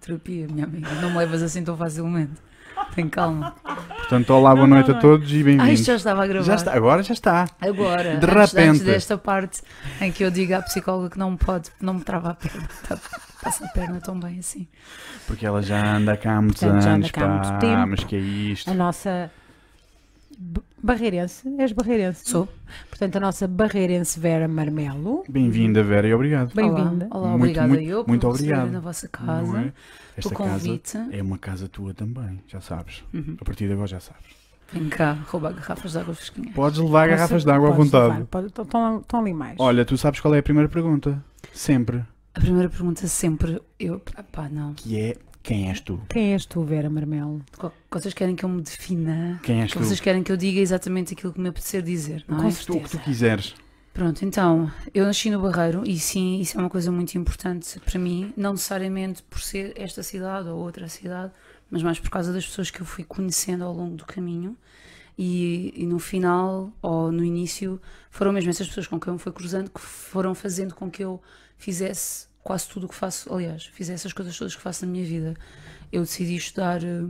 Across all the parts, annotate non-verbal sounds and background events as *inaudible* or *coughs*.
terapia, minha amiga. Não me levas assim tão facilmente. Tem calma. Portanto, olá, boa Não, noite não, a não. todos e Ah, bem-vindos. isto já estava a gravar. Já está, agora já está. Agora, De antes, repente. antes desta parte em que eu digo à psicóloga que não me pode, não me trava a perna. Tá, passa a perna tão bem assim. Porque ela já anda cá há muitos Portanto, já anda anos, cá há muito tempo. mas que é isto? A nossa barreirense, és barreirense? Sou. Portanto, a nossa barreirense Vera Marmelo. Bem-vinda, Vera, e obrigado. Bem-vinda. Olá, olá Muito, obrigada muito, eu por muito receberem obrigado. na vossa casa, é? Esta casa convite. é uma casa tua também, já sabes. Uhum. A partir de agora já sabes. Vem cá, roubar garrafas de água fresquinha. Podes levar Com garrafas de água à podes vontade. estão ali mais. Olha, tu sabes qual é a primeira pergunta? Sempre. A primeira pergunta sempre, eu, pá, não. Que é, quem és tu? Quem és tu, Vera Marmelo? Vocês querem que eu me defina? Quem és Que tu? vocês querem que eu diga exatamente aquilo que me apetecer dizer, não Com é? O que tu quiseres. Pronto, então, eu nasci no Barreiro e sim, isso é uma coisa muito importante para mim, não necessariamente por ser esta cidade ou outra cidade, mas mais por causa das pessoas que eu fui conhecendo ao longo do caminho e, e no final ou no início foram mesmo essas pessoas com quem eu me fui cruzando que foram fazendo com que eu fizesse quase tudo o que faço, aliás, fizesse as coisas todas que faço na minha vida. Eu decidi estudar eh,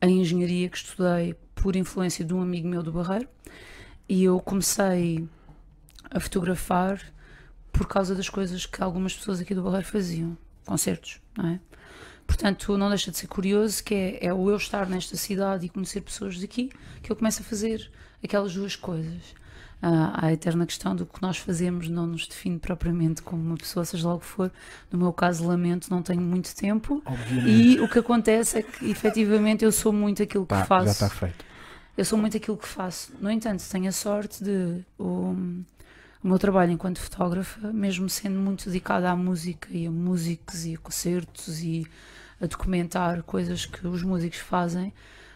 a engenharia que estudei por influência de um amigo meu do Barreiro e eu comecei a fotografar por causa das coisas que algumas pessoas aqui do Barreiro faziam, concertos, não é? Portanto, não deixa de ser curioso que é, é o eu estar nesta cidade e conhecer pessoas daqui que eu começo a fazer aquelas duas coisas. Ah, a eterna questão do que nós fazemos não nos define propriamente como uma pessoa, seja lá o que for. No meu caso, lamento, não tenho muito tempo. Obviamente. E o que acontece é que, efetivamente, eu sou muito aquilo que Pá, faço. já está feito. Eu sou muito aquilo que faço. No entanto, tenho a sorte de o, o meu trabalho enquanto fotógrafa, mesmo sendo muito dedicada à música e a músicos e a concertos e a documentar coisas que os músicos fazem,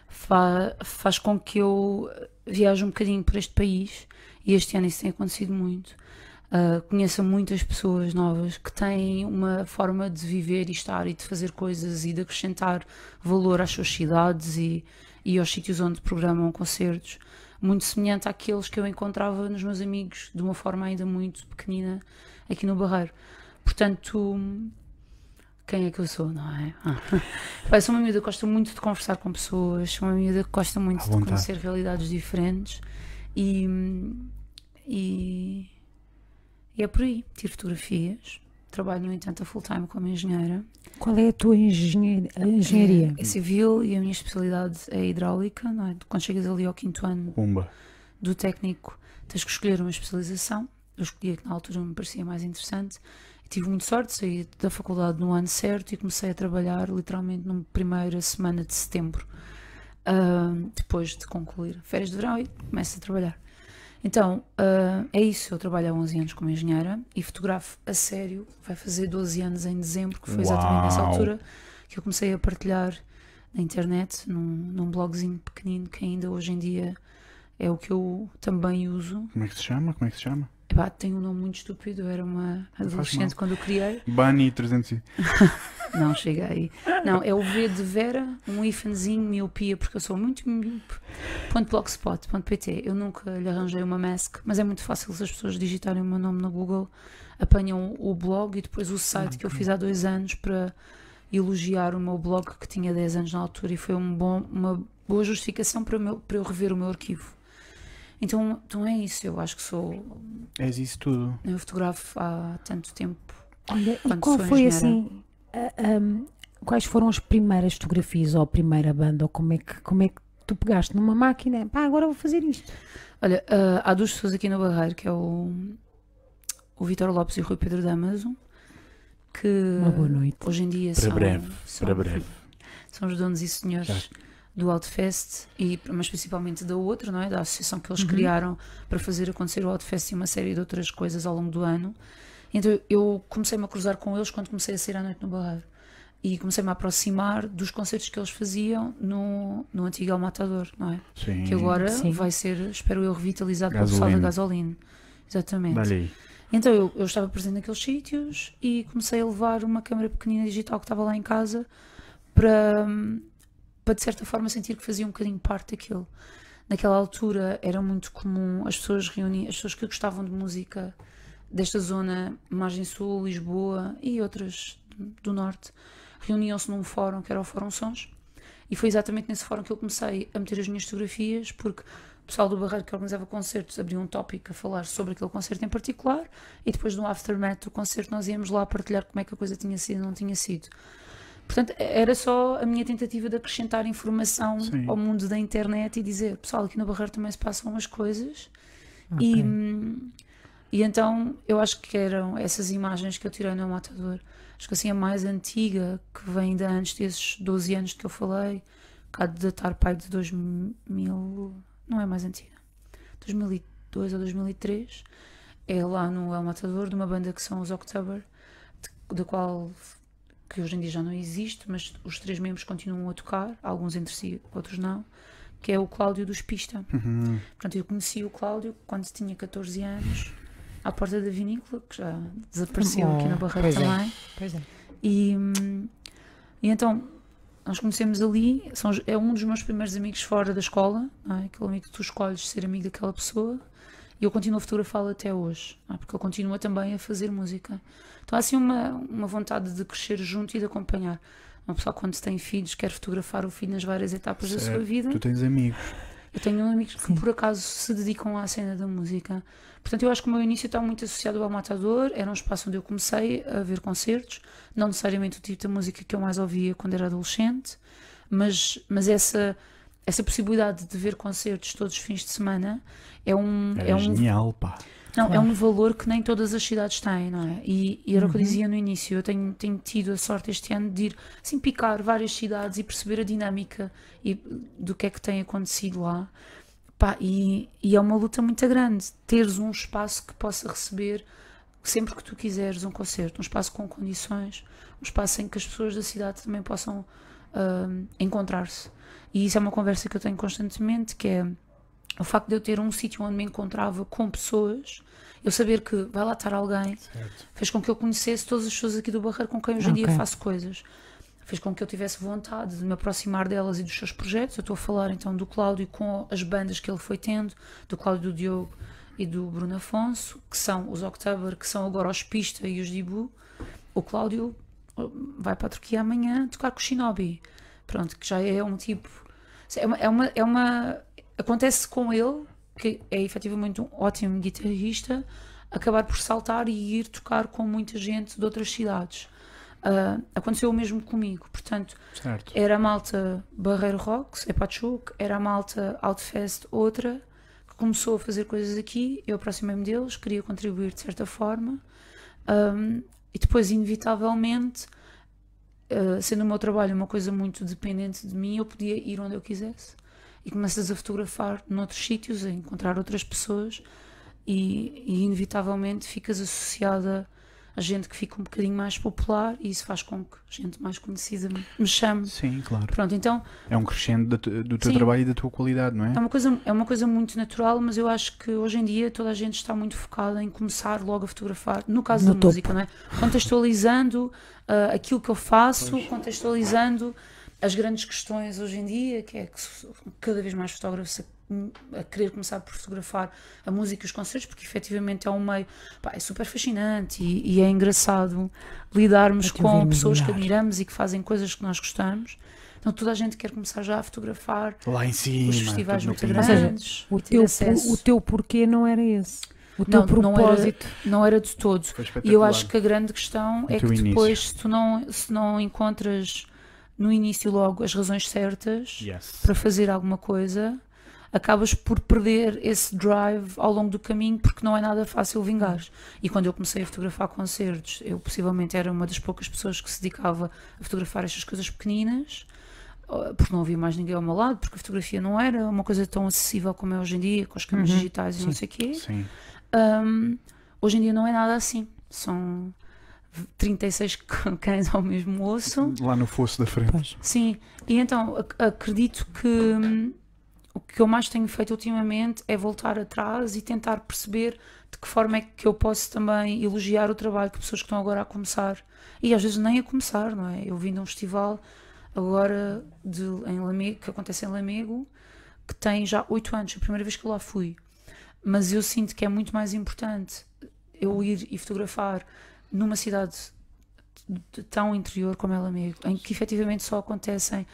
fa- faz com que eu viaje um bocadinho por este país e este ano isso tem acontecido muito. Uh, conheça muitas pessoas novas que têm uma forma de viver e estar e de fazer coisas e de acrescentar valor às suas cidades e, e aos sítios onde programam concertos, muito semelhante àqueles que eu encontrava nos meus amigos de uma forma ainda muito pequenina aqui no Barreiro. Portanto, quem é que eu sou, não é? *laughs* Ah. Sou uma miúda que gosta muito de conversar com pessoas, sou uma miúda que gosta muito À de vontade. conhecer realidades diferentes e, e, e é por aí. Tiro fotografias, trabalho, no entanto, a full time como engenheira. Qual é a tua engenhe- engenharia? É civil e a minha especialidade é hidráulica, não é? Quando chegas ali ao quinto ano Pumba. do técnico, tens que escolher uma especialização. Eu escolhi a que na altura me parecia mais interessante. E tive muita sorte, saí da faculdade no ano certo e comecei a trabalhar literalmente na primeira semana de setembro, ah, depois de concluir férias de verão e começo a trabalhar. Então, ah, é isso. Eu trabalho há 11 anos como engenheira e fotografo a sério. Vai fazer 12 anos em dezembro, que foi exatamente nessa altura que eu comecei a partilhar na internet, num, num blogzinho pequenino que ainda hoje em dia é o que eu também uso. Como é que se chama? Como é que se chama? Epá, tem um nome muito estúpido, era uma adolescente quando eu criei. Bunny 300. e- *laughs* Não, chega aí. Não, é o V de Vera, um ifanzinho, miopia, porque eu sou muito blogspot.pt. Eu nunca lhe arranjei uma mask, mas é muito fácil se as pessoas digitarem o meu nome no Google, apanham o blog e depois o site que eu fiz há dois anos para elogiar o meu blog que tinha 10 anos na altura e foi um bom, uma boa justificação para, meu- para eu rever o meu arquivo. Então, então é isso, eu acho que sou. És isso tudo. Eu fotografo há tanto tempo. Olha, e qual foi engenheira. assim? a- am, quais foram as primeiras fotografias ou a primeira banda? Ou como é que, como é que tu pegaste numa máquina? Pá, agora vou fazer isto. Olha, ah, há duas pessoas aqui no Barreiro, que é o, o Vitor Lopes e o Rui Pedro Damaso, que Uma boa noite. hoje em dia Para são, breve, são, Para breve. *laughs* são os donos e senhores Já. Do Outfest, e, mas principalmente da outra, não é? da associação que eles Uhum. criaram para fazer acontecer o Outfest e uma série de outras coisas ao longo do ano. Então eu comecei-me a cruzar com eles quando comecei a sair à noite no Barreiro. E comecei-me a aproximar dos concertos que eles faziam no, no antigo El Matador, não é? Sim. que agora Sim. vai ser, espero eu, revitalizado pelo pessoal da Gasolina. Exatamente. Aí. Então eu, eu estava presente naqueles sítios e comecei a levar uma câmera pequenina digital que estava lá em casa para, para de certa forma sentir que fazia um bocadinho parte daquilo. Naquela altura era muito comum as pessoas reunirem, as pessoas que gostavam de música desta zona, Margem Sul, Lisboa e outras do Norte, reuniam-se num fórum que era o Fórum Sons e foi exatamente nesse fórum que eu comecei a meter as minhas fotografias porque o pessoal do Barreiro que organizava concertos abria um tópico a falar sobre aquele concerto em particular e depois no aftermath do concerto nós íamos lá partilhar como é que a coisa tinha sido ou não tinha sido. Portanto, era só a minha tentativa de acrescentar informação Sim. ao mundo da internet e dizer, pessoal, aqui no Barreiro também se passam as coisas. Ok. E, hum, e então eu acho que eram essas imagens que eu tirei no Matador. Acho que assim a mais antiga, que vem de antes desses 12 anos que eu falei, cá de datar pai de 2000, não é mais antiga, 2002 ou 2003, é lá no El Matador, de uma banda que são os October, de- da qual que hoje em dia já não existe, mas os três membros continuam a tocar, alguns entre si, outros não, que é o Cláudio dos Pista. Uhum. Portanto, eu conheci o Cláudio quando tinha 14 anos, à porta da vinícola, que já desapareceu aqui na Barreira pois é. também. Pois é. E, e então, nós conhecemos ali, são, é um dos meus primeiros amigos fora da escola, não é? aquele amigo que tu escolhes ser amigo daquela pessoa, e eu continuo a fotografá-lo até hoje, não é? porque ele continua também a fazer música. Então há assim uma, uma vontade de crescer junto e de acompanhar. Uma pessoa quando tem filhos quer fotografar o filho nas várias etapas da sua Certo. vida. Tu tens amigos. Eu tenho amigos que Sim. por acaso se dedicam à cena da música. Portanto, eu acho que o meu início está muito associado ao Matador. Era um espaço onde eu comecei a ver concertos, não necessariamente o tipo de música que eu mais ouvia quando era adolescente, mas, mas essa, essa possibilidade de ver concertos todos os fins de semana é um, Era é um, genial, pá. Não, é Claro. um valor que nem todas as cidades têm, não é? E, e era o que eu Uhum. dizia no início. Eu tenho, tenho tido a sorte este ano de ir assim, picar várias cidades e perceber a dinâmica e, do que é que tem acontecido lá. Pá, e, e é uma luta muito grande teres um espaço que possa receber sempre que tu quiseres um concerto, um espaço com condições, um espaço em que as pessoas da cidade também possam ahm, encontrar-se. E isso é uma conversa que eu tenho constantemente, que é o facto de eu ter um sítio onde me encontrava com pessoas, eu saber que vai lá estar alguém, Certo. fez com que eu conhecesse todas as pessoas aqui do Barreiro com quem hoje em dia Ok. faço coisas. Fez com que eu tivesse vontade de me aproximar delas e dos seus projetos. Eu estou a falar então do Cláudio com as bandas que ele foi tendo, do Cláudio do Diogo e do Bruno Afonso, que são os October, que são agora os Pista e os Dibu. O Cláudio oh, vai para a Turquia amanhã tocar com o Shinobi. Pronto, que já é um tipo. É uma, é uma, é uma- acontece com ele, que é efetivamente um ótimo guitarrista, acabar por saltar e ir tocar com muita gente de outras cidades. Ah, aconteceu o mesmo comigo, portanto, Certo. era a malta Barreiro Rocks, Epachuk, era a malta Outfest, outra, que começou a fazer coisas aqui, eu aproximei-me deles, queria contribuir de certa forma, Ahm, e depois, inevitavelmente, ah, sendo o meu trabalho uma coisa muito dependente de mim, eu podia ir onde eu quisesse. E começas a fotografar noutros sítios, a encontrar outras pessoas, e, e inevitavelmente ficas associada a gente que fica um bocadinho mais popular, e isso faz com que gente mais conhecida me- me chame. Sim, claro. Pronto, então É um crescendo do teu Sim. trabalho e da tua qualidade, não é? é uma, coisa, é uma coisa muito natural, mas eu acho que hoje em dia toda a gente está muito focada em começar logo a fotografar, no caso No da topo. música, não é? Contextualizando ah, aquilo que eu faço, contextualizando as grandes questões hoje em dia, que é que cada vez mais fotógrafos a, a querer começar por fotografar a música e os concertos, porque efetivamente é um meio, pá, é super fascinante e, e é engraçado lidarmos te com pessoas que admiramos e que fazem coisas que nós gostamos. Então toda a gente quer começar já a fotografar Lá em cima. os festivais muito no Ou seja, grandes O teu, o teu porquê não era esse. O teu Não, não era- propósito. não era de todo. E eu acho que a grande questão é que depois, se tu não, se não encontras no início logo as razões certas Yes. para fazer alguma coisa, acabas por perder esse drive ao longo do caminho porque não é nada fácil vingar. E quando eu comecei a fotografar concertos, eu possivelmente era uma das poucas pessoas que se dedicava a fotografar estas coisas pequeninas. Porque não havia mais ninguém ao meu lado, porque a fotografia não era uma coisa tão acessível como é hoje em dia, com as câmeras Uhum, digitais e não sim. sei o quê. Um, hoje em dia não é nada assim. São 36 *laughs* cães ao mesmo osso. Lá no fosso da frente. Pois. Sim, e então ac- acredito que hum, o que eu mais tenho feito ultimamente é voltar atrás e tentar perceber de que forma é que eu posso também elogiar o trabalho que pessoas que estão agora a começar e às vezes nem a começar, não é? Eu vim de um festival agora de, em Lamego, que acontece em Lamego, que tem já oito anos, a primeira vez que eu lá fui. Mas eu sinto que é muito mais importante eu ir e fotografar numa cidade de tão interior como é Lamego, em que efetivamente só acontecem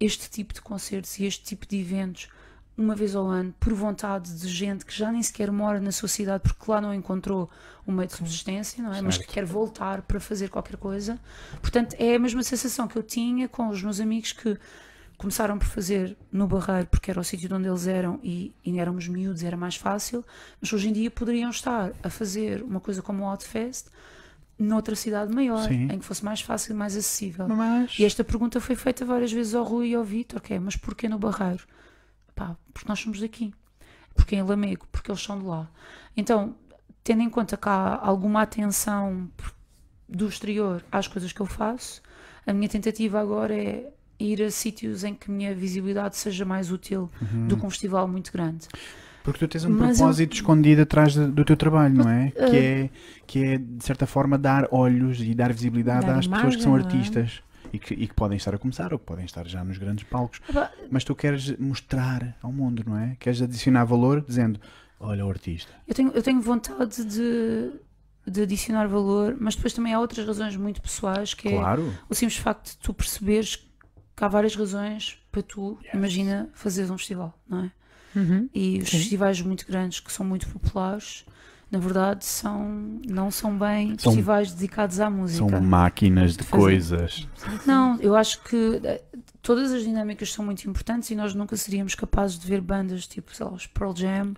este tipo de concertos e este tipo de eventos uma vez ao ano, por vontade de gente que já nem sequer mora na sua cidade porque lá não encontrou um meio de subsistência, não é? Mas que Certo. quer voltar para fazer qualquer coisa. Portanto, é a mesma sensação que eu tinha com os meus amigos que começaram por fazer no Barreiro porque era o sítio de onde eles eram e, e éramos miúdos, era mais fácil, mas hoje em dia poderiam estar a fazer uma coisa como o Outfest noutra cidade maior, Sim. em que fosse mais fácil e mais acessível. Mas. E esta pergunta foi feita várias vezes ao Rui e ao Vítor, que é, mas porquê no Barreiro? Pá, porque nós somos daqui. Porque em Lamego, porque eles são de lá. Então, tendo em conta que há alguma atenção do exterior às coisas que eu faço, a minha tentativa agora é ir a sítios em que a minha visibilidade seja mais útil do que um festival muito grande. Porque tu tens um Mas eu- propósito escondido atrás de- do teu trabalho, não é? eh, Que é, que é, de certa forma, dar olhos e dar visibilidade Dar às pessoas que são imagem, é? artistas. E que, e que podem estar a começar ou que podem estar já nos grandes palcos. Mas tu queres mostrar ao mundo, não é? Queres adicionar valor dizendo: Olha o artista. Eu tenho, eu tenho vontade de, de adicionar valor, mas depois também há outras razões muito pessoais, que é Claro. o simples facto de tu perceberes que há várias razões para tu, Yes. imagina, fazeres um festival, não é? Uhum. E os Sim. festivais muito grandes, que são muito populares, na verdade, são, não são bem São- festivais dedicados à música. São máquinas de Fazer- coisas. Não, eu acho que eh, todas as dinâmicas são muito importantes e nós nunca seríamos capazes de ver bandas tipo, sei lá, os Pearl Jam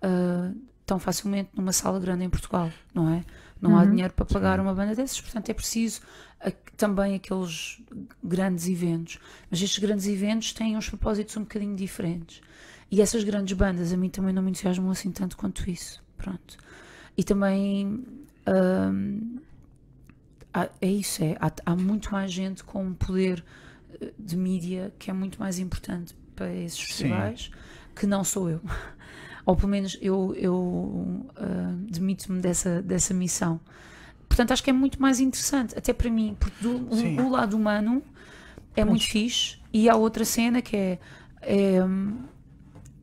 ah, tão facilmente numa sala grande em Portugal, não é? Não há Uhum. dinheiro para pagar uma banda dessas, portanto é preciso a- também aqueles grandes eventos. Mas estes grandes eventos têm uns propósitos um bocadinho diferentes. E essas grandes bandas a mim também não me entusiasmam assim tanto quanto isso. Pronto. E também. há- é isso, é. Há, há muito mais gente com um poder eh, de mídia que é muito mais importante para esses festivais que não sou eu. *laughs* Ou pelo menos eu, eu ah, demito-me dessa, dessa missão. Portanto, acho que é muito mais interessante, até para mim, porque do, Sim. o lado humano é muito fixe e há outra cena que é. é, hum,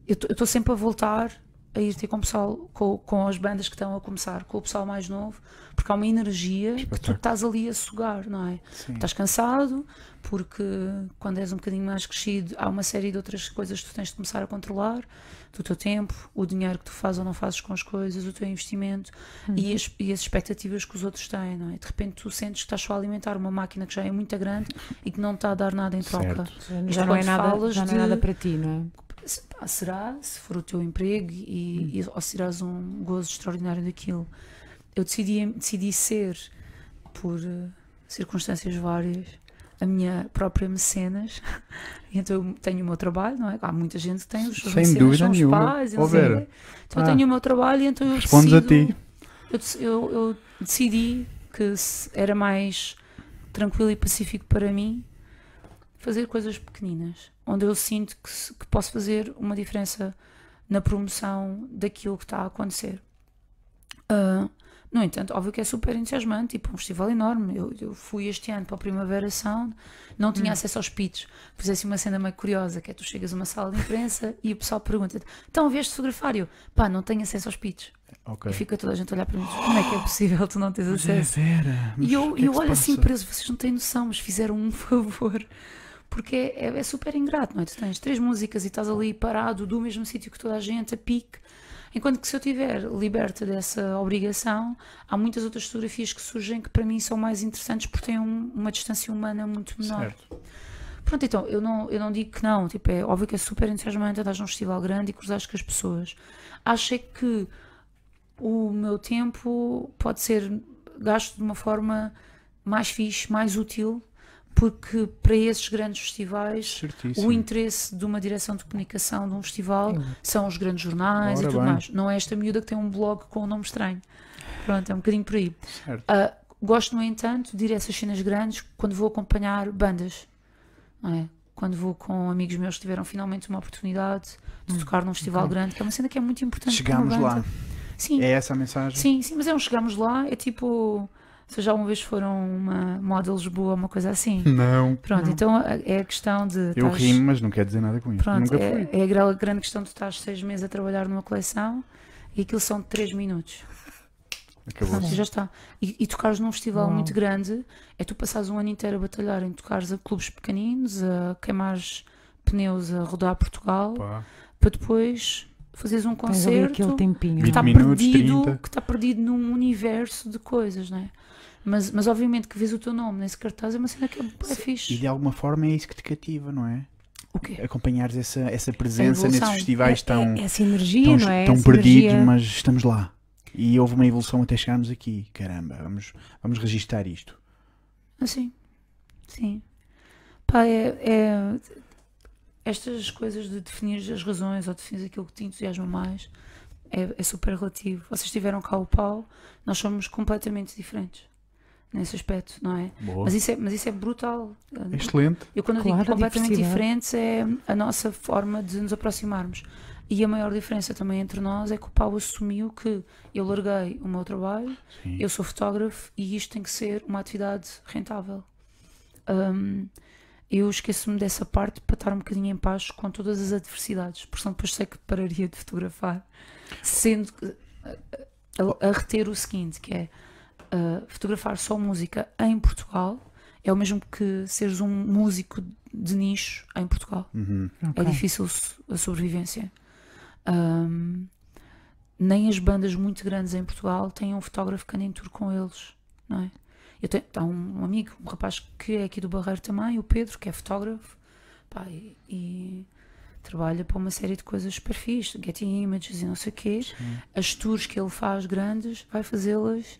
eu estou sempre a voltar a ir ter com o pessoal, com, com as bandas que estão a começar, com o pessoal mais novo, porque há uma energia que tu Espetáculo. estás ali a sugar, não é? Sim. Estás cansado, porque quando és um bocadinho mais crescido, há uma série de outras coisas que tu tens de começar a controlar: do teu tempo, o dinheiro que tu fazes ou não fazes com as coisas, o teu investimento e, as, e as expectativas que os outros têm, não é? De repente tu sentes que estás só a alimentar uma máquina que já é muito grande e que não está a dar nada em troca. Certo. Já não é nada, já não é nada para ti, não é? Pá, será, se for o teu emprego e, e- ou se terás um gozo extraordinário daquilo. Eu decidi, decidi ser, por eh, circunstâncias várias, a minha própria mecenas. *laughs* Então eu tenho o meu trabalho, não é? Há muita gente que tem os seus Sem mecenas, dúvida são os nenhuma. pais, e quê. Então Ah. eu tenho o meu trabalho e então eu Respondes a decido, ti. Eu, eu- eu decidi que era mais tranquilo e pacífico para mim fazer coisas pequeninas, onde eu sinto que, que posso fazer uma diferença na promoção daquilo que está a acontecer. Ah, no entanto, óbvio que é super entusiasmante, tipo um festival enorme. Eu, eu fui este ano para a Primavera Sound, não tinha acesso aos pitches. Fizesse uma cena meio curiosa, que é tu chegas a uma sala de imprensa *laughs* e o pessoal pergunta então vieste fotografar? Eu, pá, não tenho acesso aos pitches. Ok. E fica toda a gente a olhar para mim, como é que é possível tu não teres Mas é acesso? Vera. mas E eu, é eu olho assim eles, vocês não têm noção, mas fizeram um *laughs* favor. Porque é, é- é super ingrato, não é? Tu tens três músicas e estás ali parado do mesmo sítio que toda a gente, a pique. Enquanto que se eu tiver liberta dessa obrigação, há muitas outras fotografias que surgem que para mim são mais interessantes porque têm um- uma distância humana muito menor. Certo. Pronto, então, eu não, eu não digo que não. Tipo, é óbvio que é super entusiasmante andares num festival grande e cruzares com as pessoas. Acho é que o meu tempo pode ser gasto de uma forma mais fixe, mais útil, porque para esses grandes festivais Certíssimo. o interesse de uma direção de comunicação de um festival são os grandes jornais Ora e tudo bem. mais. Não é esta miúda que tem um blog com um nome estranho. Pronto, é um bocadinho por aí. Ah, gosto, no entanto, de ir a essas cenas grandes quando vou acompanhar bandas. É? Quando vou com amigos meus que tiveram finalmente uma oportunidade de tocar num festival ok. grande, que é uma cena que é muito importante. banda. lá. Sim, É essa a mensagem? sim, sim, mas é um chegamos lá, é tipo. Se já uma vez foram uma moda Lisboa, uma coisa assim. Não. Pronto, Não. então a- é a questão de. Eu estás- rimo, mas não quer dizer nada com isso. Pronto, Nunca fui. é, é a gra- grande questão de tu estás seis meses a trabalhar numa coleção e aquilo são três minutos. Acabou. Já está. E, e tocares num festival Uau. muito grande é tu passares um ano inteiro a batalhar em tocares a clubes pequeninos, a queimares pneus, a rodar Portugal, Pá. para depois fazeres um ali aquele concerto tempinho. que 20 está perdido, 30. que está perdido num universo de coisas, não é? Mas, mas obviamente que vês o teu nome nesse cartaz é uma cena que é, é E fixe. de alguma forma é isso que te cativa, não é? O quê? Acompanhares essa, essa presença nesses festivais tão, É, essa energia, tão, não é? tão Essa perdidos, energia- mas estamos lá. E houve uma evolução até chegarmos aqui. Caramba, vamos, vamos registar isto. Assim, sim. Pá, é, é- Estas coisas de definir as razões ou definir aquilo que te entusiasma mais é, é super relativo. Vocês tiveram cá o pau, nós somos completamente diferentes nesse aspecto, não é? Boa. Mas isso é, mas isso é brutal. Excelente. Eu quando eu Claro, digo a completamente diferentes é a nossa forma de nos aproximarmos. E a maior diferença também entre nós é que o Pau assumiu que eu larguei o meu trabalho, Sim. eu sou fotógrafo e isto tem que ser uma atividade rentável. Hum, eu esqueço-me dessa parte para estar um bocadinho em paz com todas as adversidades, porque senão depois sei que pararia de fotografar, sendo a- a reter o seguinte, que é uh, fotografar só música em Portugal é o mesmo que seres um músico de nicho em Portugal. Uhum. É Ok. difícil so- a sobrevivência. Ahm, nem as bandas muito grandes em Portugal têm um fotógrafo que anda em tour com eles, não é? Eu tenho há um amigo, um rapaz que é aqui do Barreiro também, o Pedro, que é fotógrafo, pá, e, e trabalha para uma série de coisas super fixe, Getty Images e não sei o quê. As tours que ele faz grandes, vai fazê-las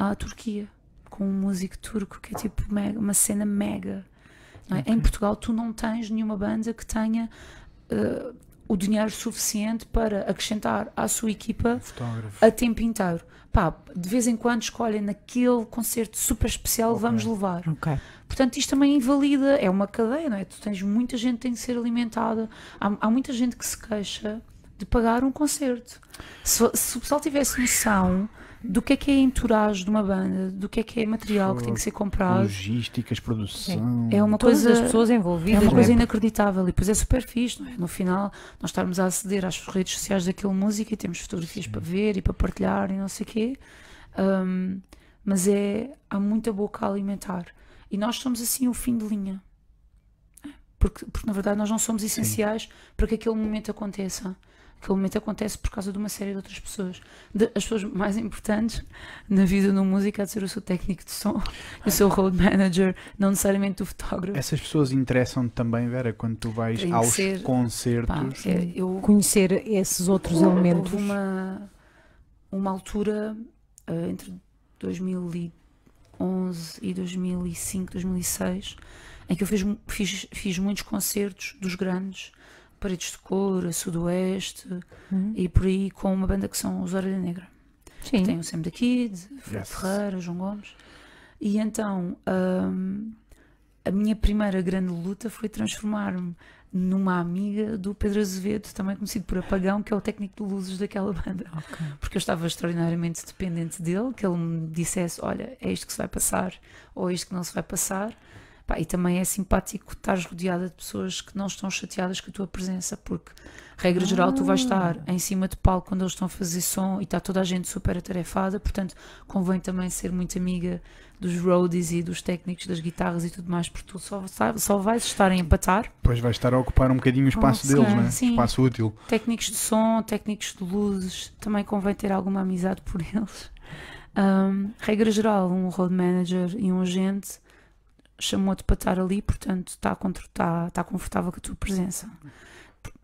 à Turquia, com um músico turco que é tipo mega- uma cena mega. não é? Em Portugal tu não tens nenhuma banda que tenha eh, o dinheiro suficiente para acrescentar à sua equipa Fotógrafo. a tempo inteiro. Pá, de vez em quando escolhem naquele concerto super especial, Ok. vamos levar. Ok. Portanto, isto também invalida, é uma cadeia, não é? Tu tens muita gente que tem que ser alimentada. Há, há muita gente que se queixa de pagar um concerto. Se, se o pessoal tivesse noção do que é que é a entourage de uma banda, do que é que é material que tem que ser comprado, Logísticas, produção. é uma Todas coisa. as pessoas É envolvidas. uma não coisa inacreditável e depois é super fixe, não é? No final, nós estarmos a aceder às redes sociais daquele músico e temos fotografias para ver e para partilhar e não sei o quê. Um, mas é. Há muita boca a alimentar. E nós somos assim o fim de linha. Porque, porque na verdade nós não somos essenciais para que aquele momento aconteça. Aquele momento acontece por causa de uma série de outras pessoas. De- as pessoas mais importantes na vida um músico há de ser o seu técnico de som, *laughs* o seu road manager, não necessariamente o fotógrafo. Essas pessoas interessam-te também, Vera, quando tu vais Tem aos ser- Pá, concertos. é, eu Conhecer esses outros elementos. Houve uma, uma altura eh, entre 2011 e 2005, 2006, em que eu fiz, fiz, fiz muitos concertos dos grandes, Paredes de Cor, a Sudoeste Uhum. e por aí com uma banda que são os Orelha Negra. Sim. Tem o Sam da Kid, Fred Yes. Ferreira, João Gomes. E então hum, a minha primeira grande luta foi transformar-me numa amiga do Pedro Azevedo, também conhecido por Apagão, que é o técnico de luzes daquela banda. Ok. Porque eu estava extraordinariamente dependente dele, que ele me dissesse: Olha, é isto que se vai passar, ou é isto que não se vai passar. Pá, e também é simpático estares rodeada de pessoas que não estão chateadas com a tua presença, porque, regra geral, tu vais estar em cima de palco quando eles estão a fazer som e está toda a gente super atarefada, portanto, convém também ser muito amiga dos roadies e dos técnicos das guitarras e tudo mais, porque tu só, só vais estar a empatar Depois vais estar a ocupar um bocadinho o espaço sim, deles, não é? sim. Espaço útil. técnicos de som, técnicos de luzes, também convém ter alguma amizade por eles. Um, regra geral, um road manager e um agente chamou-te para estar ali, portanto está, contro- está, está confortável com a tua presença.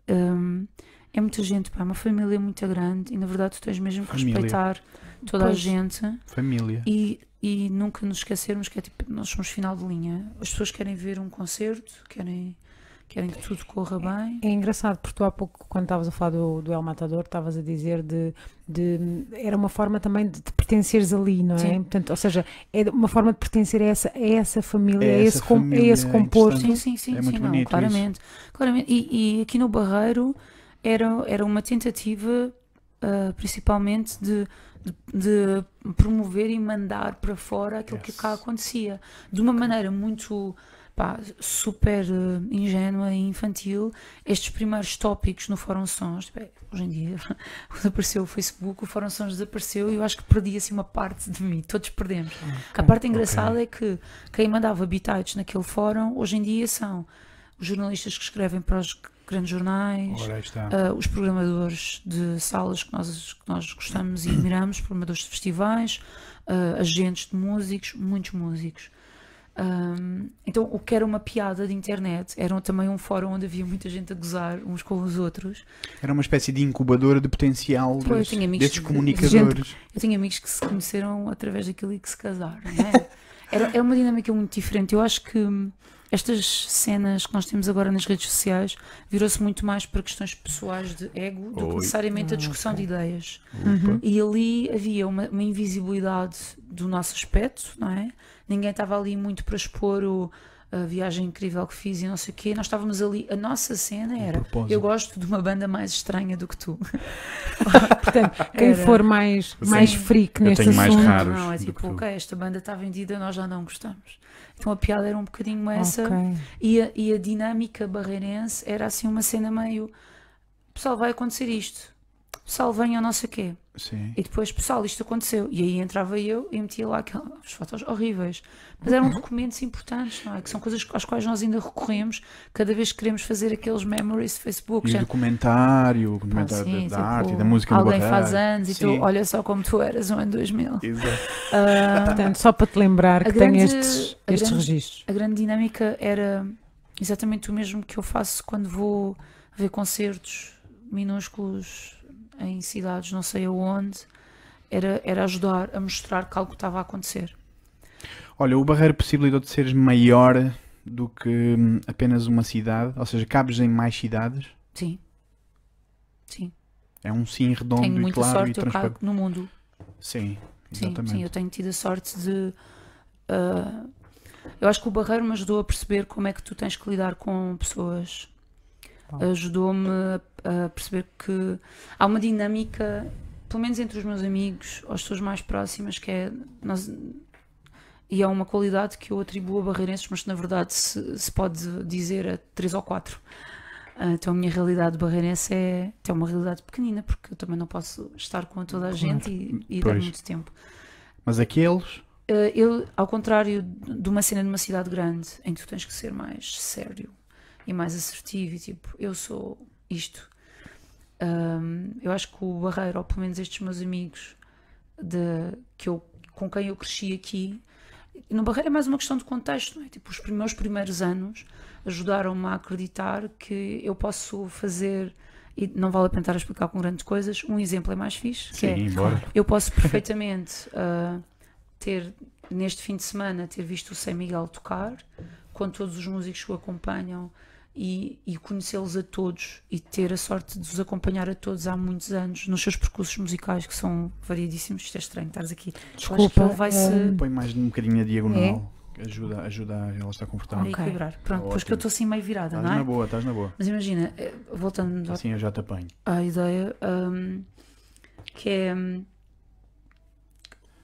Um, é muita gente, pá, é uma família muito grande e na verdade tu tens mesmo que Família. respeitar toda a Pois. gente Família. e, e nunca nos esquecermos que é tipo, nós somos final de linha. As pessoas querem ver um concerto, querem, querem que tudo corra bem. É engraçado porque tu há pouco, quando estavas a falar do, do El Matador, estavas a dizer de, de- Era uma forma também de, de pertenceres ali, não é? Sim. Portanto, ou seja, é uma forma de pertencer a essa, a essa família, É a, essa esse, com- a esse é composto. Sim, sim, sim, É sim, muito não, bonito claramente. claramente. E, e aqui no Barreiro era, era uma tentativa ah, principalmente de, de, de promover e mandar para fora aquilo que Yes. cá acontecia. De uma maneira muito pá, super eh, ingênua e infantil. Estes primeiros tópicos no Fórum Sons, bem, hoje em dia, *laughs* quando apareceu o Facebook, o Fórum Sons desapareceu e eu acho que perdi assim uma parte de mim, todos perdemos. A parte engraçada é que quem mandava bitites naquele fórum, hoje em dia são os jornalistas que escrevem para os grandes jornais. Uh, os programadores de salas que nós, que nós gostamos e admiramos, programadores de festivais, uh, agentes de músicos, muitos músicos. Um, então, o que era uma piada de internet era também um fórum onde havia muita gente a gozar uns com os outros. Era uma espécie de incubadora de potencial Pô, eu desses, tinha amigos desses de- de comunicadores. *laughs* Eu tenho amigos que se conheceram através daquilo e que se casaram, não é? *laughs* Era, é uma dinâmica muito diferente. Eu acho que hum, estas cenas que nós temos agora nas redes sociais virou-se muito mais para questões pessoais de ego do Oi. que necessariamente a Ah, discussão de ideias. Uhum. E ali havia uma, uma invisibilidade do nosso aspecto, não é? Ninguém estava ali muito para expor o- a viagem incrível que fiz e não sei o quê. Nós estávamos ali, a nossa cena era: propósito. eu gosto de uma banda mais estranha do que tu. *laughs* Portanto, quem Era- for mais, Eu mais tenho- freak eu neste tenho mais assunto. raros não, é tipo, ok, esta banda está vendida, nós já não gostamos. Então a piada era um bocadinho essa. Ok. E, a, e a dinâmica barreirense era assim uma cena meio: pessoal, vai acontecer isto. Pessoal, venham, não sei o quê. Sim. E depois, pessoal, isto aconteceu. E aí entrava eu e metia lá aquelas fotos horríveis. Mas eram documentos importantes, não é? Que são coisas às quais nós ainda recorremos cada vez que queremos fazer aqueles memories de Facebook. E o Já- documentário, o Pá, documentário sim, da, da tipo, arte e da música Alguém faz anos e tu, Sim. olha só como tu eras no ano 2000. Exato. Ah, *laughs* Portanto, só para te lembrar que tem grande- estes, a estes grande- registros. a grande dinâmica era exatamente o mesmo que eu faço quando vou ver concertos minúsculos em cidades não sei aonde. Era, era ajudar a mostrar que algo estava a acontecer. Olha, o Barreiro possibilitou-te seres maior do que hum, apenas uma cidade, ou seja, cabes em mais cidades. Sim. Sim. É um sim redondo tenho e muita claro e sorte, eu transparente. cago no mundo. Sim, Sim, exatamente. sim, eu tenho tido a sorte de. ah, eu acho que o Barreiro me ajudou a perceber como é que tu tens que lidar com pessoas. Ajudou-me a, a perceber que há uma dinâmica, pelo menos entre os meus amigos, ou as pessoas mais próximas, que é. Nós, e é uma qualidade que eu atribuo a barreirenses, mas que na verdade se, se pode dizer a três ou quatro. Ah, Então a minha realidade barreirense é, é uma realidade pequenina, porque eu também não posso estar com toda a gente e, e dar muito tempo. Mas aqueles, Uh, eu, ao contrário de uma cena de uma cidade grande, em que tu tens que ser mais sério e mais assertivo, e tipo, eu sou isto. Um, eu acho que o Barreiro, ou pelo menos estes meus amigos de, que eu, com quem eu cresci aqui, no Barreiro é mais uma questão de contexto, não é? Tipo, os meus primeiros anos ajudaram-me a acreditar que eu posso fazer, e não vale a pena estar a explicar com grandes coisas, um exemplo é mais fixe, que sim, é embora. eu posso perfeitamente ah, ter, neste fim de semana, ter visto o Sem Miguel tocar, com todos os músicos que o acompanham e, e conhecê-los a todos e ter a sorte de os acompanhar a todos há muitos anos nos seus percursos musicais que são variedíssimos. Isto é estranho, estares aqui. Que Desculpa, ele vai se eh, Põe mais um bocadinho a diagonal. Ajuda, ajuda a ela estar confortável. Ok. equilibrar. Pronto, depois que Ótimo. eu estou assim meio virada, Estás não na é? boa, estás na boa. Mas imagina, eh, voltando Assim eu já te apanho. à ideia hum, que é hum,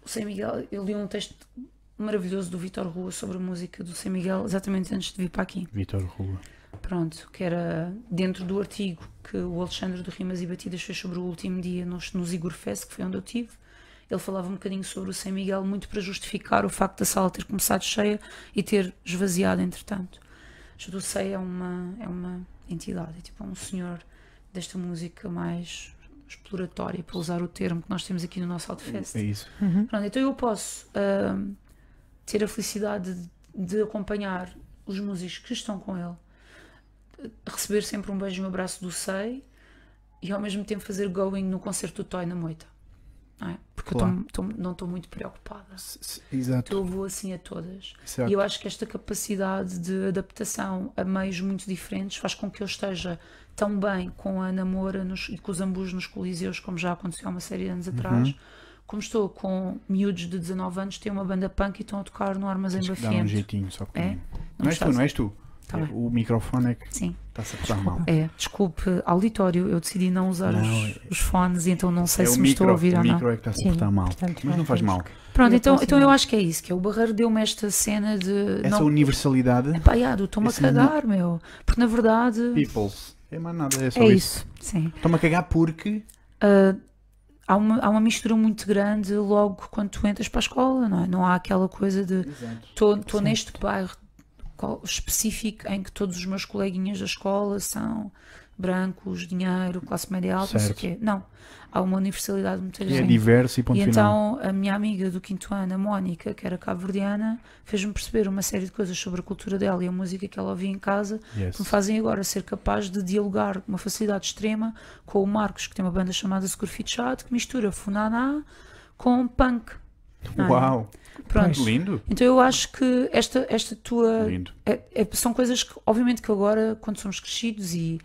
o Sem Miguel. Eu li um texto maravilhoso do Vitor Rua sobre a música do Sem Miguel exatamente antes de vir para aqui. Vitor Rua. Pronto, que era dentro do artigo que o Alexandre do Rimas e Batidas fez sobre o último dia nos, no Zigor Fest, que foi onde eu tive. Ele falava um bocadinho sobre o Sem Miguel, muito para justificar o facto da sala ter começado cheia e ter esvaziado entretanto. O Sei é uma, é uma entidade, é tipo um senhor desta música mais exploratória, para usar o termo que nós temos aqui no nosso Outfest. É isso. uhum. Pronto, então eu posso ahm, ter a felicidade de, de acompanhar os músicos que estão com ele, receber sempre um beijo no abraço do Sei e ao mesmo tempo fazer going no concerto do Toy na Moita. Não é? Porque Claro. eu tô- tô- não estou muito preocupada. Exato. Então eu vou assim a todas. Exato. E eu acho que esta capacidade de adaptação a meios muito diferentes faz com que eu esteja tão bem com a Namora nos- e com os ambus nos Coliseus, como já aconteceu há uma série de anos atrás, Uhum. como estou com miúdos de 19 anos que têm uma banda punk e estão a tocar no Armazém dar um Bafiento. jeitinho só pequenino. Não Não és tu, não és tu. Tá É, o microfone é que Sim, está-se a mal. é. Desculpe, auditório, eu decidi não usar Não, os, os fones então não sei é se o me micro, estou a ouvir o ou não. micro é que está-se a portar mal. portanto, Mas não faz mal. Pronto, então, então eu acho que é isso, que é o Barreiro deu-me esta cena de. Essa não, universalidade. pá, já, do estou-me a cagar, meu. Porque na verdade. Peoples. É mais nada, é só É isso. isso. Sim. Estou-me a cagar porque. ah, há, uma, há uma mistura muito grande logo quando tu entras para a escola, não é? Não há aquela coisa de estou neste bairro específico em que todos os meus coleguinhas da escola são brancos, dinheiro, classe média alta, não sei o Certo. quê. Não. Há uma universalidade muito Que é grande. diverso e ponto E final. então a minha amiga do quinto ano, a Mónica, que era cabo-verdiana, fez-me perceber uma série de coisas sobre a cultura dela e a música que ela ouvia em casa Yes. que me fazem agora ser capaz de dialogar com uma facilidade extrema com o Marcos, que tem uma banda chamada Scurfit Chat, que mistura funaná com punk. não é? Pronto. Lindo! Então eu acho que esta, esta tua. Lindo. é- é- são coisas que, obviamente, que agora, quando somos crescidos e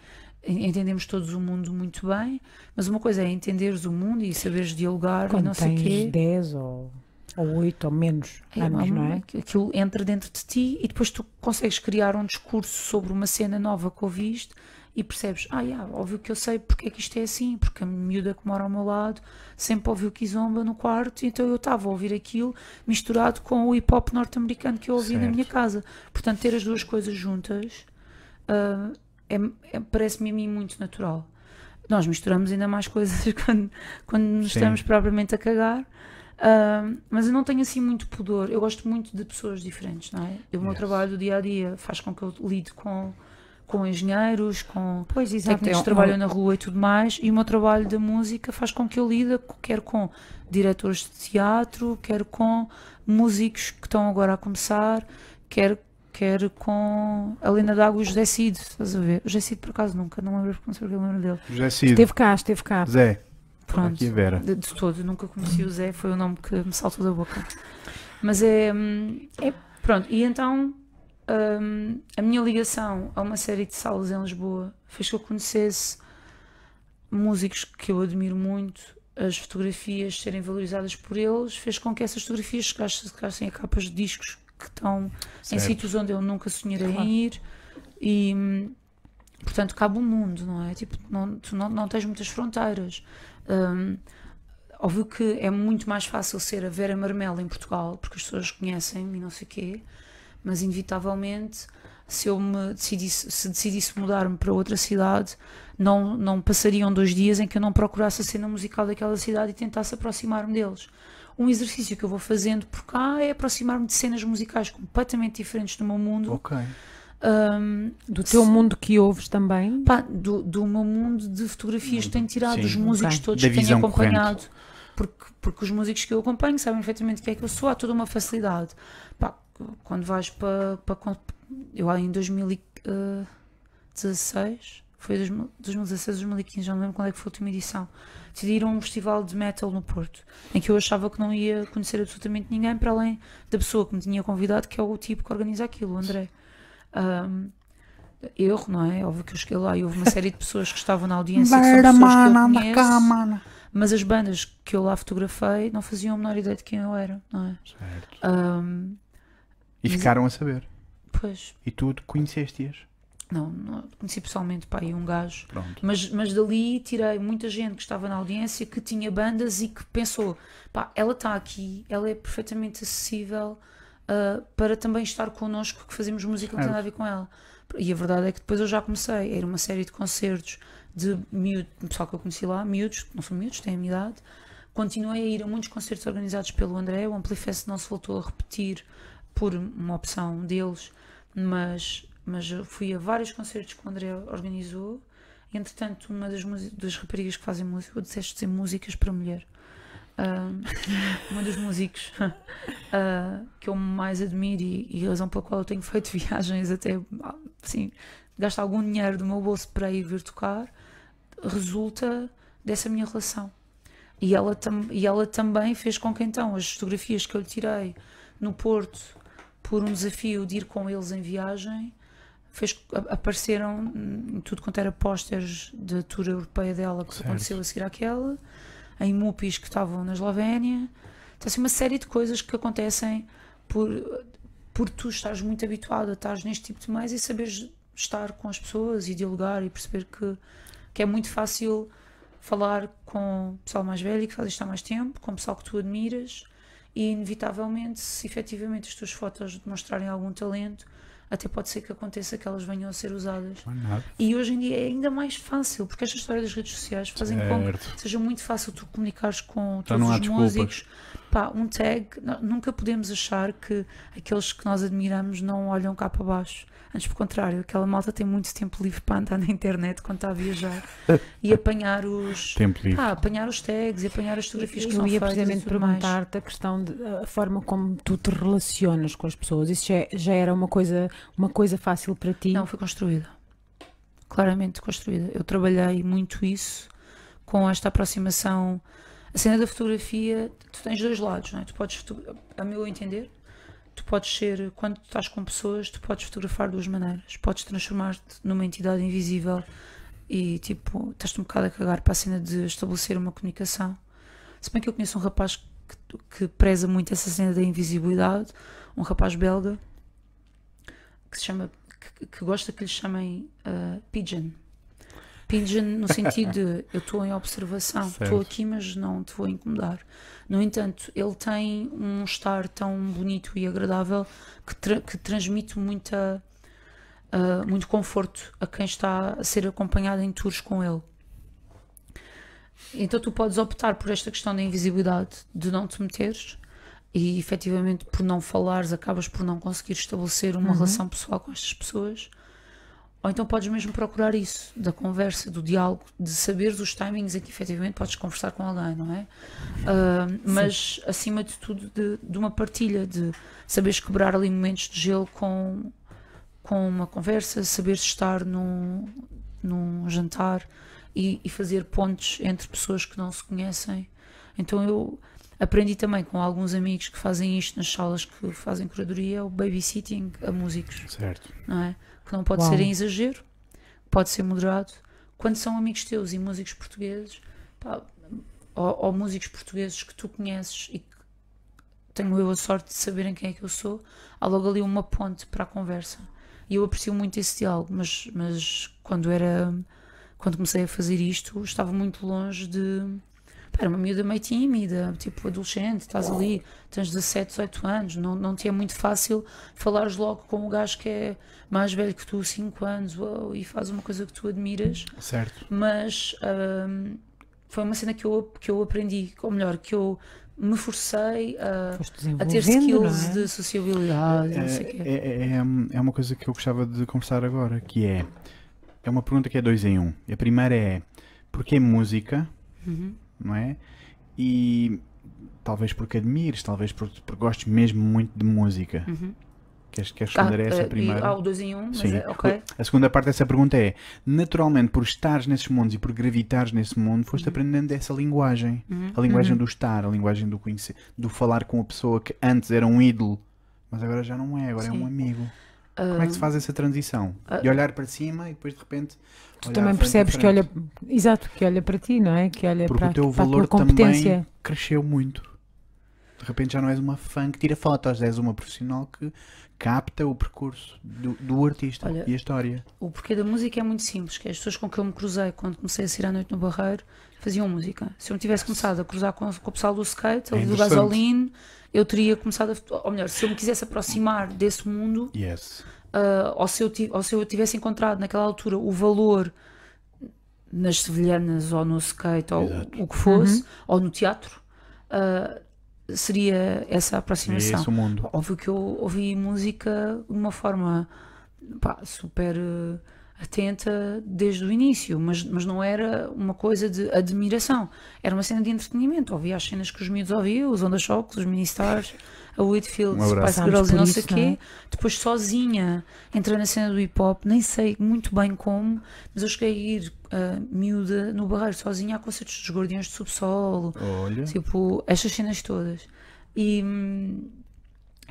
en- entendemos todos o mundo muito bem, mas uma coisa é entenderes o mundo e saberes dialogar e Quando não sei o tens quê. 10 ou, ou 8 ou menos É, anos, não é? Aquilo entra dentro de ti e depois tu consegues criar um discurso sobre uma cena nova que ouviste e percebes, ah, yeah, óbvio que eu sei porque é que isto é assim, porque a miúda que mora ao meu lado sempre ouviu Kizomba no quarto, então eu estava a ouvir aquilo misturado com o hip hop norte-americano que eu ouvi na Certo. minha casa. Portanto, ter as duas coisas juntas ah, é- é- parece-me a mim muito natural. Nós misturamos ainda mais coisas *laughs* quando, quando nos Sim. estamos propriamente a cagar. Ah, mas eu não tenho assim muito pudor. Eu gosto muito de pessoas diferentes, não é? O meu Yes. trabalho do dia a dia faz com que eu lide com, com engenheiros, com Pois, técnicos é que trabalham na rua e tudo mais, e o meu trabalho da música faz com que eu lide quer com diretores de teatro, quer com músicos que estão agora a começar, quer, quer com a Lena D'Água e o José Cid, estás a ver? O José Cid por acaso nunca, não lembro, não sei eu lembro dele. José Cid. Esteve cá, esteve cá. Zé. Pronto. Aqui a Vera. De, de todo, nunca conheci o Zé, foi o nome que me saltou da boca. Mas é, hum, é- Pronto, e então hum, a minha ligação a uma série de salas em Lisboa fez que eu conhecesse músicos que eu admiro muito, as fotografias serem valorizadas por eles, fez com que essas fotografias chegassem, a capas de discos que estão em Certo. sítios onde eu nunca sonharei Claro. em ir e portanto cabe o mundo, não é? Tipo, não, tu não, não tens muitas fronteiras. Hum, óbvio que é muito mais fácil ser a Vera Marmela em Portugal, porque as pessoas conhecem-me e não sei o quê, mas inevitavelmente se eu me decidisse, se decidisse mudar-me para outra cidade, não, não passariam dois dias em que eu não procurasse a cena musical daquela cidade e tentasse aproximar-me deles. Um exercício que eu vou fazendo por cá é aproximar-me de cenas musicais completamente diferentes do meu mundo. Ok. Hum, Do teu mundo que ouves também. pá, do, do meu mundo de fotografias que tenho tirado, Sim. dos músicos Ok. todos Da que tenho acompanhado. Porque, porque os músicos que eu acompanho sabem perfeitamente o que é que eu sou, há toda uma facilidade. Quando vais para. para eu lá em 2016, foi 2000 2016, 2015, já não lembro quando é que foi a última edição. Decidi ir a um festival de metal no Porto, em que eu achava que não ia conhecer absolutamente ninguém para além da pessoa que me tinha convidado, que é o tipo que organiza aquilo, o André. Ahm, erro, não é? Óbvio que eu cheguei lá e houve uma série de pessoas que estavam na audiência que são pessoas que eu conheço, mas as bandas que eu lá fotografei não faziam a menor ideia de quem eu era, não é? Certo. Ahm, E Mas- ficaram a saber. pois, E tu conheceste-as. não, não conheci pessoalmente pá, um gajo, Pronto. mas, mas dali tirei muita gente que estava na audiência que tinha bandas e que pensou, pá, ela está aqui, ela é perfeitamente acessível ah, para também estar connosco que fazemos música que tem nada a ver com ela. E a verdade é que depois eu já comecei, era uma série de concertos de miúdos, pessoal que eu conheci lá, miúdos, que não são miúdos, têm a minha idade. Continuei a ir a muitos concertos organizados pelo André, o Amplifest não se voltou a repetir por uma opção deles, mas, mas fui a vários concertos que o André organizou. Entretanto, uma das, das raparigas que fazem música, eu disseste dizer músicas para mulher. Ah, *laughs* uma dos músicos *laughs* ah, que eu mais admiro e, e razão pela qual eu tenho feito *laughs* viagens até assim, gasto algum dinheiro do meu bolso para ir ver tocar, resulta dessa minha relação. E ela, tam, e ela também fez com que então as fotografias que eu lhe tirei no Porto por um desafio de ir com eles em viagem fez, apareceram em tudo quanto era pósteres da tour europeia dela que Certo. aconteceu a seguir àquela, em MUPIs que estavam na Eslovénia. Então, assim, uma série de coisas que acontecem por, por tu estares muito habituado a estar neste tipo de meios e saberes estar com as pessoas e dialogar e perceber que, que é muito fácil falar com o pessoal mais velho que faz isto há mais tempo, com o pessoal que tu admiras e inevitavelmente, se efetivamente as tuas fotos demonstrarem algum talento, até pode ser que aconteça que elas venham a ser usadas. E hoje em dia é ainda mais fácil, porque esta história das redes sociais fazem com Certo. que seja muito fácil tu comunicares com Já todos os desculpas. músicos. Pá, um tag, nunca podemos achar que aqueles que nós admiramos não olham cá para baixo. Antes, pelo contrário, aquela malta tem muito tempo livre para andar na internet quando está a viajar *laughs* e apanhar os. Tempo livre. Pá, apanhar os tags e apanhar as fotografias que Eu são ia precisamente perguntar-te a questão de a forma como tu te relacionas com as pessoas. Isso já, já era uma coisa, uma coisa fácil para ti? Não, foi construída. Claramente construída. Eu trabalhei muito isso com esta aproximação. A cena da fotografia, tu tens dois lados, não é? Tu podes, a meu entender, tu podes ser, quando estás com pessoas, tu podes fotografar de duas maneiras. Podes transformar-te numa entidade invisível e, tipo, estás-te um bocado a cagar para a cena de estabelecer uma comunicação. Se bem que eu conheço um rapaz que, que preza muito essa cena da invisibilidade, um rapaz belga, que se chama que, que gosta que lhe chamem uh, pigeon. Pigeon no sentido de eu estou em observação, estou aqui, mas não te vou incomodar. No entanto, ele tem um estar tão bonito e agradável que, tra- que transmite muita, uh, muito conforto a quem está a ser acompanhado em tours com ele. Então tu podes optar por esta questão da invisibilidade, de não te meteres e efetivamente por não falares acabas por não conseguir estabelecer uma relação pessoal com estas pessoas. Ou então podes mesmo procurar isso, da conversa, do diálogo, de saberes os timings em que efetivamente podes conversar com alguém, não é? Ah, mas acima de tudo de, de uma partilha, de saberes quebrar ali momentos de gelo com, com uma conversa, saberes estar num, num jantar e, e fazer pontes entre pessoas que não se conhecem. Então eu aprendi também com alguns amigos que fazem isto nas salas que fazem curadoria, o babysitting a músicos Certo. não é? Que não pode Uau. ser em exagero, pode ser moderado. Quando são amigos teus e músicos portugueses, pá, ou, ou músicos portugueses que tu conheces e que tenho eu a sorte de saberem quem é que eu sou, há logo ali uma ponte para a conversa. E eu aprecio muito esse diálogo, mas, mas quando era quando comecei a fazer isto, estava muito longe de. Era uma miúda meio tímida, tipo adolescente, estás ali, tens 17, 18 anos, não, não te é muito fácil falares logo com o gajo que é mais velho que tu, 5 anos, uau, e faz uma coisa que tu admiras, Certo. mas hum, foi uma cena que eu, que eu aprendi, ou melhor, que eu me forcei a, a ter skills é? de sociabilidade, não sei o É, quê. é, é, é uma coisa que eu gostava de conversar agora, que é é uma pergunta que é dois em um. A primeira é porquê música, Uhum. Não é? E talvez porque admires, talvez porque, porque gostes mesmo muito de música. Uhum. Queres, queres responder a Ah, essa eh, e- primeira? Ah, o 2 em 1, um, mas Sim. é, ok. A segunda parte dessa pergunta é: naturalmente, por estares nesses mundos e por gravitares nesse mundo, foste Uhum. aprendendo essa linguagem. Uhum. A linguagem Uhum. do estar, a linguagem do conhecer, do falar com a pessoa que antes era um ídolo, mas agora já não é, agora é Sim. um amigo. Como é que se faz essa transição? Ah. De olhar para cima e depois de repente. Tu também a percebes que olha, exato, que olha para ti, não é? Que olha Porque para, o teu para a valor tua competência. também cresceu muito. De repente já não és uma fã que tira fotos, és uma profissional que capta o percurso do, do artista Olha, e a história. O porquê da música é muito simples, que é as pessoas com que eu me cruzei quando comecei a sair à noite no Barreiro faziam música. Se eu me tivesse começado a cruzar com, com o pessoal do skate, É do gasolina, eu teria começado a. Ou melhor, se eu me quisesse aproximar desse mundo, Yes. Ah, ou, se eu, ou se eu tivesse encontrado naquela altura o valor nas sevilhanas ou no skate ou Exato. o que fosse, ou no teatro, ah, seria essa aproximação. esse o mundo. Óbvio que eu ouvi música de uma forma pá, super eh, atenta desde o início, mas, mas não era uma coisa de admiração, era uma cena de entretenimento. Ouvia as cenas que os miúdos ouviam, os Onda Shocks, os Mini Stars, a Whitfield, Um. Spice Girls e não sei o isso, quê. não é? Depois sozinha entrei na cena do hip hop, nem sei muito bem como, mas eu cheguei a ir eh, miúda no barreiro sozinha a concertos dos Guardiões de Subsolo, Olha. Tipo, estas cenas todas. E, hum,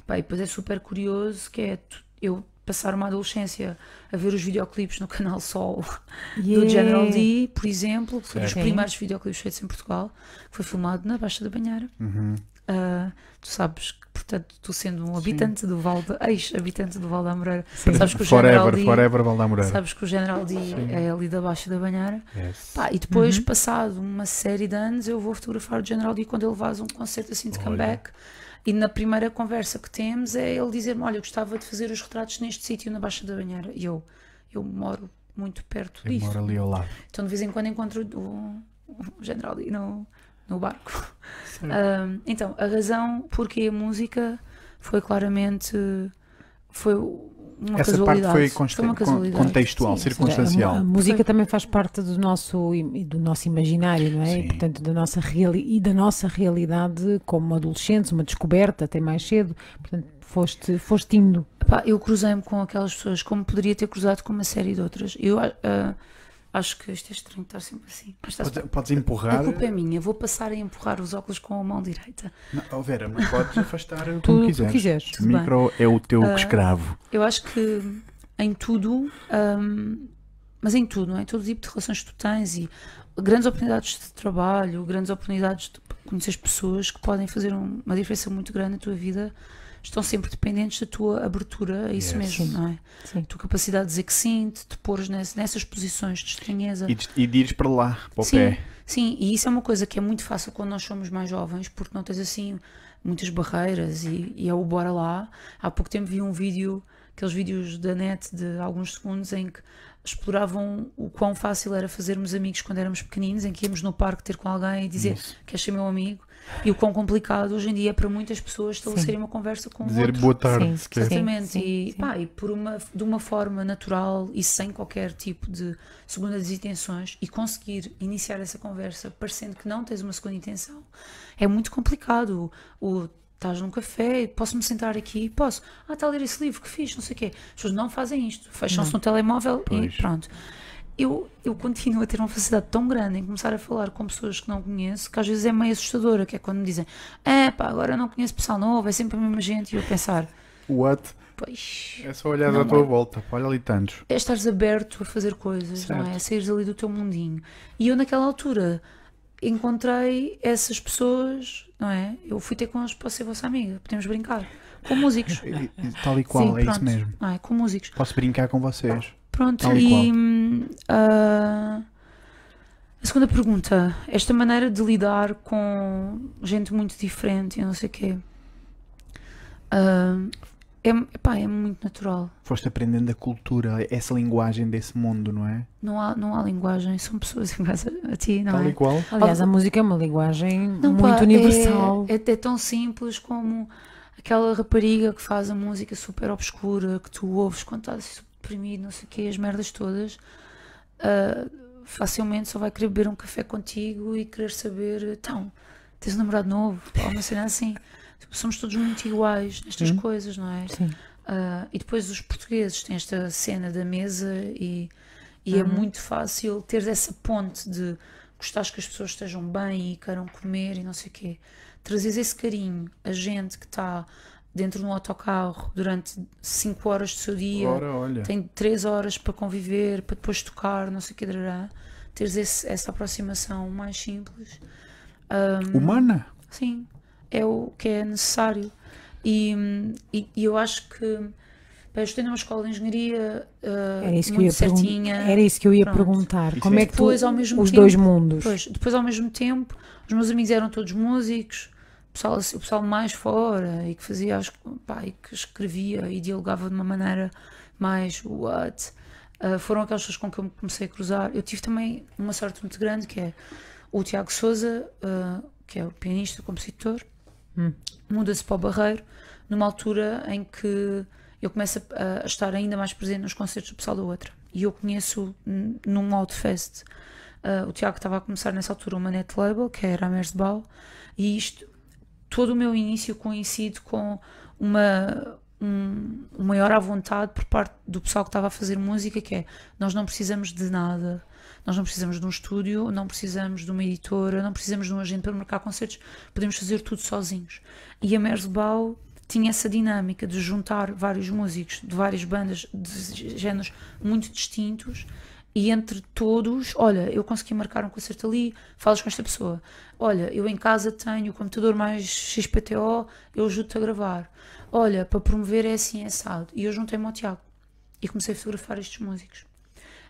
pá, e depois é super curioso que é tu- eu passar uma adolescência a ver os videoclipes no canal Sol *laughs* do Yeah. General D, por exemplo, que foi dos Certo. primeiros videoclipes feitos em Portugal, que foi filmado na Baixa da Banheira. Uhum. Ah, tu sabes que, portanto, tu sendo um habitante do Val de, ex-habitante do Val da Moreira, Sim. sabes que o General Forever, D, forever Valda Moreira. sabes que o General D é ali da Baixa da Banheira. Yes. Pá, e depois, passado uma série de anos, eu vou fotografar o General D quando ele faz um concerto assim de Olha. comeback. E na primeira conversa que temos é ele dizer-me: Olha, eu gostava de fazer os retratos neste sítio, na Baixa da Banheira. E eu, eu moro muito perto Eu disso. moro ali ao lado. Então de vez em quando encontro o, o general ali no, no barco. Um, então, a razão porque a música foi claramente foi uma Essa parte casualidade. foi conste- uma casualidade. contextual, Sim, circunstancial. A, a música também faz parte do nosso, do nosso imaginário, não é? Sim. E, portanto, da nossa reali e da nossa realidade como adolescentes, uma descoberta até mais cedo. Portanto, foste, foste indo. Pá, eu cruzei-me com aquelas pessoas como poderia ter cruzado com uma série de outras. Eu ah, acho que isto é estranho estar sempre assim. Podes, podes A empurrar. culpa é minha, vou passar a empurrar os óculos com a mão direita. Não, oh Vera, mas podes afastar como quiseres. quiseres. O micro é o teu Ah, escravo. Eu acho que em tudo, hum, mas em tudo, não é? Todo tipo de relações que tu tens e grandes oportunidades de trabalho, grandes oportunidades de conhecer pessoas que podem fazer um- uma diferença muito grande na tua vida, estão sempre dependentes da tua abertura a isso Yes. mesmo, Sim. não é? Sim. A tua capacidade de dizer que sim, de te pôres ness- nessas posições de estranheza. E, de- e de ires para lá, para o Sim. pé. Sim, e isso é uma coisa que é muito fácil quando nós somos mais jovens, porque não tens assim muitas barreiras e, e é o bora lá. Há pouco tempo vi um vídeo, aqueles vídeos da net de alguns segundos em que exploravam o quão fácil era fazermos amigos quando éramos pequeninos, em que íamos no parque ter com alguém e dizer Isso. queres ser meu amigo, e o quão complicado hoje em dia é para muitas pessoas estabelecerem uma conversa com Dizer outro. boa tarde. Sim, se quer. sim. Exatamente, e, sim. pá, e por uma, de uma forma natural e sem qualquer tipo de segundas intenções e conseguir iniciar essa conversa parecendo que não tens uma segunda intenção é muito complicado. O, o- estás num café, posso-me sentar aqui? Posso. Ah, está a ler esse livro, que fiz, não sei o quê. As pessoas não fazem isto, fecham-se no telemóvel Pois. e pronto. Eu, eu continuo a ter uma facilidade tão grande em começar a falar com pessoas que não conheço que às vezes é meio assustadora, que é quando me dizem é pá, agora não conheço pessoal novo, é sempre a mesma gente, e eu pensar, What? pois, É só olhar à tua é. volta. Olha ali tantos. é estares aberto a fazer coisas, não é? Certo. A saíres ali do teu mundinho. E eu naquela altura encontrei essas pessoas, não é? Eu fui ter com eles para ser vossa amiga, podemos brincar. Com músicos. *laughs* Tal e qual, Sim, é isso pronto. mesmo. Não é? Com músicos. Posso brincar com vocês. Pronto, Tal e e ah, a segunda pergunta, esta maneira de lidar com gente muito diferente e não sei o quê, ah, é, epá, é muito natural. Foste aprendendo a cultura, essa linguagem desse mundo, não é? Não há, não há linguagem, são pessoas *laughs* iguais a, a ti, não Tal é? e qual. Aliás, a música é uma linguagem Não, muito pá, universal. É, é, é tão simples como aquela rapariga que faz a música super obscura que tu ouves quando estás assim super deprimido, não sei o quê, as merdas todas. ah, facilmente só vai querer beber um café contigo e querer saber, então, tens um namorado novo, ou uma cena assim. *laughs* Tipo, Somos todos muito iguais nestas Hum. coisas, não é? Sim. Ah, e depois os portugueses têm esta cena da mesa e, e é Uhum. muito fácil ter essa ponte de gostares que as pessoas estejam bem e queiram comer e não sei o quê. Trazes esse carinho a gente que está dentro de um autocarro durante 5 horas do seu dia, Ora, olha. tem 3 horas para conviver, para depois tocar, não sei o que, dará. teres esse- essa aproximação mais simples. Ahm, Humana? Sim, é o que é necessário. E, e, e eu acho que eu estudei numa escola de engenharia ah, Era isso que eu ia, muito certinha. era isso que eu ia Pronto. perguntar. Isso Como é é que tu, Depois, ao mesmo os tempo- dois mundos? Pois, depois ao mesmo tempo, os meus amigos eram todos músicos, pessoal, o pessoal mais fora e que fazia, pá, e que escrevia e dialogava de uma maneira mais what. ah, foram aquelas pessoas com que eu me comecei a cruzar. Eu tive também uma sorte muito grande que é o Tiago Souza, ah, que é o pianista, compositor, Hum. muda-se para o Barreiro numa altura em que eu começo a, a estar ainda mais presente nos concertos do pessoal da outra. E eu conheço num Outfest Uh, o Tiago estava a começar nessa altura uma net label, que era a Mersbau, e isto, todo o meu início coincide com uma, um, maior à vontade por parte do pessoal que estava a fazer música, que é, nós não precisamos de nada, nós não precisamos de um estúdio, não precisamos de uma editora, não precisamos de um agente para marcar concertos, podemos fazer tudo sozinhos. E a Mersbau tinha essa dinâmica de juntar vários músicos de várias bandas de géneros muito distintos e entre todos, olha, eu consegui marcar um concerto ali, falas com esta pessoa. Olha, eu em casa tenho o computador mais XPTO, eu ajudo-te a gravar. Olha, para promover é assim, é assado. E eu juntei-me ao Tiago e comecei a fotografar estes músicos.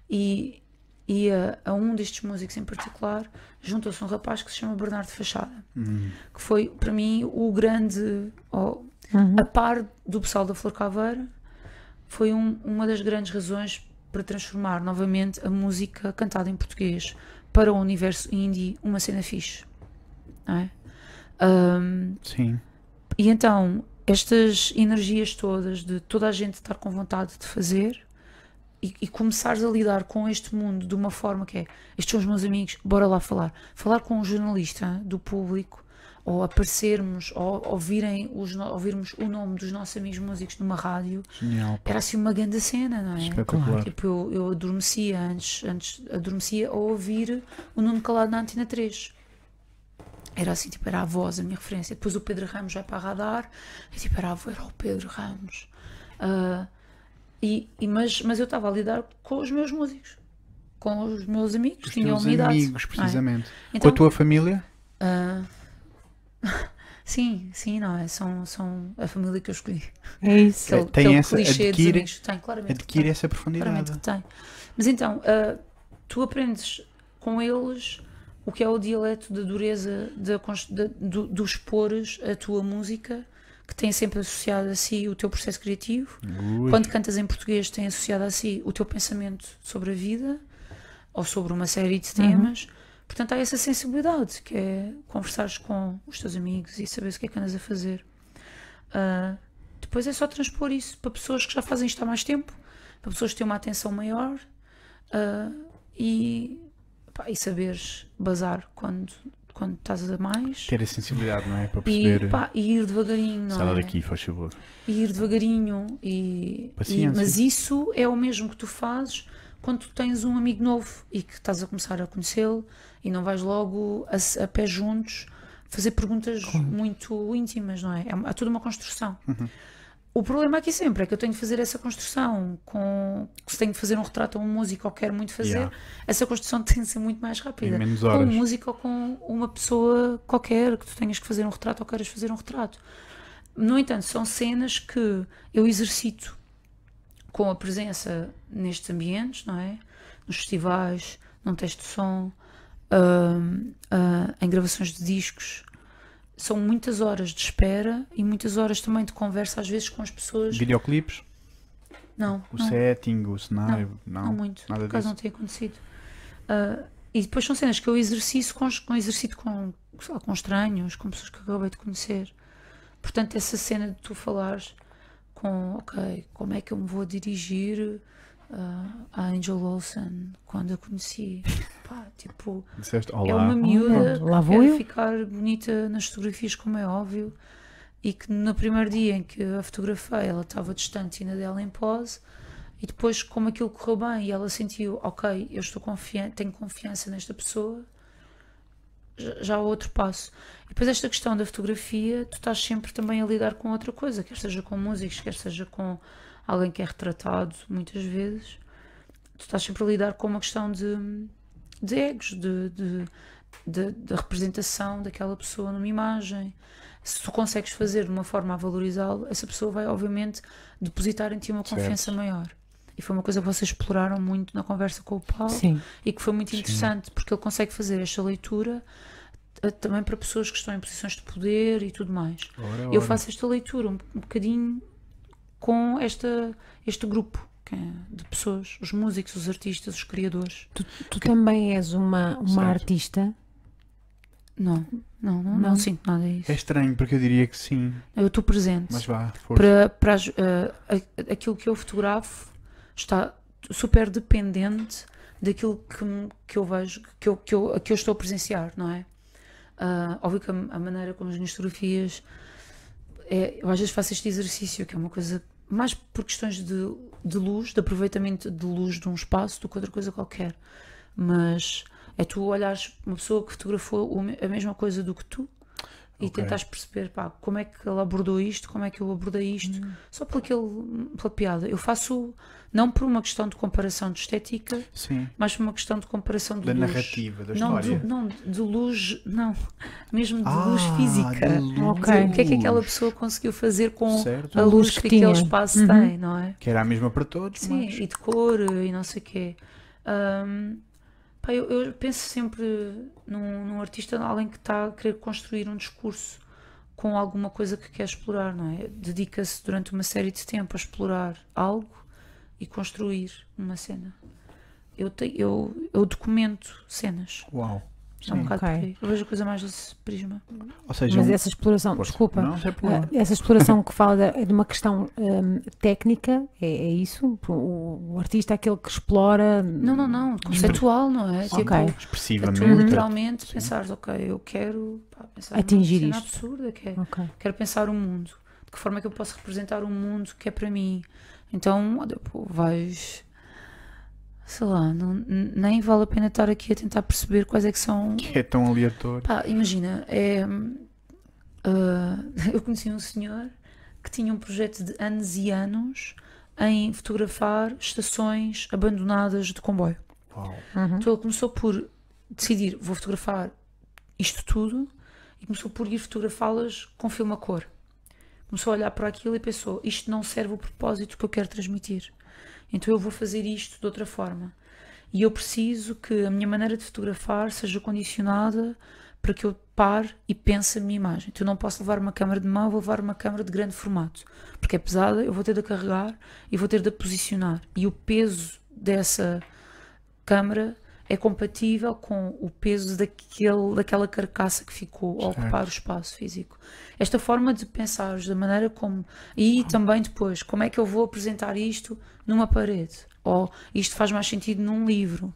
E E a, a um destes músicos em particular juntou-se um rapaz que se chama Bernardo Fachada, Hum, que foi para mim o grande, ó, Uhum. a par do pessoal da Flor Caveira, foi um- uma das grandes razões para transformar novamente a música cantada em português para o universo indie uma cena fixe. É? Ahm, sim. e então, estas energias todas de toda a gente estar com vontade de fazer e, e começares a lidar com este mundo de uma forma que é: estes são os meus amigos, bora lá falar. Falar com um jornalista do público, ou aparecermos, ou ouvirem os, ouvirmos o nome dos nossos amigos músicos numa rádio, Genial. era assim uma grande cena, não é? Espetacular. Tipo, eu, eu adormecia antes, antes adormecia a ouvir o Nuno Calado na Antena 3. Era assim, tipo, era a voz, a minha referência. Depois o Pedro Ramos vai para a radar, e tipo, era, a voz, era o Pedro Ramos. Ah, e, e- mas, mas eu estava a lidar com os meus músicos, com os meus amigos, Os idade. amigos, é? precisamente. Então, Com a tua família? ah, sim, sim, não é? São, são a família que eu escolhi. É isso. Aquele, tem aquele essa- clichê adquire- dos. Tem, claramente. que Adquire tem. essa profundidade. Claramente que tem. Mas então, ah, tu aprendes com eles o que é o dialeto da dureza da, cons- da- do, do expores a tua música, que tem sempre associado a si o teu processo criativo. Ui. Quando cantas em português, tem associado a si o teu pensamento sobre a vida ou sobre uma série de temas. Portanto, há essa sensibilidade que é conversares com os teus amigos e saberes o que é que andas a fazer. Ah, depois é só transpor isso para pessoas que já fazem isto há mais tempo, para pessoas que têm uma atenção maior ah, e, pá, e saberes bazar quando, quando estás a mais. Ter a sensibilidade, não é? Para E, perceber. pá, e ir devagarinho, Sai é? daqui, faz favor. e ir devagarinho e, Paciência. e- mas isso é o mesmo que tu fazes quando tu tens um amigo novo e que estás a começar a conhecê-lo e não vais logo a, a pé juntos fazer perguntas muito íntimas, não é? É, é tudo uma construção. Uhum. O problema aqui sempre é que eu tenho de fazer essa construção com se tenho de fazer um retrato a um músico ou quero muito fazer, Yeah. essa construção *laughs* tem de ser muito mais rápida com um músico ou com uma pessoa qualquer que tu tenhas que fazer um retrato ou queiras fazer um retrato. No entanto, são cenas que eu exercito com a presença nestes ambientes, não é? Nos festivais, num teste de som, ah, em gravações de discos. São muitas horas de espera e muitas horas também de conversa, às vezes com as pessoas. Videoclipes, Não, o não, setting, o cenário. Não, não muito. nada Por acaso não tem acontecido. Ah, e depois são cenas que eu exercito com, com, exercito com, lá, com estranhos, com pessoas que acabei de conhecer. Portanto, essa cena de tu falares com, ok, como é que eu me vou dirigir ah, à Angel Olsen quando a conheci? Pá, tipo, Disseste é olá. uma miúda Olha, lá que vou quer ficar bonita nas fotografias, como é óbvio, e que no primeiro dia em que a fotografei ela estava distante ainda dela em pose, e depois, como aquilo correu bem e ela sentiu, ok, eu estou confiante, tenho confiança nesta pessoa, já, já há outro passo. E depois, esta questão da fotografia, tu estás sempre também a lidar com outra coisa, quer seja com músicos, quer seja com alguém que é retratado, muitas vezes, tu estás sempre a lidar com uma questão de, de egos, de, de, de- da representação daquela pessoa numa imagem. Se tu consegues fazer de uma forma a valorizá-lo, essa pessoa vai, obviamente, depositar em ti uma Certo. confiança maior. E foi uma coisa que vocês exploraram muito na conversa com o Paulo Sim. e que foi muito Sim. interessante porque ele consegue fazer esta leitura eh, também para pessoas que estão em posições de poder e tudo mais. Ora, Eu ora. faço esta leitura um, um bocadinho com esta, este grupo que é de pessoas, os músicos, os artistas, os criadores. Tu, tu também és uma, uma Certo. artista. Não, não, não, não, Não? sinto nada disso. É estranho, porque eu diria que sim. Eu estou presente. Mas vá, força. para, para a- aquilo que eu fotografo está super dependente daquilo que, que eu vejo, que eu, que, eu, que eu estou a presenciar, não é? Ah, óbvio que a, a maneira como as minhas fotografias. É, eu às vezes faço este exercício, que é uma coisa mais por questões de, de luz, de aproveitamento de luz de um espaço, do que outra coisa qualquer. Mas é tu olhares uma pessoa que fotografou a mesma coisa do que tu e Ok. tentares perceber pá, como é que ela abordou isto, como é que eu abordei isto, só por aquele, pela piada. Eu faço não por uma questão de comparação de estética, Sim. mas por uma questão de comparação de Da luz. narrativa, da não, história. de, não, de luz, não, mesmo de Ah, luz física. de luz. Ok. O que é que aquela pessoa conseguiu fazer com Certo. a luz luz que que, aquele espaço Uhum. tem, não é? Que era a mesma para todos, Sim, mas... e de cor e não sei o quê. Ahm, Pá, eu, eu penso sempre num, num artista, alguém que está a querer construir um discurso com alguma coisa que quer explorar, não é? Dedica-se durante uma série de tempo a explorar algo e construir uma cena. Eu, te, eu, eu documento cenas. Uau. É um bocado Ok. por aí. Eu vejo a coisa mais desse prisma. Ou seja, Mas um- essa exploração, Força. desculpa, Não, problema. ah, essa exploração que fala da- é de uma questão hum, técnica, é, é isso? O, o artista é aquele que explora. Não, não, não. Conceitual, não é? Tipo, Ok. é tu expressivamente. literalmente pensares, ok, eu quero pá, pensar Atingir isto. absurda, que é, Ok. quero pensar o mundo. De que forma é que eu posso representar o mundo que é para mim? Então, olha, pô, vais. Sei lá, não- nem vale a pena estar aqui a tentar perceber quais é que são. Que é tão aleatório. Pá, imagina, é. ah, *laughs* eu conheci um senhor que tinha um projeto de anos e anos em fotografar estações abandonadas de comboio. Uau. Uhum. Então ele começou por decidir, vou fotografar isto tudo, e começou por ir fotografá-las com filme a cor. Começou a olhar para aquilo e pensou, isto não serve o propósito que eu quero transmitir. Então eu vou fazer isto de outra forma. E eu preciso que a minha maneira de fotografar seja condicionada para que eu pare e pense a minha imagem. Então eu não posso levar uma câmera de mão, vou levar uma câmera de grande formato. Porque é pesada, eu vou ter de carregar e vou ter de posicionar. E o peso dessa câmara é compatível com o peso daquele, daquela carcaça que ficou a ocupar o espaço físico. Esta forma de pensar da maneira como. E também depois, como é que eu vou apresentar isto numa parede? Ou isto faz mais sentido num livro?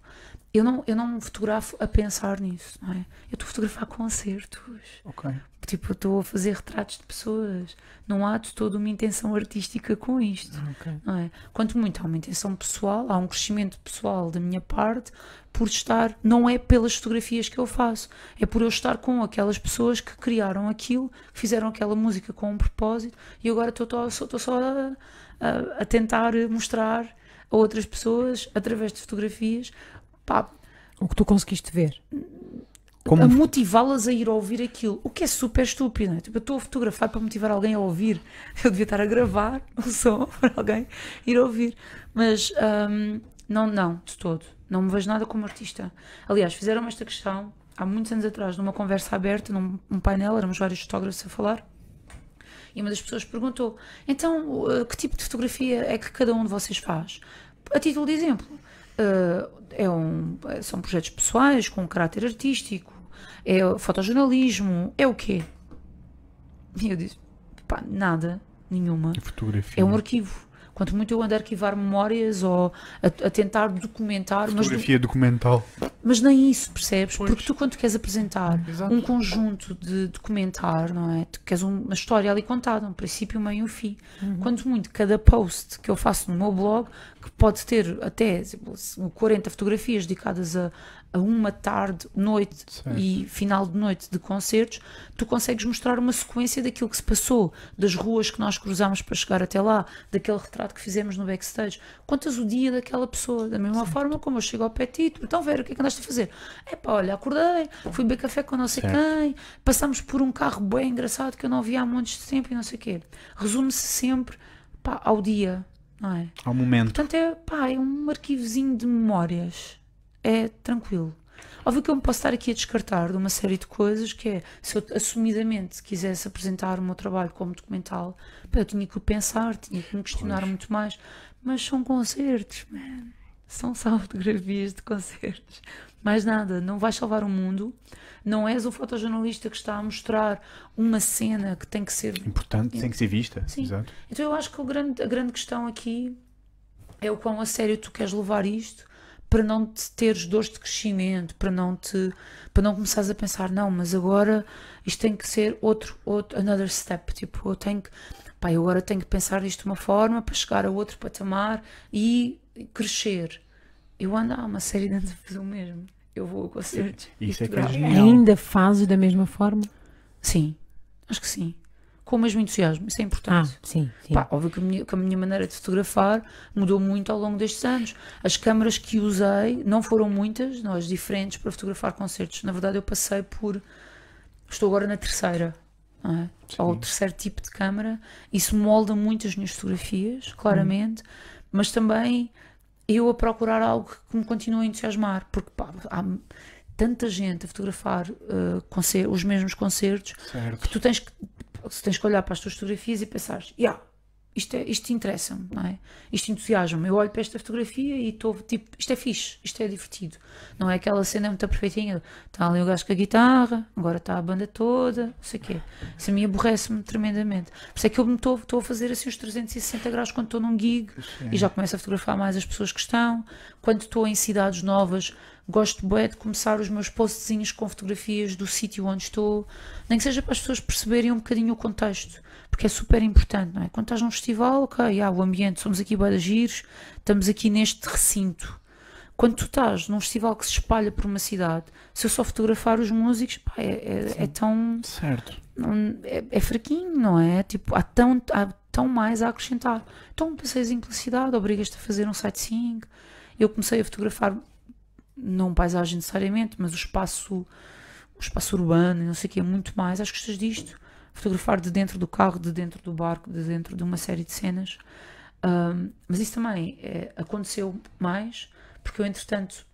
Eu não, eu não fotografo a pensar nisso, não é? Eu estou a fotografar concertos. Ok. Tipo, eu estou a fazer retratos de pessoas. Não há de toda uma intenção artística com isto Ok. não é? Quanto muito há uma intenção pessoal, há um crescimento pessoal da minha parte por estar, não é pelas fotografias que eu faço, é por eu estar com aquelas pessoas que criaram aquilo, que fizeram aquela música com um propósito e agora estou só, estou só a, a- a tentar mostrar a outras pessoas, através de fotografias, pá, O que tu conseguiste ver. Como a motivá-las a ir ouvir aquilo, o que é super estúpido. não é? Tipo, eu estou a fotografar para motivar alguém a ouvir. *laughs* Eu devia estar a gravar *laughs* o som para alguém ir ouvir. Mas hum, não, não, de todo. Não me vejo nada como artista. Aliás, fizeram esta questão há muitos anos atrás, numa conversa aberta, num, num painel, éramos vários fotógrafos a falar. E uma das pessoas perguntou: então, que tipo de fotografia é que cada um de vocês faz? A título de exemplo, é um, são projetos pessoais com caráter artístico, é fotojornalismo, é o quê? E eu disse: pá, nada, nenhuma. fotografia. É um arquivo. Quanto muito eu ando a arquivar memórias ou a, a tentar documentar, mas, Fotografia documental. mas nem isso, percebes? Pois. Porque tu, quando queres apresentar Exato. um conjunto de documentar, não é? Tu queres um- uma história ali contada, um princípio, um meio e um fim. Quanto muito, cada post que eu faço no meu blog, que pode ter até tipo, 40 fotografias dedicadas a, a uma tarde, noite Certo. e final de noite de concertos, tu consegues mostrar uma sequência daquilo que se passou, das ruas que nós cruzámos para chegar até lá, daquele retrato que fizemos no backstage. Contas o dia daquela pessoa, da mesma forma como eu chego ao Petit, então, Vera, o que é que andaste a fazer? É pá, olha, acordei, fui beber café com não sei Certo. quem, passámos por um carro bem engraçado que eu não via há montes de tempo e não sei o quê. Resume-se sempre pá, ao dia, não é? Ao momento. Portanto, é, pá, é um arquivozinho de memórias. É tranquilo. Óbvio que eu me posso estar aqui a descartar de uma série de coisas que é, se eu assumidamente quisesse apresentar o meu trabalho como documental, eu tinha que pensar, tinha que me questionar Pois. muito mais. Mas são concertos, man. São só fotografias de concertos. Mais nada, não vais salvar o mundo. Não és o fotojornalista que está a mostrar uma cena que tem que ser Importante, tem que ser vista. Sim. Exato. então eu acho que grande- a grande questão aqui é o quão a sério tu queres levar isto para não te teres dores de crescimento, para não te para não começares a pensar, não, mas agora isto tem que ser outro, outro another step, tipo, eu tenho que, pá, eu agora tenho que pensar disto de uma forma para chegar a outro patamar e crescer. Eu ando há uma série de anos a fazer o mesmo. Eu vou a concertos. e Isso é que é. Ainda fazes da mesma forma? Sim, acho que sim. Com o mesmo entusiasmo, isso é Ah, importante. sim, sim. Pá, óbvio que a, minha, que a minha maneira de fotografar mudou muito ao longo destes anos. As câmaras que usei não foram muitas, nós diferentes para fotografar concertos. Na verdade, eu passei por. Estou agora na terceira, é? Ou terceiro tipo de câmara. Isso molda muito as minhas fotografias, claramente, mas também eu a procurar algo que me continue a entusiasmar, porque pá, há tanta gente a fotografar uh, os mesmos concertos Certo. que tu tens que, tens que olhar para as tuas fotografias e pensar, yeah, isto, é, isto interessa-me, não é? Isto entusiasma-me. Eu olho para esta fotografia e estou tipo, isto é fixe, isto é divertido. Não é aquela cena muito perfeitinha, está ali o gajo com a guitarra, agora está a banda toda, não sei o quê. Isso a mim aborrece-me tremendamente. Por isso é que eu me estou estou a fazer assim os 360 graus quando estou num gig e já começo a fotografar mais as pessoas que estão. Quando estou em cidades novas, gosto bué de começar os meus postzinhos com fotografias do sítio onde estou, nem que seja para as pessoas perceberem um bocadinho o contexto, porque é super importante, não é? Quando estás num festival, ok, ah, o ambiente, somos aqui de giros, estamos aqui neste recinto. Quando tu estás num festival que se espalha por uma cidade, se eu só fotografar os músicos, pá, é, é- é tão Certo. é, é fraquinho, não é? Tipo, há tão, há tão mais a acrescentar. Então, um passeiozinho pela cidade, obrigas-te a fazer um sightseeing. Eu comecei a fotografar, não paisagem necessariamente, mas o espaço, o espaço urbano, e não sei o que, muito mais. Acho que gostas disto. Fotografar de dentro do carro, de dentro do barco, de dentro de uma série de cenas. Ahm, mas isso também é, aconteceu mais, porque eu, entretanto,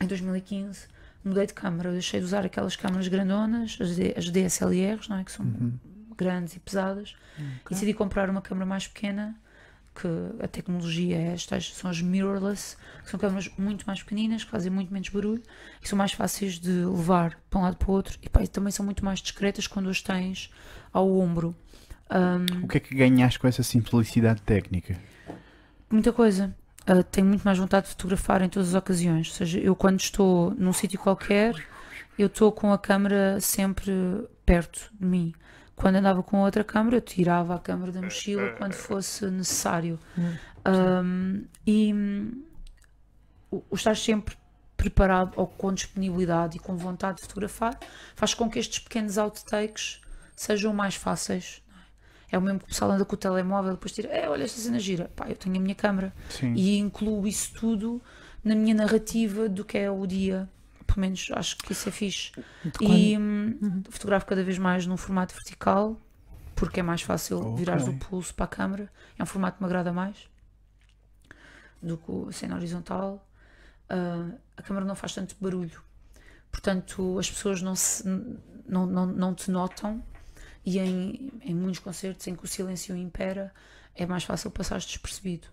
em 2015, mudei de câmara. Eu deixei de usar aquelas câmaras grandonas, as, D- as DSLRs, não é? que são grandes e pesadas, e decidi comprar uma câmara mais pequena, que a tecnologia é estas, são as mirrorless, que são câmaras muito mais pequeninas, que fazem muito menos barulho e são mais fáceis de levar para um lado para o outro e, pá, e também são muito mais discretas quando as tens ao ombro. Ahm, O que é que ganhaste com essa simplicidade técnica? muita coisa. Uh, tenho muito mais vontade de fotografar em todas as ocasiões. Ou seja, eu quando estou num sítio qualquer, eu estou com a câmera sempre perto de mim. Quando andava com outra câmera, eu tirava a câmera da mochila quando fosse necessário. Um, e hum, o, o estar sempre preparado ou com disponibilidade e com vontade de fotografar faz com que estes pequenos outtakes sejam mais fáceis. É É o mesmo que o pessoal anda com o telemóvel, depois tira, é, olha esta cena gira, pá, eu tenho a minha câmera Sim. e incluo isso tudo na minha narrativa do que é o dia. Pelo menos acho que isso é fixe. E hum, fotografo cada vez mais num formato vertical, porque é mais fácil Ok. virares o pulso para a câmera. É um formato que me agrada mais do que a cena horizontal. Ah, a câmera não faz tanto barulho, portanto as pessoas não, se, não, não, não te notam. E em, em muitos concertos em que o silêncio impera, é mais fácil passar despercebido.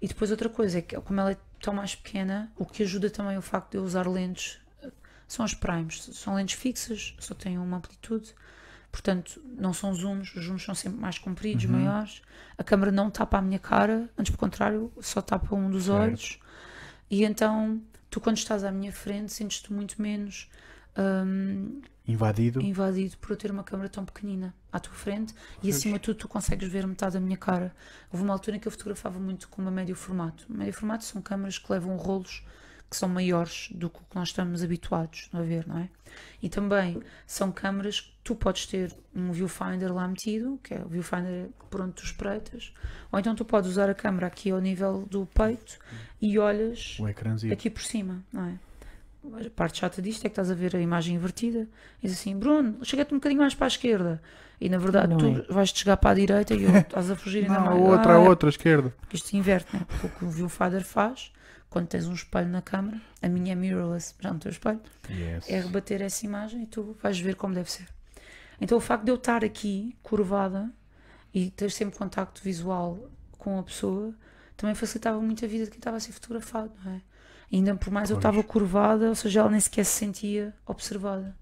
E depois outra coisa é que, como ela é tão mais pequena, o que ajuda também o facto de eu usar lentes são as primes. São lentes fixas, só têm uma amplitude, portanto não são zooms, os zooms são sempre mais compridos, maiores. A câmera não tapa a minha cara, antes pelo contrário, só tapa um dos Certo. olhos. E então tu, quando estás à minha frente, sentes-te muito menos. Hum, Invadido. invadido por eu ter uma câmera tão pequenina à tua frente e acima de tudo tu consegues ver metade da minha cara. Houve uma altura em que eu fotografava muito com uma médio formato. Médio formato são câmaras que levam rolos que são maiores do que o que nós estamos habituados a ver, não é? E também são câmaras que tu podes ter um viewfinder lá metido, que é o viewfinder por onde tu espreitas, ou então tu podes usar a câmera aqui ao nível do peito e olhas aqui por cima, não é? A parte chata disto é que estás a ver a imagem invertida e diz assim, Bruno, chega-te um bocadinho mais para a esquerda. E na verdade Não tu vais-te chegar para a direita e eu, *laughs* estás a fugir ainda Não, a mais. outra, Ah, a é, outra, a esquerda. porque isto inverte, né? Porque o que o viewfinder faz, quando tens um espelho na câmara, a minha é mirrorless, já no teu espelho, Yes. é rebater essa imagem e tu vais ver como deve ser. Então o facto de eu estar aqui, curvada, e ter sempre contacto visual com a pessoa, também facilitava muito a vida de quem estava a ser fotografado, não é? Ainda por mais eu Pois. estava curvada, ou seja, ela nem sequer se sentia observada.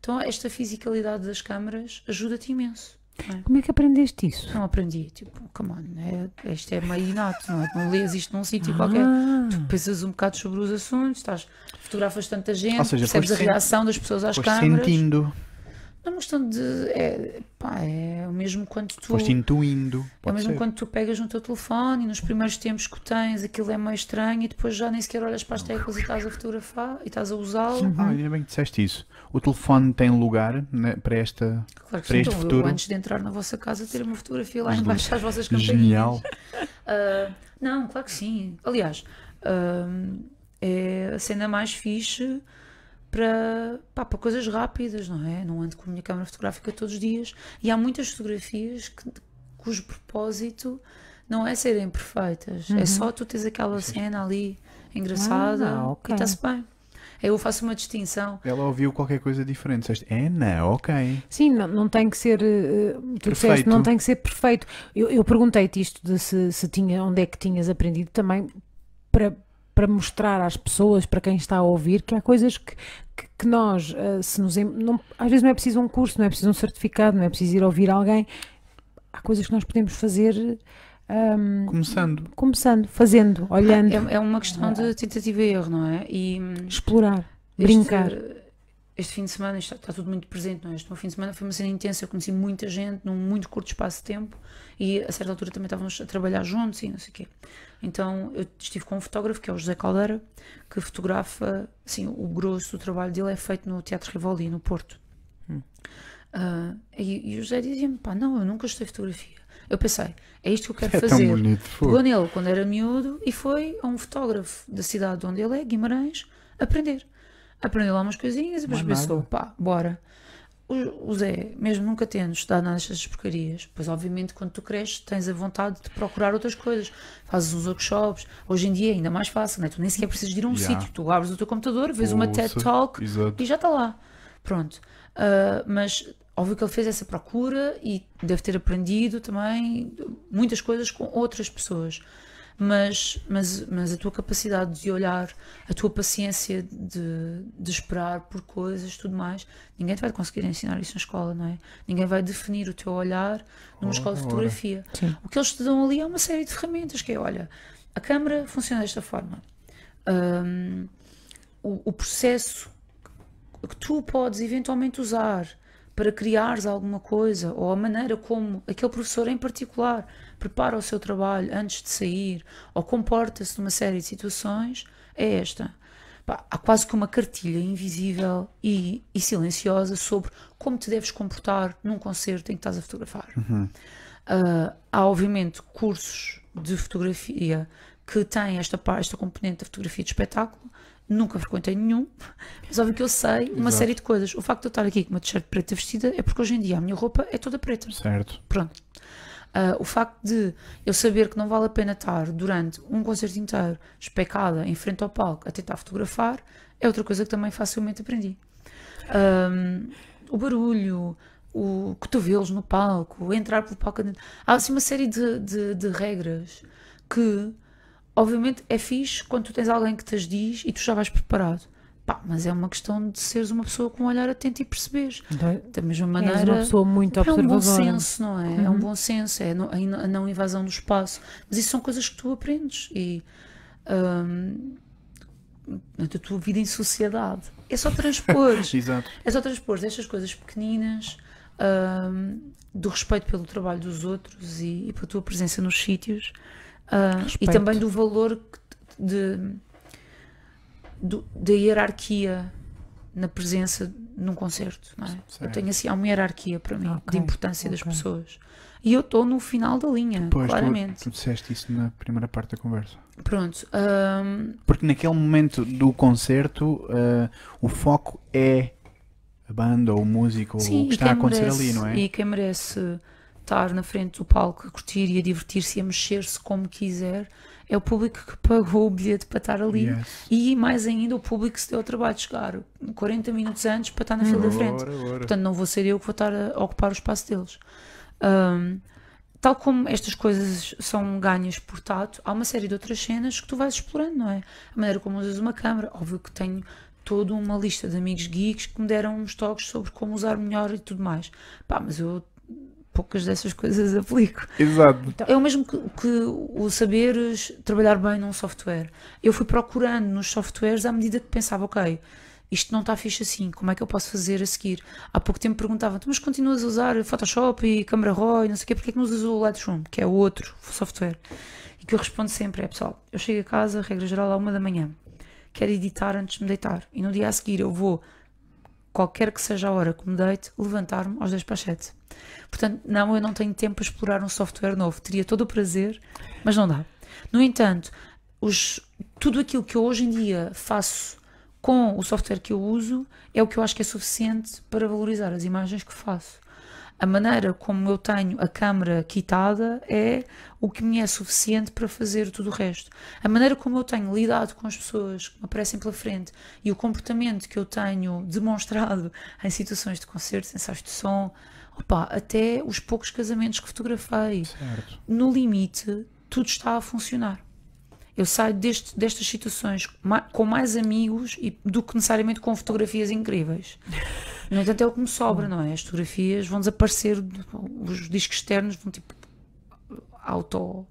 Então esta fisicalidade das câmaras ajuda-te imenso. Como é que aprendeste isso? Não aprendi, tipo, come on, é, isto é meio inato, não é? Não lês isto num sítio qualquer Ah, pensas um bocado sobre os assuntos, estás, fotografas tanta gente, Ou seja, percebes a reação das pessoas às câmaras. sentindo, Não é uma questão de. É, pá, é o mesmo quando tu. foste intuindo. É o mesmo ser. quando tu pegas no teu telefone e nos primeiros tempos que tens aquilo é meio estranho e depois já nem sequer olhas para as teclas e estás a fotografar e estás a usá-lo. Ah, ainda bem que disseste isso. O telefone tem lugar né, para esta. Claro que Para sim, este então, eu, futuro. antes de entrar na vossa casa ter uma fotografia lá embaixo às vossas campainhas. Genial. *laughs* Ah, não, claro que sim. Aliás, ah, é a cena mais fixe para, pá, para coisas rápidas, não é? Não ando com a minha câmera fotográfica todos os dias. E há muitas fotografias que- cujo propósito não é serem perfeitas, é só tu teres aquela cena ali engraçada Ah, ok. e está-se bem. Eu faço uma distinção. Ela ouviu qualquer coisa diferente. Disseste, é, não, ok. Sim, não, não tem que ser. eh, tu disseste, Perfeito. não tem que ser perfeito. Eu, eu perguntei-te isto de se, se tinha, onde é que tinhas aprendido também para, para mostrar às pessoas, para quem está a ouvir, que há coisas que, que, que nós, eh, se nos. Não, às vezes não é preciso um curso, não é preciso um certificado, não é preciso ir ouvir alguém. Há coisas que nós podemos fazer ahm, Começando. começando, fazendo, olhando, É, é uma questão de tentativa e erro, não é? E explorar, este- brincar. Este fim de semana, está, está tudo muito presente, não é? Este meu fim de semana foi uma cena intensa, eu conheci muita gente num muito curto espaço de tempo e a certa altura também estávamos a trabalhar juntos e não sei o quê. Então eu estive com um fotógrafo, que é o José Caldeira, que fotografa, assim, o grosso do trabalho dele é feito no Teatro Rivoli, no Porto. Ah, e, e o José dizia-me, pá, não, eu nunca estudei fotografia. Eu pensei, é isto que eu quero É tão fazer. bonito. fogo. Pegou nele quando era miúdo e foi a um fotógrafo da cidade onde ele é, Guimarães, aprender. Aprendeu lá umas coisinhas e depois pensou, pá, bora. O, Zé, mesmo nunca tendo estudado nada destas porcarias, pois obviamente quando tu cresces tens a vontade de procurar outras coisas, fazes uns workshops, hoje em dia é ainda mais fácil, não é? tu nem sequer precisas de ir a um Yeah. sítio, tu abres o teu computador, vês uma TED Ouça. Talk Exato. e já está lá. Pronto. Ah, mas óbvio que ele fez essa procura e deve ter aprendido também muitas coisas com outras pessoas. Mas, mas, mas a tua capacidade de olhar, a tua paciência de, de esperar por coisas, tudo mais, ninguém te vai conseguir ensinar isso na escola, não é? Ninguém vai definir o teu olhar numa Ora, escola de fotografia. Sim. O que eles te dão ali é uma série de ferramentas, que é, olha, a câmara funciona desta forma. Hum, o, o processo que tu podes eventualmente usar para criares alguma coisa, ou a maneira como aquele professor em particular prepara o seu trabalho antes de sair, ou comporta-se numa série de situações, é esta. Pá, há quase que uma cartilha invisível e, e silenciosa sobre como te deves comportar num concerto em que estás a fotografar. Ah, há, obviamente, cursos de fotografia que têm esta, esta componente da fotografia de espetáculo. Nunca frequentei nenhum, mas óbvio que eu sei uma Exato. série de coisas. O facto de eu estar aqui com uma t-shirt preta vestida é porque hoje em dia a minha roupa é toda preta. Certo. Pronto. Ah, o facto de eu saber que não vale a pena estar durante um concerto inteiro especada em frente ao palco a tentar fotografar é outra coisa que também facilmente aprendi. Ahm, o barulho, o cotovelos no palco, entrar pelo palco. Há assim uma série de, de, de regras que, obviamente, é fixe quando tu tens alguém que te as diz e tu já vais preparado. Pá, mas é uma questão de seres uma pessoa com um olhar atento e perceberes. Então, Da mesma és maneira. uma pessoa muito É um bom observadora. senso, não é? É um bom senso, é a não invasão do espaço. Mas isso são coisas que tu aprendes e hum, na tua vida em sociedade. É só transpor, *laughs* é só transpor estas coisas pequeninas hum, do respeito pelo trabalho dos outros e, e pela tua presença nos sítios ah, e também do valor que- de, do- da hierarquia na presença num concerto, não é? Eu tenho assim, há uma hierarquia para mim de Ok, importância das ok. pessoas. E eu estou no final da linha, Pois, tu, claramente. tu disseste isso na primeira parte da conversa. Pronto. hum, Porque naquele momento do concerto, eh, o foco é a banda ou o músico ou o que está a acontecer merece- ali, não é? E quem merece estar na frente do palco a curtir e a divertir-se e a mexer-se como quiser é o público que pagou o bilhete para estar ali. Yes. E mais ainda o público que se deu o trabalho de chegar 40 minutos antes para estar na fila da frente. Ora. Portanto, não vou ser eu que vou estar a ocupar o espaço deles. Ahm, tal como estas coisas são ganhas por tato, há uma série de outras cenas que tu vais explorando, não é? A maneira como usas uma câmera. Óbvio que tenho toda uma lista de amigos geeks que me deram uns toques sobre como usar melhor e tudo mais. Pá, mas eu poucas dessas coisas aplico. Exato. É o mesmo que, que o saberes trabalhar bem num software. Eu fui procurando nos softwares à medida que pensava, ok, isto não está fixe assim, como é que eu posso fazer a seguir? Há pouco tempo perguntavam, mas continuas a usar Photoshop e Camera Raw e não sei o quê, porque é que não usas o Lightroom, que é o outro software? E que eu respondo sempre é, pessoal, eu chego a casa, regra geral, à uma da manhã, quero editar antes de me deitar, e no dia a seguir eu vou, qualquer que seja a hora que me deite, levantar-me aos 10 para as 7. Portanto, não, eu não tenho tempo para explorar um software novo. Teria todo o prazer, mas não dá. No entanto, os, tudo aquilo que eu hoje em dia faço com o software que eu uso é o que eu acho que é suficiente para valorizar as imagens que faço. A maneira como eu tenho a câmara quitada é o que me é suficiente para fazer tudo o resto. A maneira como eu tenho lidado com as pessoas que me aparecem pela frente e o comportamento que eu tenho demonstrado *laughs* em situações de concertos, ensaios de som, opa, até os poucos casamentos que fotografei. Certo. No limite, tudo está a funcionar. Eu saio deste, destas situações com mais amigos e, do que necessariamente com fotografias incríveis. *laughs* No entanto, é o que me sobra, não é? As fotografias vão desaparecer, os discos externos vão tipo auto.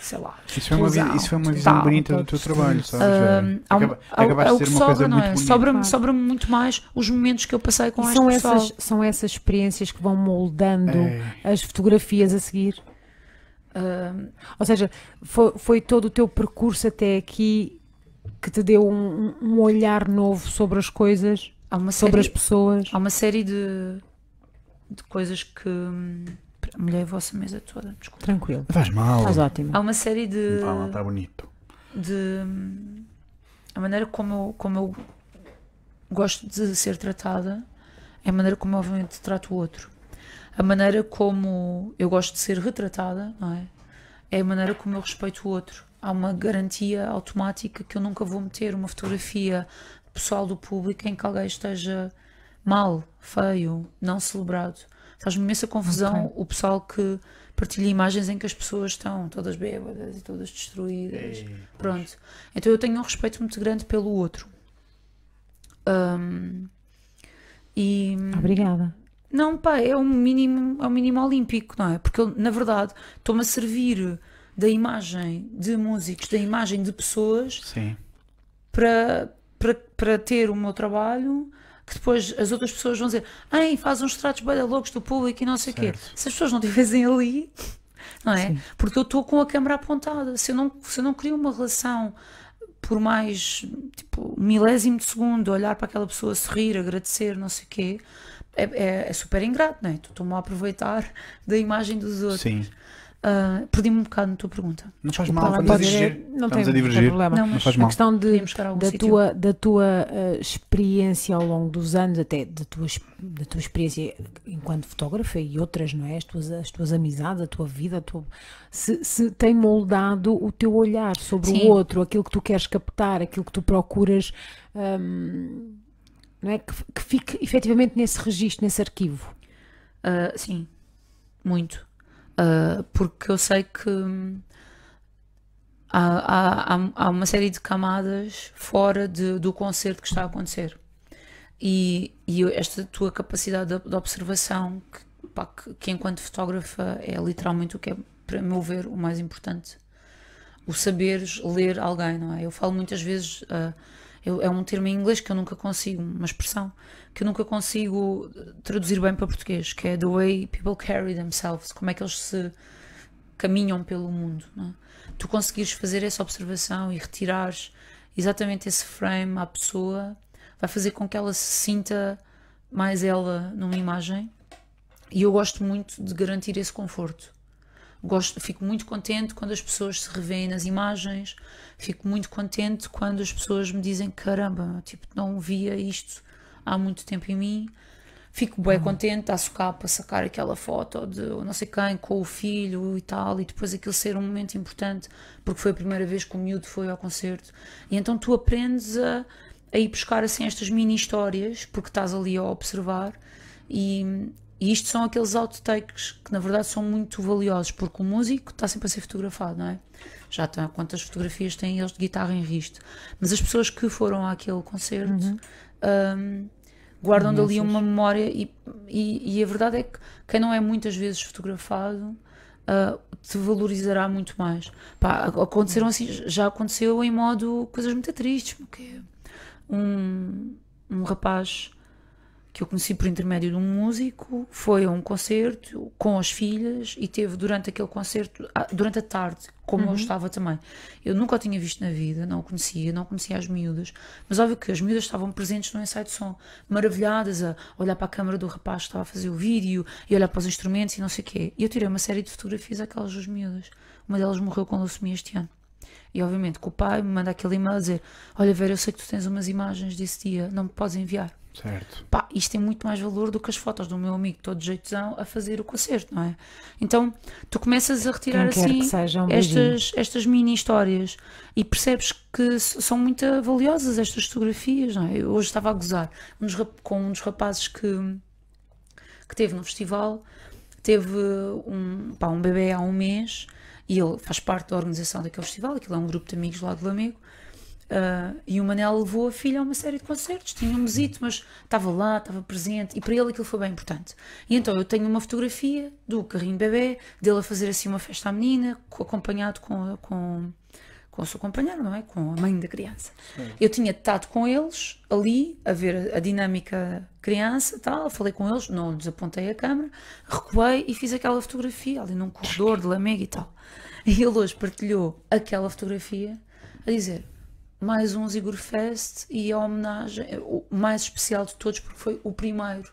sei lá. Isso foi uma, vi- explosão isso foi uma visão bonita do teu trabalho, sabes? Acaba- é o que sobra, não muito é? Sobra-me Claro. sobra muito mais os momentos que eu passei com E são pessoal. essas, são essas experiências que vão moldando É. as fotografias a seguir. Ahm, Ou seja, foi, foi todo o teu percurso até aqui que te deu um- um olhar novo sobre as coisas, há uma sobre as série, pessoas. há uma série de, de coisas que. hum, Molhei a vossa mesa toda, desculpa. Tranquilo. Faz mal. Estás ótimo. Há uma série de. Está tá bonito. de a maneira como eu, como eu gosto de ser tratada é a maneira como eu obviamente trato o outro. A maneira como eu gosto de ser retratada, não é? É a maneira como eu respeito o outro. Há uma garantia automática que eu nunca vou meter uma fotografia pessoal do público em que alguém esteja mal, feio, não celebrado. Faz-me imensa confusão o pessoal que partilha imagens em que as pessoas estão todas bêbadas e todas destruídas. Pronto. Então eu tenho um respeito muito grande pelo outro. Ahm, e Obrigada. não, pá, é um mínimo, é um mínimo olímpico, não é? Porque eu, na verdade, estou-me a servir da imagem de músicos, da imagem de pessoas Sim. para, para, para ter o meu trabalho que depois as outras pessoas vão dizer Ei, faz uns tratos bem loucos do público e não sei o quê. Se as pessoas não estivessem ali, não é? Sim. Porque eu estou com a câmera apontada. Se eu não, se eu não crio uma relação por mais tipo um milésimo de segundo, olhar para aquela pessoa, sorrir, agradecer, não sei o quê, é, é, é super ingrato, não é? Tu Estou-me a aproveitar *laughs* da imagem dos outros. Sim. Ah, Perdi-me um bocado na tua pergunta. Não faz mal, estamos a divergir. não Estamos tem, a divergir. problema. Não, Não mas faz A mal. questão de, a da sítio. tua, da tua eh, experiência ao longo dos anos, até da tua, da tua experiência enquanto fotógrafa e outras, não é? As tuas, as tuas amizades, a tua vida, a tua- se, se tem moldado o teu olhar sobre Sim. o outro, aquilo que tu queres captar, aquilo que tu procuras, hum, não é? Que, que fique efetivamente nesse registro, nesse arquivo. Ah, sim, muito. Ah, porque eu sei que há, há, há, uma série de camadas fora de- do concerto que está a acontecer. E, e esta tua capacidade de, de observação, que, pá, que, que enquanto fotógrafa é literalmente o que é, para meu ver, o mais importante. O saberes ler alguém, não é? Eu falo muitas vezes, ah, eu- é um termo em inglês que eu nunca consigo, uma expressão que eu nunca consigo traduzir bem para português, que é the way people carry themselves, como é que eles se caminham pelo mundo. É? Tu conseguires fazer essa observação e retirares exatamente esse frame à pessoa, vai fazer com que ela se sinta mais ela numa imagem. E eu gosto muito de garantir esse conforto. Gosto, fico muito contente quando as pessoas se revêem nas imagens, fico muito contente quando as pessoas me dizem caramba, tipo, não via isto há muito tempo em mim. Fico bem contente a socar para sacar aquela foto de não sei quem com o filho e tal, e depois aquilo ser um momento importante, porque foi a primeira vez que o miúdo foi ao concerto. E então tu aprendes a, a ir buscar assim estas mini histórias, porque estás ali a observar, e, e isto são aqueles outtakes que na verdade são muito valiosos, porque o músico está sempre a ser fotografado, não é? Já está, quantas fotografias têm eles de guitarra em risto. Mas as pessoas que foram àquele concerto hum, guardam dali uma memória e, e, e a verdade é que quem não é muitas vezes fotografado ah, te valorizará muito mais. Pá, aconteceram assim, já aconteceu em modo coisas muito tristes, porque um, um rapaz que eu conheci por intermédio de um músico, foi a um concerto com as filhas e teve durante aquele concerto, ah, durante a tarde, como eu estava também. Eu nunca o tinha visto na vida, não o conhecia, não conhecia as miúdas, mas óbvio que as miúdas estavam presentes no ensaio de som, maravilhadas a olhar para a câmara do rapaz que estava a fazer o vídeo e olhar para os instrumentos e não sei o quê. E eu tirei uma série de fotografias àquelas duas miúdas. Uma delas morreu com leucemia este ano. E obviamente que o pai me manda aquele e-mail a dizer: Olha, Vera, eu sei que tu tens umas imagens desse dia, não me podes enviar. Certo. Pá, isto tem muito mais valor do que as fotos do meu amigo todo jeitosão a fazer o concerto, não é? Então tu começas a retirar assim um estas, estas mini histórias e percebes que são muito valiosas estas fotografias, não é? Eu hoje estava a gozar com um dos rapazes que, que teve no festival, teve um, pá, um bebê há um mês e ele faz parte da organização daquele festival, aquilo é um grupo de amigos lá do Lamego. Ah, e o Manel levou a filha a uma série de concertos, tinha um mesito, mas estava lá, estava presente, e para ele aquilo foi bem importante. E então eu tenho uma fotografia do carrinho bebê, dele a fazer assim uma festa à menina, co- acompanhado com, a- com, com a sua companheira, não é? Com a mãe da criança. Eu tinha estado com eles ali, a ver a, a dinâmica criança, tal, falei com eles, não desapontei a câmera, recuei e fiz aquela fotografia ali num corredor de Lamego e tal. E ele hoje partilhou aquela fotografia a dizer mais um Zigor Fest e a homenagem, o mais especial de todos, porque foi o primeiro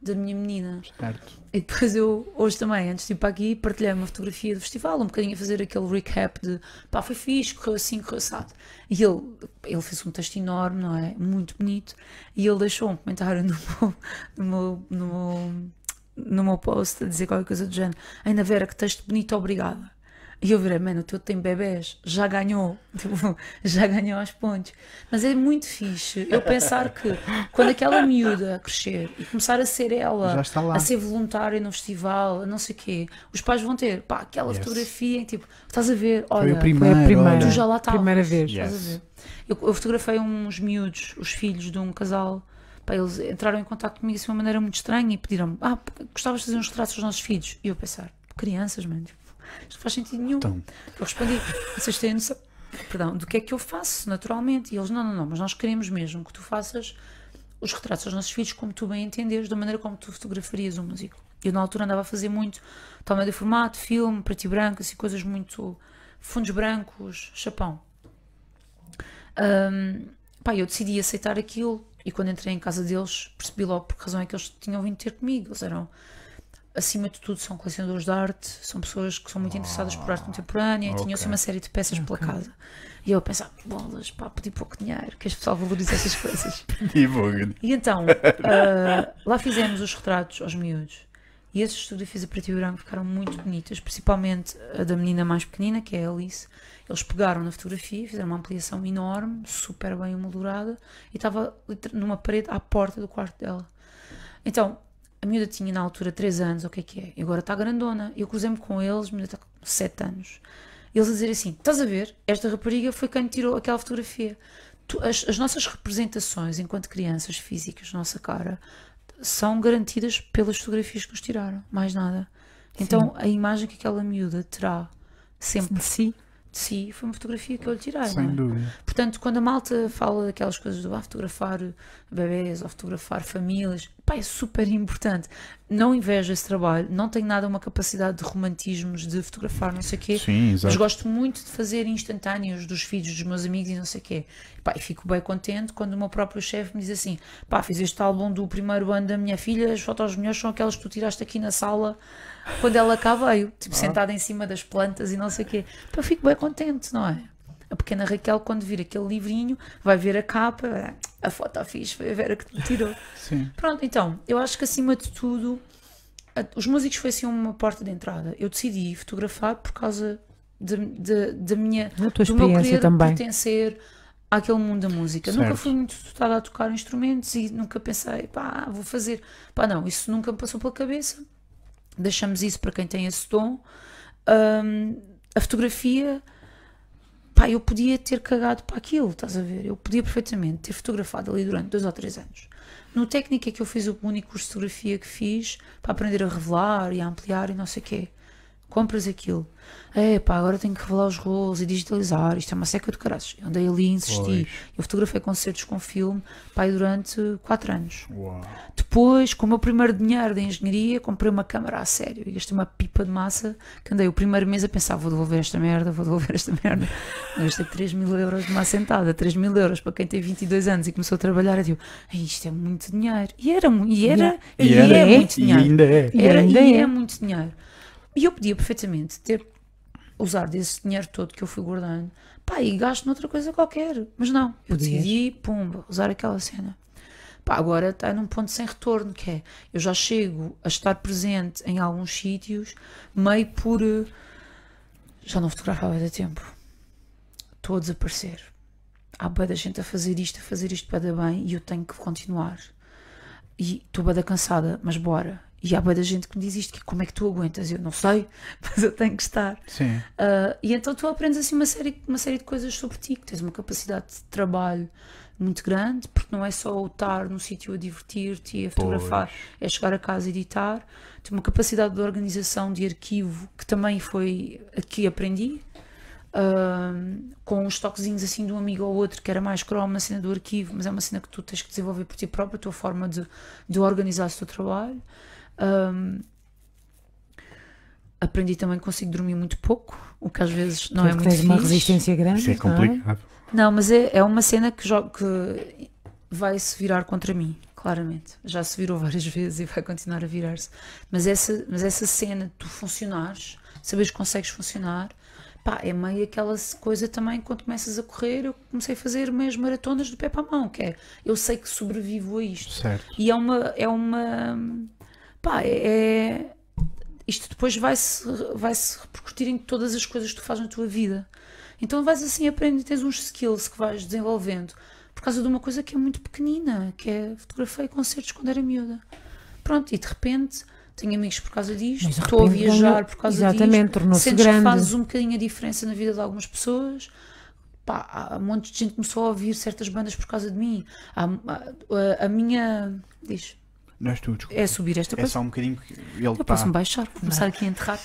da minha menina. Certo. E depois eu, hoje também, antes de ir para aqui, partilhei uma fotografia do festival, um bocadinho a fazer aquele recap de pá, foi fixe, correu assim, correu assado. E ele, ele fez um texto enorme, não é? Muito bonito. E ele deixou um comentário no meu, no meu, no meu, no meu post a dizer qualquer coisa do género. Ainda Vera, que texto bonito, obrigada. E eu virei, mano, o teu tem bebés, já ganhou, tipo, *laughs* já ganhou aos pontos. Mas é muito fixe eu pensar que quando aquela miúda crescer e começar a ser ela, a ser voluntária no festival, a não sei o quê, os pais vão ter, pá, aquela Yes. fotografia em tipo, estás a ver, olha, Foi a primeira, olha. tu já lá estavas. primeira vez. Yeah. Estás a Yes. ver? Eu, eu fotografei uns miúdos, os filhos de um casal. Pá, eles entraram em contato comigo assim de uma maneira muito estranha e pediram-me: Ah, gostavas de fazer uns retratos dos nossos filhos? E eu pensar: Crianças, mano, tipo, isto não faz sentido nenhum. Então, Eu respondi: Vocês têm noção perdão, do que é que eu faço naturalmente? E eles: Não, não, não, mas nós queremos mesmo que tu faças os retratos dos nossos filhos como tu bem entenderes, da maneira como tu fotografarias um músico. Eu na altura andava a fazer muito tal médio formato, filme, preto e branco, assim, coisas muito fundos brancos, chapão. Ahm, pá, eu decidi aceitar aquilo e quando entrei em casa deles percebi logo por que razão é que eles tinham vindo ter comigo. Eles eram, acima de tudo, são colecionadores de arte, são pessoas que são muito interessadas por arte contemporânea e tinham assim ok. uma série de peças pela casa. E eu a pensar, bolas, pá, pedi pouco dinheiro, que este pessoal valoriza essas *laughs* coisas. E então, *laughs* ah, lá fizemos os retratos aos miúdos. E essas fotografias a preto e branco ficaram muito bonitas, principalmente a da menina mais pequenina, que é a Alice. Eles pegaram na fotografia, fizeram uma ampliação enorme, super bem emoldurada, e estava numa parede à porta do quarto dela. Então, a miúda tinha na altura 3 anos, o que é que é? E agora está grandona. Eu cruzei-me com eles, a miúda está com 7 anos. Eles a dizer assim: estás a ver? Esta rapariga foi quem tirou aquela fotografia. Tu- as, as nossas representações enquanto crianças físicas, nossa cara, são garantidas pelas fotografias que nos tiraram, mais nada. Então a imagem que aquela miúda terá sempre De si. De si foi uma fotografia que eu lhe tirei. Sem é? dúvida. Portanto, quando a malta fala daquelas coisas do ah, fotografar bebês ou fotografar famílias, pá, é super importante. Não invejo esse trabalho, não tenho nada uma capacidade de romantismos de fotografar, não sei o quê. Sim, Mas gosto muito de fazer instantâneos dos filhos dos meus amigos e não sei o quê. Pá, e fico bem contente quando o meu próprio chefe me diz assim: pá, fiz este álbum do primeiro ano da minha filha, as fotos melhores são aquelas que tu tiraste aqui na sala quando ela cá veio, tipo, sentada em cima das plantas e não sei o quê. Eu fico bem contente, não é? A pequena Raquel, quando vir aquele livrinho, vai ver a capa, "Ah, a foto fixe, foi a Vera que te tirou. *laughs* Sim. Pronto, então, eu acho que acima de tudo, a- os músicos foi assim uma porta de entrada. Eu decidi fotografar por causa da minha A tua do meu experiência querer também. pertencer àquele mundo da música. Nunca Certo. fui muito dotada a tocar instrumentos e nunca pensei, pá, vou fazer. Pá, não, isso nunca me passou pela cabeça. Deixamos isso para quem tem esse dom. Hum, a fotografia, pá, eu podia ter cagado para aquilo, estás a ver? Eu podia perfeitamente ter fotografado ali durante dois ou três anos. No técnica que eu fiz o único curso de fotografia que fiz para aprender a revelar e a ampliar e não sei o quê. Compras aquilo. É pá, agora tenho que revelar os rolos e digitalizar. Isto é uma seca de caraças. Eu andei ali e insisti. Pois. Eu fotografei concertos com filme pá, e durante quatro anos. Uau. Depois, com o meu primeiro dinheiro de engenharia, comprei uma câmara a sério e gastei uma pipa de massa que andei o primeiro mês a pensar: vou devolver esta merda, vou devolver esta merda. *laughs* Gastei 3 mil euros de uma assentada, 3 mil euros para quem tem 22 anos e começou a trabalhar. Eu digo: "Ei, isto é muito dinheiro. E era, e era, E e, era, é, é, muito E dinheiro. ainda é. E Era, ainda e é. é muito dinheiro. E eu podia perfeitamente ter usado esse dinheiro todo que eu fui guardando, pá, e gasto noutra coisa qualquer. Mas não, eu Podias. decidi, pumba, usar aquela cena. Pá, agora está num ponto sem retorno, que é, eu já chego a estar presente em alguns sítios, meio por... eh, Já não fotografava há tempo. Estou a desaparecer. Há bué da gente a fazer isto, a fazer isto para dar bem, e eu tenho que continuar. E estou bué da cansada, mas bora. E há da gente que me diz isto, que como é que tu aguentas? Eu não sei, *laughs* mas eu tenho que estar. Sim. Uh, e então tu aprendes assim uma série, uma série de coisas sobre ti, que tens uma capacidade de trabalho muito grande, porque não é só o estar no sítio a divertir-te e a fotografar, é chegar a casa e editar. Tens uma capacidade de organização de arquivo que também foi aqui aprendi. uh, com uns toquezinhos assim de um amigo ou outro que era mais cromo na cena do arquivo, mas é uma cena que tu tens que desenvolver por ti próprio, a tua forma de, de organizar o teu trabalho. Um, aprendi também que consigo dormir muito pouco, o que às vezes não é Portanto, muito tens uma fixe. resistência grande. Isso é não complicado. Não, mas é, é uma cena que, que vai se virar contra mim, claramente. Já se virou várias *laughs* vezes e vai continuar a virar-se. Mas essa, mas essa cena de tu funcionares, saberes que consegues funcionar, pá, é meio aquela coisa também quando começas a correr. Eu comecei a fazer meias maratonas do pé para a mão, que é eu sei que sobrevivo a isto. Certo. E é uma. É uma pá, é. Isto depois vai-se vai -se repercutir em todas as coisas que tu fazes na tua vida. Então vais assim aprendendo, tens uns skills que vais desenvolvendo por causa de uma coisa que é muito pequenina, que é fotografei concertos quando era miúda. Pronto, e de repente tenho amigos por causa disto, estou a viajar por causa Exatamente, disto. tornou-se Sentes que grande. fazes um bocadinho a diferença na vida de algumas pessoas. Pá, há um monte de gente que começou a ouvir certas bandas por causa de mim. Há- a, a minha. Diz. Não és tu, desculpa. É subir esta É coisa. só um bocadinho que ele Eu está. posso-me baixar, vou começar aqui a enterrar.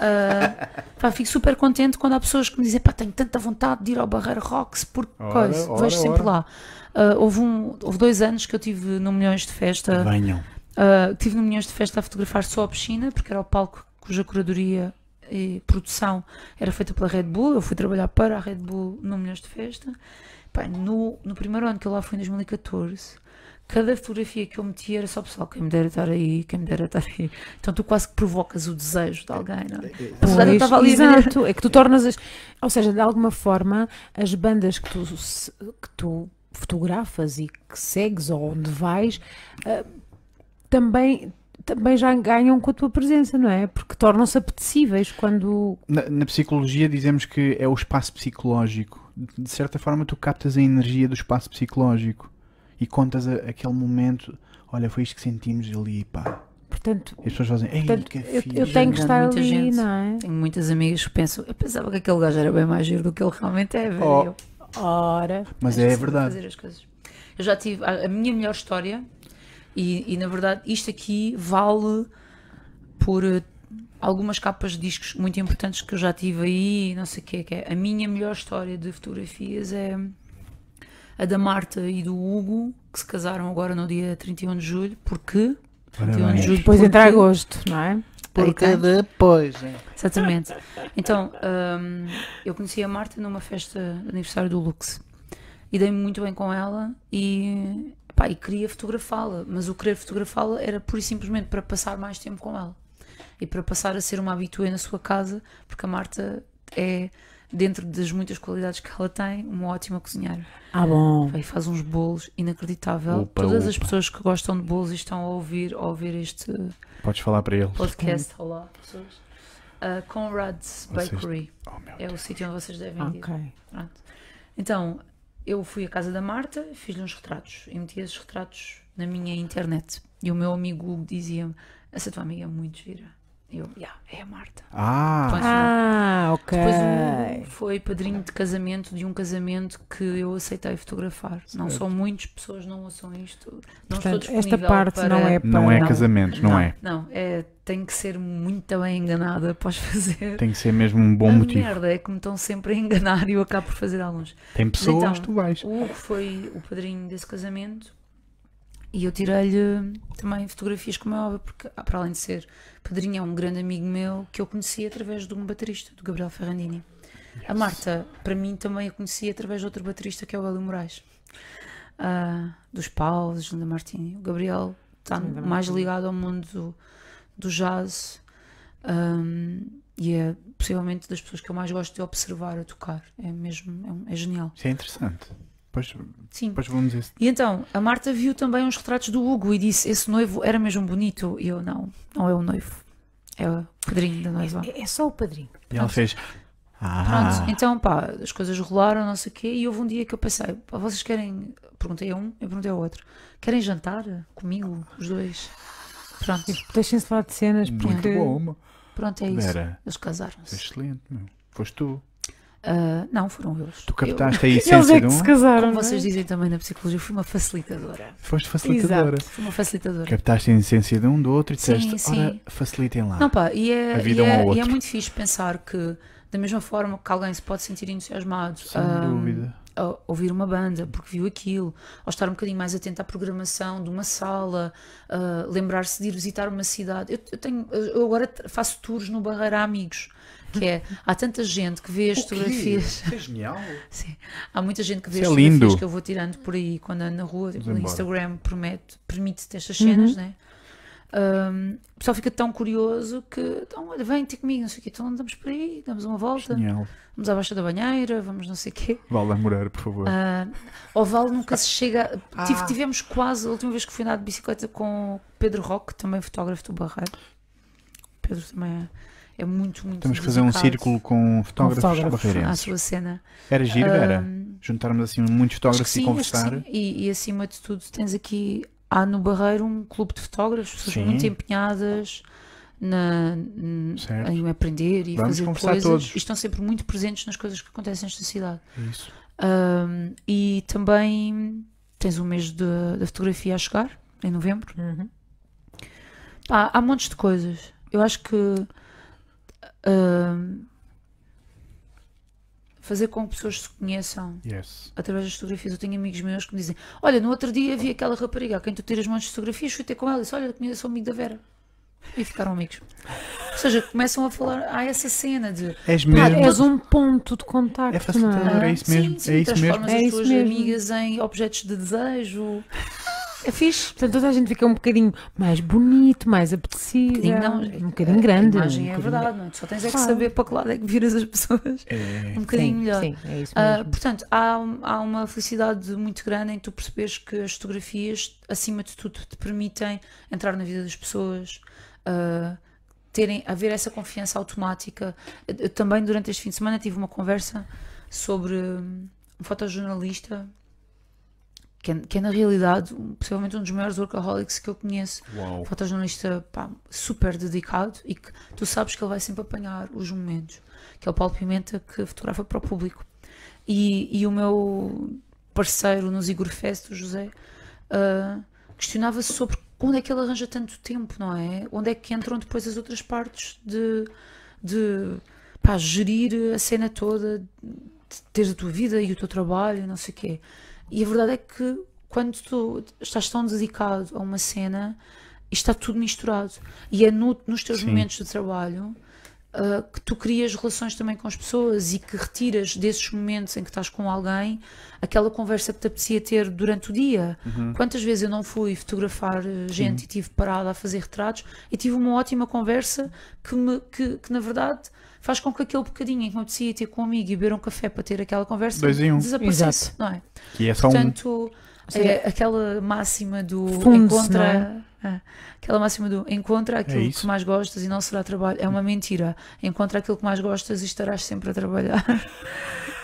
Ah, pá, fico super contente quando há pessoas que me dizem pá, tenho tanta vontade de ir ao Barreiro Rocks porque Ora, coisa, ora, vejo sempre ora. lá. Ah, houve, um, houve dois anos que eu tive no Milhões de Festa, Venham. ah, tive no Milhões de Festa a fotografar só a piscina, porque era o palco cuja curadoria e produção era feita pela Red Bull. Eu fui trabalhar para a Red Bull no Milhões de Festa. Pá, no, no primeiro ano que eu lá fui em 2014, cada fotografia que eu metia era só pessoal, quem me dera estar aí, quem me dera estar aí. Então tu quase que provocas o desejo de alguém, não é? De eu Pois, estava ali exato, é que tu tornas as, ou seja, de alguma forma as bandas que tu, que tu fotografas e que segues ou onde vais ah, também, também já ganham com a tua presença, não é? Porque tornam-se apetecíveis quando Na, na psicologia dizemos que é o espaço psicológico. De certa forma, tu captas a energia do espaço psicológico e contas a- aquele momento. Olha, foi isto que sentimos ali, pá. portanto, E as pessoas fazem, ei, portanto que eu, eu tenho que estar muita ali, gente. não é? Tenho muitas amigas que pensam, eu pensava que aquele gajo era bem mais giro do que ele realmente é, velho. Oh, Ora, Mas Acho é sabe verdade. fazer as coisas. Eu já tive a, a minha melhor história e, e, na verdade isto aqui vale por eh, algumas capas de discos muito importantes que eu já tive aí, não sei o que que é. A minha melhor história de fotografias é a da Marta e do Hugo, que se casaram agora no dia 31 de julho, porque 31 de julho depois porque- entra agosto, não é? Porque depois. é. Exatamente. Então, hum, eu conheci a Marta numa festa de aniversário do Lux e dei-me muito bem com ela e, pá, e queria fotografá-la, mas o querer fotografá-la era pura e simplesmente para passar mais tempo com ela e para passar a ser uma habituê na sua casa, porque a Marta é, dentro das muitas qualidades que ela tem, uma ótima cozinheira. Ah, bom. E faz uns bolos inacreditável. Upa, Todas as upa. pessoas que gostam de bolos e estão a ouvir, a ouvir este Podes falar para ele. podcast, olá pessoas. Uh, Conrad's Vocês- Bakery Oh, meu é o sítio onde vocês devem ir. Ok. Pronto. Então, eu fui à casa da Marta, fiz-lhe uns retratos e meti esses retratos na minha internet. E o meu amigo Hugo dizia-me: Essa tua amiga é muito gira. Eu, yeah, é a Marta. Ah. Ah, ok. Depois o Hugo foi padrinho de casamento de um casamento que eu aceitei fotografar. Não são muitas pessoas, não ouçam isto. Não Portanto, estou esta parte para... não é para... não é Não. casamentos, não, é. Não, é, tem que ser muito bem enganada *laughs* após fazer. Tem que ser mesmo um bom a motivo. merda é que me estão sempre a enganar e eu acabo por fazer alguns. Tem pessoas, Então, tu vais. O Hugo foi o padrinho desse casamento e eu tirei-lhe também fotografias, como é óbvio, porque ah, para além de ser padrinho, é um grande amigo meu que eu conheci através de um baterista, do Gabriel Ferrandini. A Marta, para mim, também a conheci através de outro baterista que é o Hélio Moraes, Ah, dos Paus, Linda Martini. O Gabriel está Linda mais ligado ao mundo do, do jazz ahm, e é possivelmente das pessoas que eu mais gosto de observar a tocar. É mesmo, é, um- é genial. Isso é interessante. Depois, Sim. depois vamos dizer. E então, a Marta viu também uns retratos do Hugo e disse: Esse noivo era mesmo bonito. E eu, não, não é o noivo. É o padrinho da noiva. É, é só o padrinho. E ela fez. Ah, Pronto, então pá, as coisas rolaram, não sei o quê, e houve um dia que eu pensei, pá, vocês querem, perguntei a um, eu perguntei ao outro, querem jantar comigo, os dois? Pronto, Deixem-se falar de cenas muito porque. bom. pronto, é isso. Vera, Eles isso casaram-se. excelente, meu. Foste tu. Ah, não, foram eles. Tu Eu- captaste a *laughs* Eles essência é de que um. se casaram. como não é? vocês dizem também na psicologia, eu fui uma facilitadora. Foste facilitadora. Fui uma facilitadora. Captaste a essência de um do outro e Sim, disseste, sim. ora, facilitem lá. Não, pá, e é, A vida e um ao é, e é outro. muito fixe pensar que, da mesma forma que alguém se pode sentir entusiasmado Sem ah, dúvida. a ouvir uma banda porque viu aquilo, ou estar um bocadinho mais atento à programação de uma sala, ah, lembrar-se de ir visitar uma cidade. Eu, eu tenho, eu agora faço tours no Barreira a Amigos, que é, há tanta gente que vê as fotografias. Isso é genial. *laughs* Sim. Há muita gente que vê Isso as é lindo. fotografias que eu vou tirando por aí quando ando na rua. Tipo, o embora. Instagram promete, permite-te estas cenas, né? Um, o pessoal fica tão curioso que então, olha, vem ter comigo, não sei o quê. Então andamos por aí, damos uma volta, Genial. vamos à baixa da banheira, vamos não sei o quê. Valda Moreira, por favor. Ao Vale nunca se chega. Ah. Tive- tivemos quase, a última vez que fui andar de bicicleta com o Pedro Roque, também fotógrafo do Barreiro. Pedro também é, é muito, muito Temos que fazer um círculo com fotógrafos fotógrafos. à barreirenses. sua cena. Era giro, era. Ah, Juntarmos assim muitos fotógrafos sim, e conversar. E, e acima de tudo, tens aqui, há no Barreiro um clube de fotógrafos, pessoas Sim. muito empenhadas na, Certo. em aprender e Vamos fazer coisas. todos. E estão sempre muito presentes nas coisas que acontecem nesta cidade. Isso. Ahm, e também tens o mês de- da fotografia a chegar, em novembro. Uhum. Pá, há montes de coisas. Eu acho que fazer com que pessoas se conheçam Yes. através das fotografias. Eu tenho amigos meus que me dizem: Olha, no outro dia vi aquela rapariga a quem tu tiras montes de fotografias, fui ter com ela e disse: Olha, eu conheço o amigo da Vera. E ficaram amigos. Ou seja, começam a falar. Há essa cena de. És Pá, mesmo. és um ponto de contacto. É facilitador, não é é? isso sim, mesmo, sim, é isso mesmo. transformas É as tuas mesmo. amigas em objetos de desejo. É fixe. Portanto, toda a gente fica um bocadinho mais bonito, mais apetecível. bocadinho não, um bocadinho grande. A imagem um é bocadinho- verdade, não é? Só tens é que Claro. saber para que lado é que viras as pessoas. É. *laughs* Um bocadinho sim, melhor. Sim, é isso Ah, mesmo. portanto, há, um- há uma felicidade muito grande em tu perceberes que as fotografias, acima de tudo, te permitem entrar na vida das pessoas, ah, terem, haver essa confiança automática. Eu também, durante este fim de semana, tive uma conversa sobre hum, um fotojornalista que é, que é, na realidade, possivelmente um dos maiores workaholics que eu conheço Uau. fotojornalista pá, super dedicado e que tu sabes que ele vai sempre apanhar os momentos, que é o Paulo Pimenta que fotografa para o público. E, e o meu parceiro no Zigor Fest, o José, ah, questionava-se sobre onde é que ele arranja tanto tempo, não é? Onde é que entram depois as outras partes de, de pá, gerir a cena toda, de teres a tua vida e o teu trabalho, não sei o quê. E a verdade é que quando tu estás tão dedicado a uma cena, está tudo misturado. E é no- nos teus Sim. momentos de trabalho ah, que tu crias relações também com as pessoas e que retiras desses momentos em que estás com alguém aquela conversa que te apetecia ter durante o dia. Quantas vezes eu não fui fotografar eh, gente e estive parada a fazer retratos e tive uma ótima conversa que, me, que, que na verdade faz com que aquele bocadinho em que me apetecia ter com um amigo e beber um café para ter aquela conversa Dois em um. desaparecesse, não é? Que é só um. Portanto, seja, é aquela máxima do encontra. É, aquela máxima do encontra aquilo isso. que mais gostas e não será trabalho. É uma mentira. Encontra aquilo que mais gostas e estarás sempre a trabalhar. *laughs*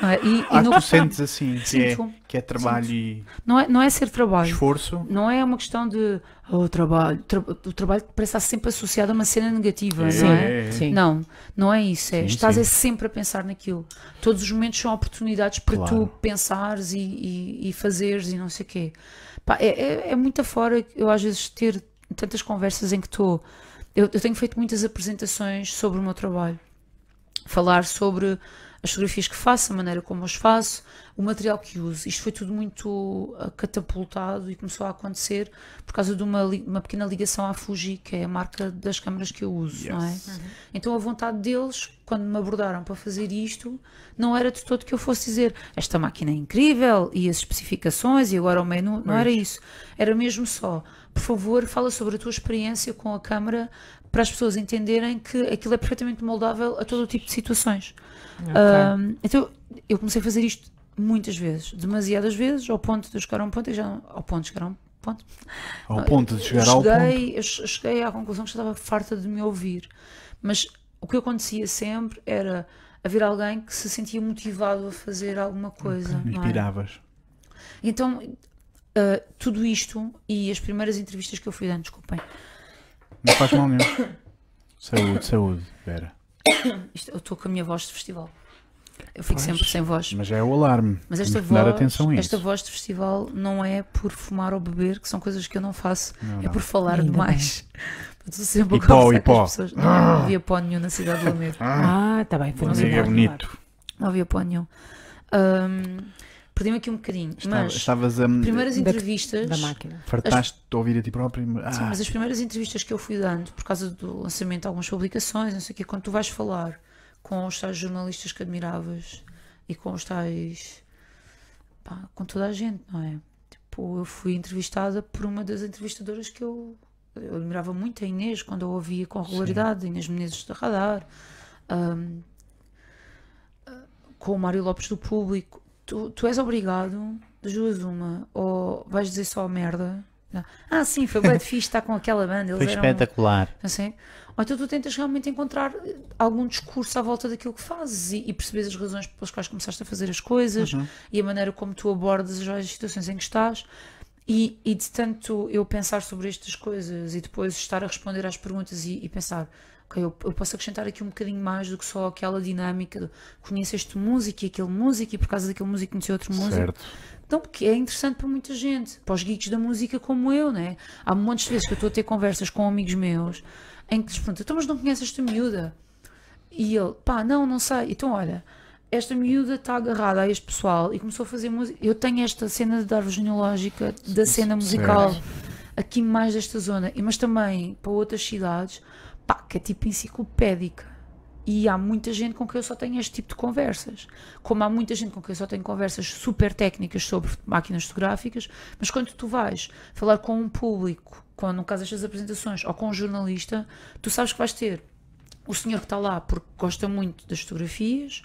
Não é? E, e Ah, no- tu sentes assim, que é, que é trabalho e não, é, não é ser trabalho. esforço. Não é uma questão de oh, trabalho. Tra- o trabalho parece estar sempre associado a uma cena negativa, É, não é? é. Sim. Não, não é isso. É, Sim, estás sim. é sempre a pensar naquilo. Todos os momentos são oportunidades para Claro. tu pensares e, e, e fazeres e não sei o quê. Pá, é, é, é muito afora eu às vezes ter tantas conversas em que estou. Eu, eu tenho feito muitas apresentações sobre o meu trabalho. Falar sobre as fotografias que faço, a maneira como as faço, o material que uso. Isto foi tudo muito ah, catapultado e começou a acontecer por causa de uma, uma pequena ligação à Fuji, que é a marca das câmaras que eu uso, não é? Yes. Então a vontade deles, quando me abordaram para fazer isto, não era de todo que eu fosse dizer esta máquina é incrível e as especificações e agora o menu, não era isso. Era mesmo só, por favor, fala sobre a tua experiência com a câmara para as pessoas entenderem que aquilo é perfeitamente moldável a todo o tipo de situações. Ok. Ahm, então eu comecei a fazer isto muitas vezes, demasiadas vezes, ao ponto de eu chegar a um ponto e já ao ponto de chegar a um ponto. Ao Não, ponto de chegar ao ponto. cheguei, eu che- cheguei à conclusão que já estava farta de me ouvir. Mas o que acontecia sempre era haver alguém que se sentia motivado a fazer alguma coisa. não é? Inspiravas. Então, ah, tudo isto e as primeiras entrevistas que eu fui dando, desculpem, Não faz mal nenhum. *coughs* Saúde, saúde, Vera. isto- eu estou com a minha voz de festival. Eu fico Pois. sempre sem voz. Mas é o alarme. Mas esta que dar voz, atenção a esta isso. voz de festival não é por fumar ou beber, que são coisas que eu não faço, Não, é não. por falar Ainda demais. Estou sempre a E pó, conversar e com pó. as pessoas. Não, não havia pó nenhum na cidade de Lamego. Ah, está bem, foi é bonito. Não havia pó nenhum. Ahm, Perdi-me aqui um bocadinho. Estava- mas Estavas a. primeiras Da- entrevistas. Da máquina. Fartaste de ouvir a ti próprio. Ah, Sim, mas as primeiras entrevistas que eu fui dando, por causa do lançamento de algumas publicações, não sei o quê, quando tu vais falar com os tais jornalistas que admiravas e com os tais. pá, com toda a gente, não é? Tipo, eu fui entrevistada por uma das entrevistadoras que eu. Eu admirava muito, a Inês, quando eu a ouvia com regularidade, Inês Menezes da Radar, ah, com o Mário Lopes do Público. Tu, tu és obrigado, das duas uma, ou vais dizer só merda. Ah, sim, foi bem fixe estar com aquela banda. Eles Foi eram, espetacular. assim, ou então tu tentas realmente encontrar eh, algum discurso à volta daquilo que fazes e, e percebes as razões pelas quais começaste a fazer as coisas Uhum. e a maneira como tu abordas as situações em que estás. E, e de tanto eu pensar sobre estas coisas e depois estar a responder às perguntas e, e pensar, ok, eu, eu posso acrescentar aqui um bocadinho mais do que só aquela dinâmica de conheceste músico e aquele músico e por causa daquele músico conheci outro músico. certo. Então, porque é interessante para muita gente, para os geeks da música como eu, né? Há montes de vezes que eu estou a ter conversas com amigos meus em que lhes pergunto, então, mas não conheces esta miúda? E ele, pá, não, não sei. Então, olha, esta miúda está agarrada a este pessoal e começou a fazer música. Eu tenho esta cena de árvore genealógica da cena musical aqui mais desta zona, mas também para outras cidades, pá, que é tipo enciclopédica. E há muita gente com quem eu só tenho este tipo de conversas. Como há muita gente com quem eu só tenho conversas super técnicas sobre máquinas fotográficas, mas quando tu vais falar com um público, com, no caso destas apresentações, ou com um jornalista, tu sabes que vais ter o senhor que está lá porque gosta muito das fotografias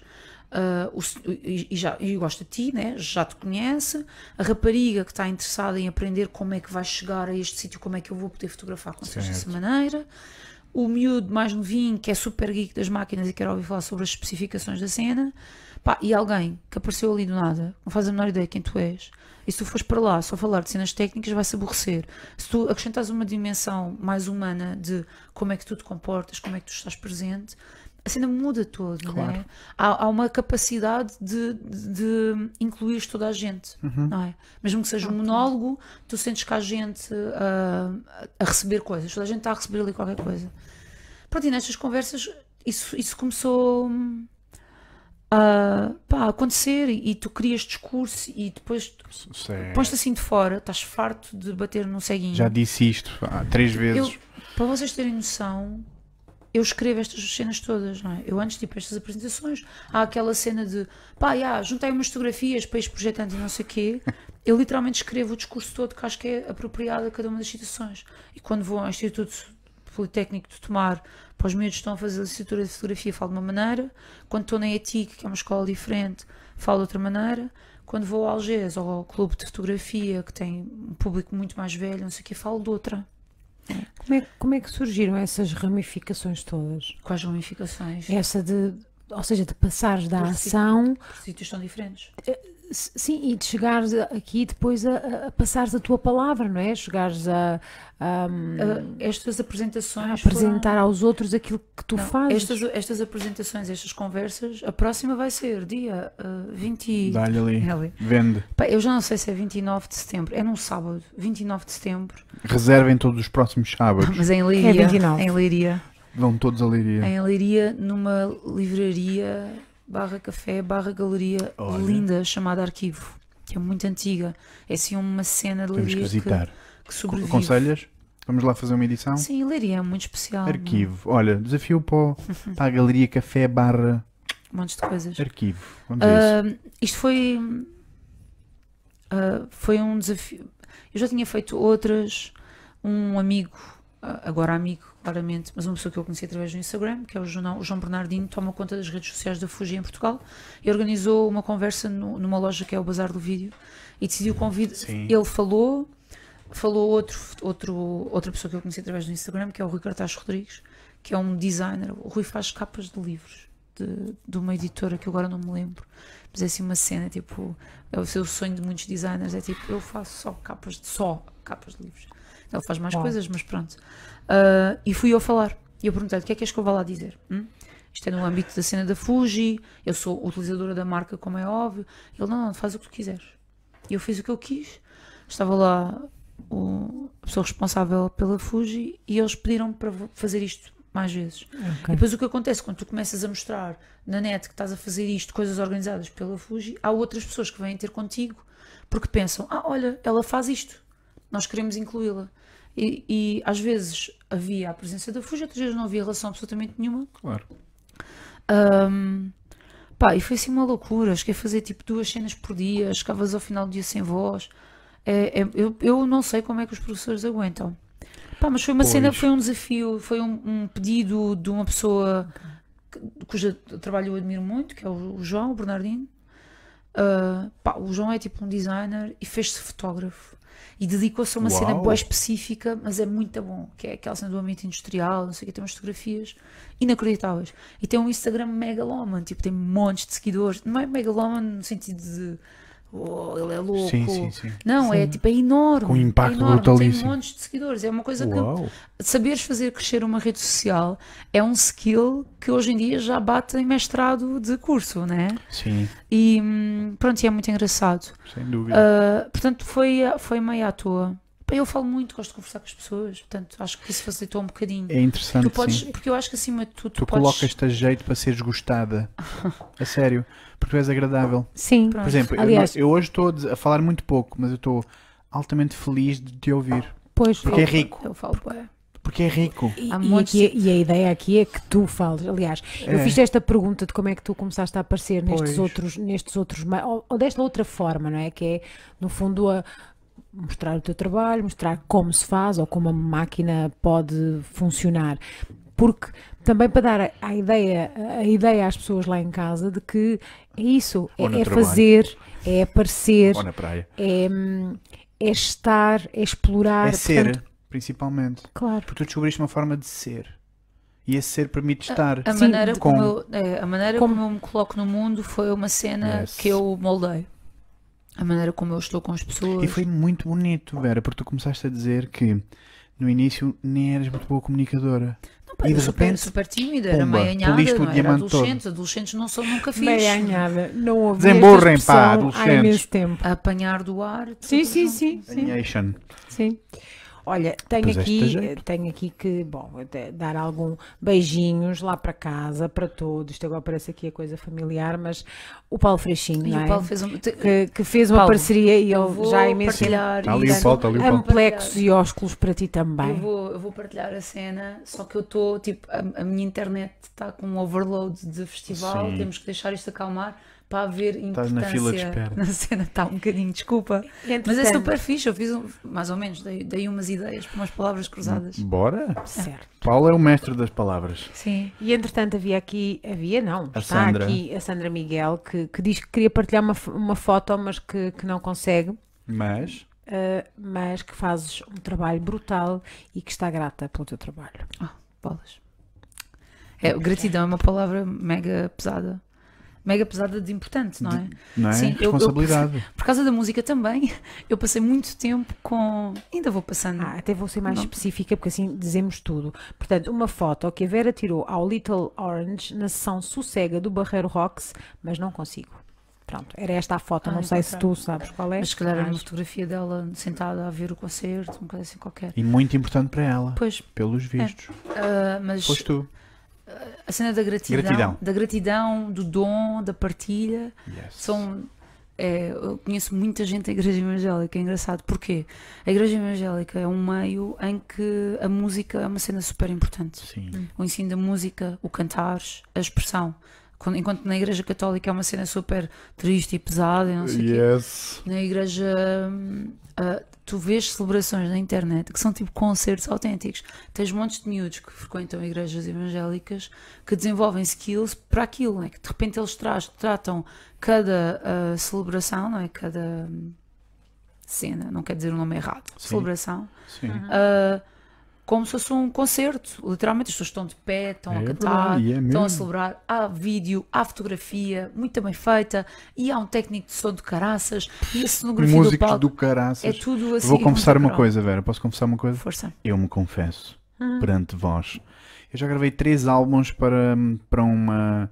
ah, o e, já, e gosta de ti, né? já te conhece, a rapariga que está interessada em aprender como é que vais chegar a este sítio, como é que eu vou poder fotografar com dessa Certo. maneira, o miúdo mais novinho que é super geek das máquinas e quer ouvir falar sobre as especificações da cena, pá, e alguém que apareceu ali do nada, não faz a menor ideia quem tu és, e se tu fores para lá só falar de cenas técnicas vai-se aborrecer. Se tu acrescentares uma dimensão mais humana de como é que tu te comportas, como é que tu estás presente, a cena muda todo, não Claro. é? Há, há uma capacidade de, de, de incluir toda a gente, não é? Mesmo que seja um monólogo, tu sentes que há gente ah, a receber coisas, toda a gente está a receber ali qualquer coisa. Pronto, e nestas conversas isso, isso começou hum, a, pá, a acontecer e, e tu crias discurso e depois Certo. pões-te assim de fora, estás farto de bater no ceguinho. Já disse isto há três vezes. Eu, para vocês terem noção, eu escrevo estas cenas todas, não é? Eu antes, tipo, estas apresentações, há aquela cena de pá, já, juntei umas fotografias para este projetante e não sei o quê. Eu literalmente escrevo o discurso todo que acho que é apropriado a cada uma das situações. E quando vou ao Instituto Politécnico de Tomar, para os miúdos que estão a fazer a licenciatura de fotografia, falo de uma maneira. Quando estou na ETIC, que é uma escola diferente, falo de outra maneira. Quando vou ao Algés ao clube de fotografia, que tem um público muito mais velho, não sei o quê, falo de outra. Como é, como é que surgiram essas ramificações todas? Quais ramificações? Essa de, ou seja, de passares da Por ação, Os sítios são diferentes. Sim, e de chegares a- aqui depois a, a- a passares a tua palavra, não é? Chegares a, a, Uh, estas a apresentações. apresentar aos outros aquilo que tu foram- Não, fazes. Estas, estas apresentações, estas conversas, a próxima vai ser dia uh, 20. e- Dá-lhe ali. É ali. Vende. Pá, eu já não sei se é 29 de setembro, é num sábado, 29 de setembro, Reservem todos os próximos sábados. mas em Leiria. 29. Em Leiria. Vão todos a Leiria. Em Leiria, numa livraria barra café, barra galeria Olha. linda chamada Arquivo, que é muito antiga. É assim uma cena de Temos que Leiria que, visitar. que sobrevive. Aconselhas? Vamos lá fazer uma edição? Sim, Leiria é muito especial. Arquivo. Olha, desafio para, o- *laughs* para a Galeria Café barra Um monte de coisas. arquivo. Vamos a isso. Ah, isto foi ah, foi um desafio. Eu já tinha feito outras. Um amigo agora amigo, claramente, mas uma pessoa que eu conheci através do Instagram, que é o João, o João Bernardino, toma conta das redes sociais da Fuji em Portugal e organizou uma conversa no- numa loja que é o Bazar do Vídeo e decidiu convidar. Ele falou, falou outro, outro, outra pessoa que eu conheci através do Instagram, que é o Rui Cartaz Rodrigues, que é um designer. O Rui faz capas de livros de, de uma editora que agora não me lembro. Mas é assim uma cena, tipo, é o seu sonho de muitos designers, é tipo, eu faço só capas de só capas de livros. Ele faz mais Uau. coisas, mas pronto. Ah, e fui eu falar. E eu perguntei o que é que és que eu vou lá dizer? Hum? Isto é no âmbito da cena da Fuji, eu sou utilizadora da marca, como é óbvio. Ele, não, não, faz o que tu quiseres. E eu fiz o que eu quis. Estava lá o- a pessoa responsável pela Fuji e eles pediram para fazer isto mais vezes. E Ok. depois o que acontece quando tu começas a mostrar na net que estás a fazer isto, coisas organizadas pela Fuji, há outras pessoas que vêm ter contigo porque pensam: ah, olha, ela faz isto, nós queremos incluí-la. E, e às vezes havia a presença da Fuji, outras vezes não havia relação absolutamente nenhuma. Claro. Ahm, pá, e foi assim uma loucura. Cheguei a fazer tipo duas cenas por dia, chegavas ao final do dia sem voz. É, é- eu, eu não sei como é que os professores aguentam. Pá, mas foi uma Pois. cena, foi um desafio, foi um, um pedido de uma pessoa que- cujo trabalho eu admiro muito, que é o, o João, o Bernardino. Ah, pá, o João é tipo um designer e fez-se fotógrafo e dedicou-se a uma cena Uau. boa específica, mas é muito bom, que é aquela cena do ambiente industrial, não sei o que, tem umas fotografias inacreditáveis. E tem um Instagram megaloman, tipo, tem montes de seguidores. Não é megaloman no sentido de oh, ele é louco. Sim, sim, sim. Não, é tipo, é enorme. Com um impacto é enorme, brutalíssimo. Tem montes de seguidores. É uma coisa que Uau. saberes fazer crescer uma rede social é um skill que hoje em dia já bate em mestrado de curso, né? Sim, E hum, pronto, e é muito engraçado. sem dúvida. Ah, portanto, foi, foi meio à toa. Eu falo muito, gosto de conversar com as pessoas, portanto, acho que isso facilitou um bocadinho. é interessante, tu podes, sim. porque eu acho que acima de tudo, tu, Tu podes. colocas-te a jeito para seres gostada. *laughs* A sério. Porque tu és agradável. Sim. Pronto. Por exemplo, eu Aliás- não- eu, hoje estou a falar muito pouco, mas eu estou altamente feliz de te ouvir. Pois. Porque é rico. Eu falo, bué. Porque é rico. E, e aqui- e a ideia aqui é que tu fales. Aliás, eu É. fiz esta pergunta de como é que tu começaste a aparecer nestes Pois. outros, nestes outros, ou, ou desta outra forma, não é? Que é, no fundo, a mostrar o teu trabalho, mostrar como se faz ou como a máquina pode funcionar. Porque também para dar a, a ideia, a ideia às pessoas lá em casa de que é isso, é, é fazer, é aparecer, Ou na praia. é, é estar, é explorar. É ser, portanto, principalmente. claro. Porque tu descobriste uma forma de ser. E esse ser permite estar. A Sim, maneira, com- como, eu, é, a maneira Como- como... eu me coloco no mundo foi uma cena Yes. que eu moldei. A maneira como eu estou com as pessoas. E foi muito bonito, Vera, porque tu começaste a dizer que no início nem eras muito boa comunicadora. Não, pá, e era de super, repente, super tímida, era pumba, poliste o não era diamante todo. adolescentes. Adolescentes não são nunca fixe. Meia anhada, não ouvi Desemburrem, pá, há adolescentes. imenso tempo. A apanhar do ar. Sim, sim, sim, sim, Animation. sim. Olha, tenho a aqui, tenho aqui que, bom, dar algum beijinhos lá para casa, para todos. Isto agora parece aqui a coisa familiar, mas o Paulo Freixinho, E não o é? Paulo fez um. te- que, que fez uma Paulo, parceria e eu ele vou já há imenso tempo. partilhar Tá ali o Paulo, ali o Paulo. Amplexos e ósculos para ti também. Eu vou, eu vou partilhar a cena, só que eu estou, tipo, a, a minha internet está com um overload de festival, Sim. temos que deixar isto acalmar para haver importância. Estás na fila de espera. Na cena está um bocadinho, desculpa. Mas é super fixe, eu fiz um- mais ou menos, dei, dei umas ideias para umas palavras cruzadas. Bora? Certo. Paulo é o mestre das palavras. Sim. E entretanto havia aqui, havia não, A está Sandra. aqui a Sandra Miguel que, que diz que queria partilhar uma, uma foto, mas que, que não consegue, Mas uh, mas que fazes um trabalho brutal e que está grata pelo teu trabalho. Bolas. É, gratidão é uma palavra mega pesada. Mega pesada de importante, não é? não é? Sim, eu- eu- Responsabilidade. Por causa da música também, *laughs* eu passei muito tempo com. Ainda vou passando. Ah, até vou ser mais Não. específica porque assim dizemos tudo. Portanto, uma foto que a Vera tirou ao Little Orange na sessão Sossega do Barreiro Rocks, mas não consigo. Pronto, era esta a foto, Ah, não sei se tu sabes qual é. Mas se calhar era uma fotografia dela sentada a ver o concerto, uma coisa assim qualquer. E muito importante para ela, Pois, pelos vistos. ah, mas Foste tu. A cena da gratidão, Gratidão. da gratidão, do dom, da partilha, Yes. são. é, eu conheço muita gente da Igreja Evangélica, é engraçado. Porquê? A Igreja Evangélica é um meio em que a música é uma cena super importante. Sim. O ensino da música, o cantar, a expressão. Enquanto na Igreja Católica é uma cena super triste e pesada, e não sei o quê. Yes. Na igreja, hum, ah, tu vês celebrações na internet que são tipo concertos autênticos. Tens montes de miúdos que frequentam igrejas evangélicas que desenvolvem skills para aquilo, é? que de repente eles traz, tratam cada uh, celebração, não é? Cada hum, cena, não quer dizer o nome errado, Sim. celebração, Sim. uh, como se fosse um concerto. Literalmente as pessoas estão de pé, estão É a cantar, verdade, é estão a celebrar. Há vídeo, há fotografia, muito bem feita, e há um técnico de som de caraças, e a cenografia do Músicos palco. do caraças. É tudo assim. Vou confessar uma coisa, Vera. Posso confessar uma coisa? Força. Eu me confesso perante vós. Eu já gravei três álbuns para, para uma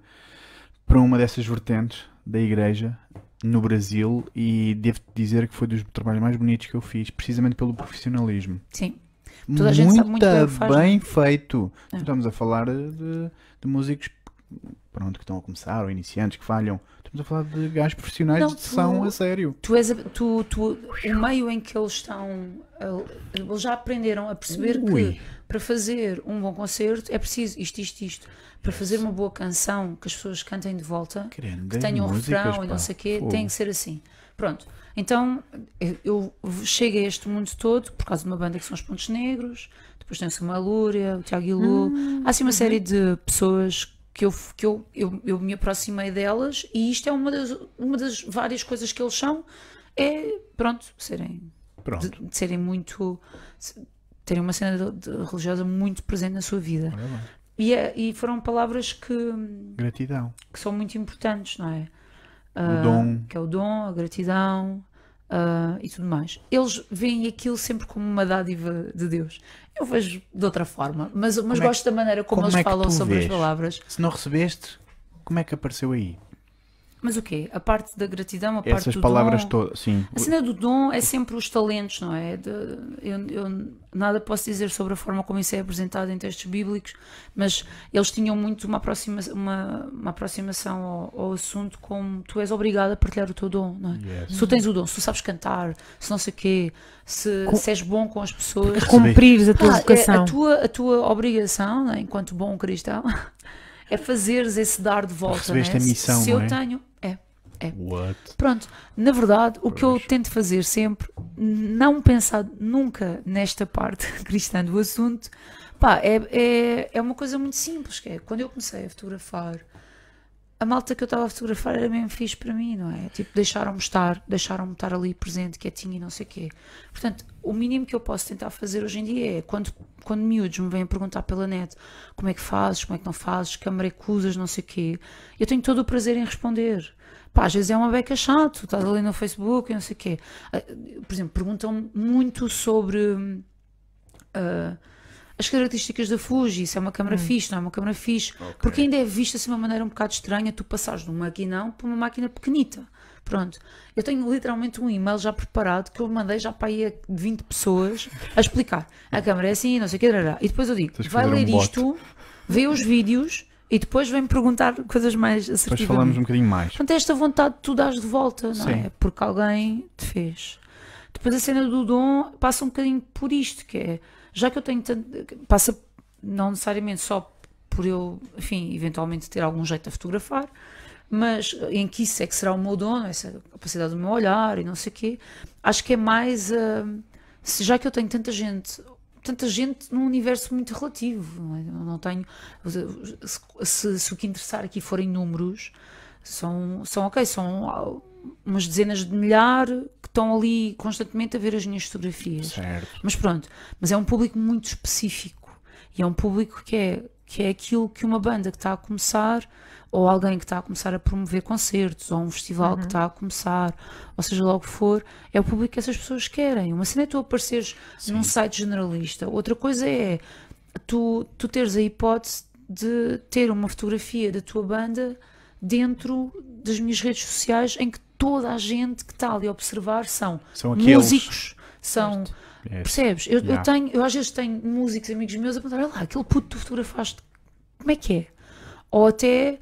para uma dessas vertentes da igreja no Brasil e devo dizer que foi dos trabalhos mais bonitos que eu fiz, precisamente pelo profissionalismo. Sim. Toda bem é? bem feito. É. Estamos a falar de, de músicos pronto, que estão a começar ou iniciantes que falham. Estamos a falar de gajos profissionais Não, de são tu- a sério. Tu és a- tu, tu, o meio em que eles estão, eles já aprenderam a perceber Ui. que para fazer um bom concerto é preciso isto, isto, isto. Para fazer uma boa canção que as pessoas cantem de volta, Grandes que tenham um refrão e não sei o quê, Fogo. tem que ser assim. Pronto. Então eu- chego a este mundo todo por causa de uma banda que são os Pontos Negros, depois tem-se uma Lúria, o Tiago Ilu, há assim uma série de pessoas que, eu, que eu, eu, eu me aproximei delas e isto é uma das, uma das várias coisas que eles são, é pronto, serem, de, Pronto. de serem muito terem uma cena de- de religiosa muito presente na sua vida. E, é- e foram palavras que, Gratidão. que são muito importantes, não é? O Ah, dom. Que é o dom, a gratidão ah, e tudo mais. Eles veem aquilo sempre como uma dádiva de Deus. Eu vejo de outra forma, mas, mas é que- gosto da maneira como, como eles é falam sobre vês? as palavras. Se não recebeste, como é que apareceu aí? Mas o quê? A parte da gratidão, a parte Essas do palavras dom. todas, sim. A cena do dom é sempre os talentos, não é? De- eu, eu nada posso dizer sobre a forma como isso é apresentado em textos bíblicos, mas eles tinham muito uma, aproxima, uma, uma aproximação ao, ao assunto como tu és obrigado a partilhar o teu dom, não é? Yes. Se tu tens o dom, se tu sabes cantar, se não sei o quê, se, Com- se és bom com as pessoas. Cumprires a tua Pá, é vocação. a, tua, a tua obrigação, né, enquanto bom cristão, *laughs* é fazeres esse dar de volta. Recebeste né? a missão, Se não eu é? tenho, é. What? Pronto, na verdade, o que eu tento fazer sempre, não pensar nunca nesta parte *laughs* cristã do assunto, pá, é, é, é uma coisa muito simples, que é, quando eu comecei a fotografar, a malta que eu estava a fotografar era mesmo fixe para mim, não é? Tipo, deixaram-me estar, deixaram-me estar ali presente, quietinho e não sei o quê. Portanto, o mínimo que eu posso tentar fazer hoje em dia é, quando, quando miúdos me vêm perguntar pela net como é que fazes, como é que não fazes, câmara é que usas, não sei o quê, eu tenho todo o prazer em responder. Pá, às vezes é uma beca chato, estás ali no Facebook e não sei o quê. Ah, Por exemplo, perguntam muito sobre ah, as características da Fuji, se é uma câmara fixe, não é uma câmara fixe, porque ainda é vista assim de uma maneira um bocado estranha tu passares de um maquinão para uma máquina pequenita. Pronto, eu tenho literalmente um e-mail já preparado que eu mandei já para aí a 20 pessoas a explicar. A câmera é assim, não sei o que, e depois eu digo: vai um ler bot. isto, vê os vídeos e depois vem-me perguntar coisas mais Depois assertivamente. falamos um bocadinho mais. Portanto, é esta vontade de tu dares de volta, não Sim. é? Porque alguém te fez. Depois a cena do dom passa um bocadinho por isto, que é, já que eu tenho tanto, passa não necessariamente só por eu, enfim, eventualmente ter algum jeito a fotografar, mas em que isso é que será o meu dom, essa capacidade do meu olhar e não sei o quê, acho que é mais, ah, se já que eu tenho tanta gente, tanta gente num universo muito relativo, não, é? Não tenho, se, se- se o que interessar aqui forem números, são, são ok, são umas dezenas de milhares que estão ali constantemente a ver as minhas fotografias. Certo. Mas pronto, mas é um público muito específico e é um público que é, que é aquilo que uma banda que está a começar ou alguém que está a começar a promover concertos ou um festival que está a começar, ou seja lá o que for, é o público que essas pessoas querem. Uma cena é tu apareceres num site generalista, outra coisa é tu, tu teres a hipótese de ter uma fotografia da tua banda dentro das minhas redes sociais em que toda a gente que está ali a observar são São aqueles. músicos, são É. Percebes? Eu, eu Yeah. tenho, eu às vezes tenho músicos, amigos meus, a perguntar: olha lá, aquele puto que tu fotografaste, como é que é? Ou até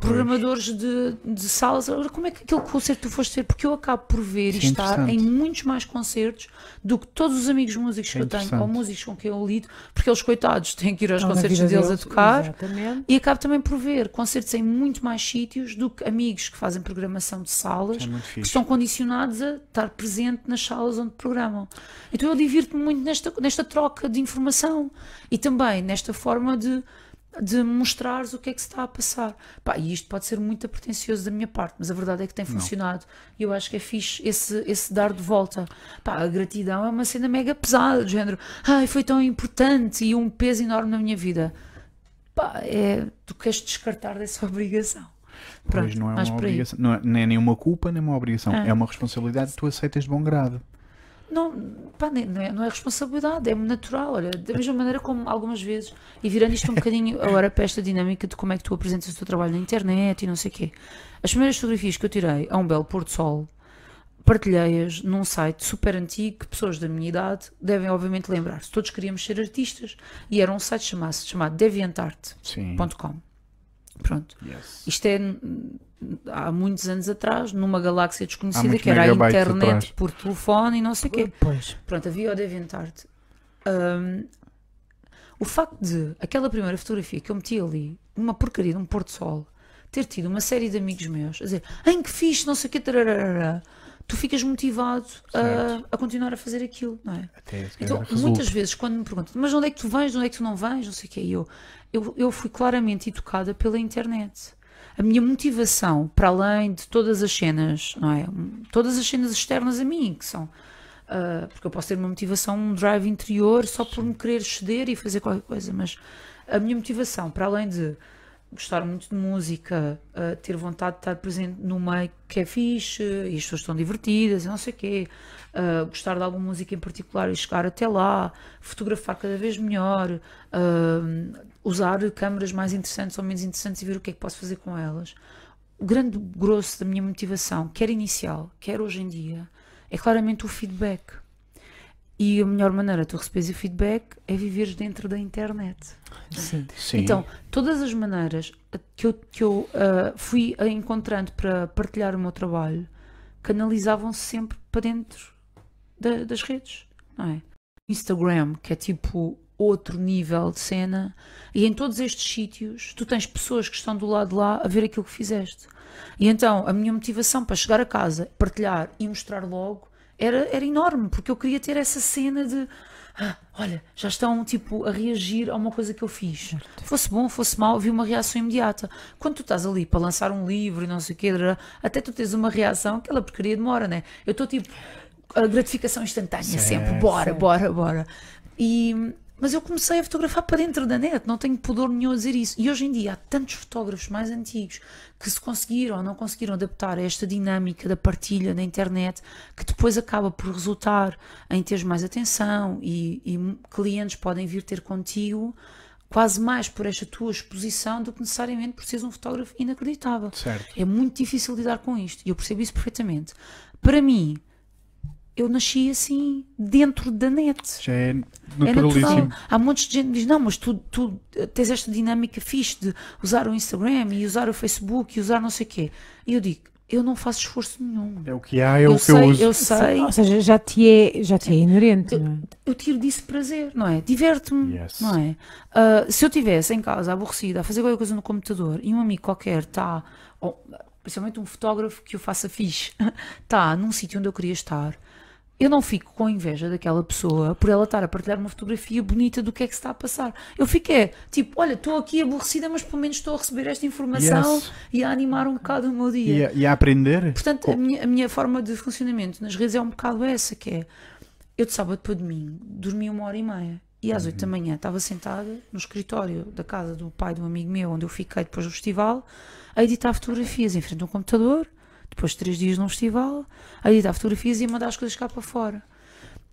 programadores de, de salas. Agora, como é que aquele concerto tu foste ter? Porque eu acabo por ver Isso e é estar em muitos mais concertos do que todos os amigos músicos É que eu tenho, ou músicos com quem eu lido, porque eles, coitados, têm que ir aos concertos deles, a tocar. Exatamente. E acabo também por ver concertos em muito mais sítios do que amigos que fazem programação de salas É que estão condicionados a estar presente nas salas onde programam. Então eu divirto-me muito nesta, nesta troca de informação e também nesta forma de, de mostrares o que é que se está a passar. Pá, e isto pode ser muito pretencioso da minha parte, mas a verdade é que tem funcionado e eu acho que é fixe esse, esse dar de volta. Pá, a gratidão é uma cena mega pesada, do género, ai, foi tão importante e um peso enorme na minha vida. Pá, é, tu queres descartar dessa *laughs* obrigação. Pois Pronto, não é uma obrigação. Não é, nem é nenhuma culpa, nem uma obrigação. Ah. É uma responsabilidade que tu aceitas de bom grado. Não, pá, não, é, não é responsabilidade, é natural. Olha, da mesma maneira como algumas vezes, e virando isto um bocadinho agora para esta dinâmica de como é que tu apresentas o teu trabalho na internet e não sei o quê. As primeiras fotografias que eu tirei a um belo pôr do sol, partilhei-as num site super antigo que pessoas da minha idade devem obviamente lembrar-se. Todos queríamos ser artistas e era um site chamado, chamado deviantart.com. Pronto. Yes. Isto é há muitos anos atrás, numa galáxia desconhecida, que era a internet atrás. por telefone e não sei o quê. Pois. Pronto, havia o DeviantArt. Hum, o facto de aquela primeira fotografia que eu meti ali, uma porcaria de um pôr do sol, ter tido uma série de amigos meus a dizer em que fixe, não sei o quê, tararara", tu ficas motivado a, a continuar a fazer aquilo, não é? Até Então, muitas vezes, quando me perguntam, mas onde é que tu vens, onde é que tu não vens, não sei o quê, eu, eu, eu fui claramente educada pela internet. A minha motivação, para além de todas as cenas, não é? Todas as cenas externas a mim, que são. ah, porque eu posso ter uma motivação, um drive interior só por me querer ceder e fazer qualquer coisa, mas a minha motivação, para além de gostar muito de música, ah, ter vontade de estar presente no meio que é fixe e as pessoas estão divertidas e não sei o quê, ah, gostar de alguma música em particular e chegar até lá, fotografar cada vez melhor, ah, usar câmaras mais interessantes ou menos interessantes e ver o que é que posso fazer com elas. O grande grosso da minha motivação, quer inicial, quer hoje em dia, é claramente o feedback. E a melhor maneira de tu receberes o feedback é viveres dentro da internet. Sim. Sim. Então, todas as maneiras que eu, que eu ah, fui encontrando para partilhar o meu trabalho canalizavam-se sempre para dentro da- das redes, não é? Instagram, que é tipo outro nível de cena, e em todos estes sítios tu tens pessoas que estão do lado de lá a ver aquilo que fizeste. E então a minha motivação para chegar a casa, partilhar e mostrar logo era, era enorme, porque eu queria ter essa cena de "Ah, olha, já estão tipo a reagir a uma coisa que eu fiz. Fosse bom, fosse mau, vi uma reação imediata. Quando tu estás ali para lançar um livro e não sei o quê, até tu tens uma reação, aquela porcaria demora, né? Eu estou tipo a gratificação instantânea Certo, sempre, bora, certo. bora, bora. E, mas eu comecei a fotografar para dentro da net, não tenho pudor nenhum a dizer isso. E hoje em dia há tantos fotógrafos mais antigos que se conseguiram ou não conseguiram adaptar a esta dinâmica da partilha na internet, que depois acaba por resultar em teres mais atenção e, e clientes podem vir ter contigo quase mais por esta tua exposição do que necessariamente por seres um fotógrafo inacreditável. Certo. É muito difícil lidar com isto e eu percebo isso perfeitamente. Para mim, eu nasci assim, dentro da net. Já é É naturalíssimo. natural. Há montes de gente que diz: não, mas tu, tu tens esta dinâmica fixe de usar o Instagram e usar o Facebook e usar não sei o quê. E eu digo: eu não faço esforço nenhum. É o que há, é eu o que sei, eu uso. eu sei, Ou seja, já te é, já te é inerente, não é? eu tiro disso prazer, não é? Diverte-me, Yes. não é? Ah, se eu estivesse em casa aborrecida a fazer qualquer coisa no computador e um amigo qualquer está, principalmente um fotógrafo que o faça fixe, está *laughs* num sítio onde eu queria estar, eu não fico com inveja daquela pessoa por ela estar a partilhar uma fotografia bonita do que é que se está a passar. Eu fico é, tipo, olha, estou aqui aborrecida, mas pelo menos estou a receber esta informação Yes. e a animar um bocado o meu dia. E a, e a aprender? Portanto, Co- a minha, a minha forma de funcionamento nas redes é um bocado essa, que é eu de sábado para domingo dormia uma hora e meia e às oito da manhã estava sentada no escritório da casa do pai de um amigo meu, onde eu fiquei depois do festival, a editar fotografias em frente a um computador, depois de três dias num festival, a editar fotografias e a mandar as coisas cá para fora.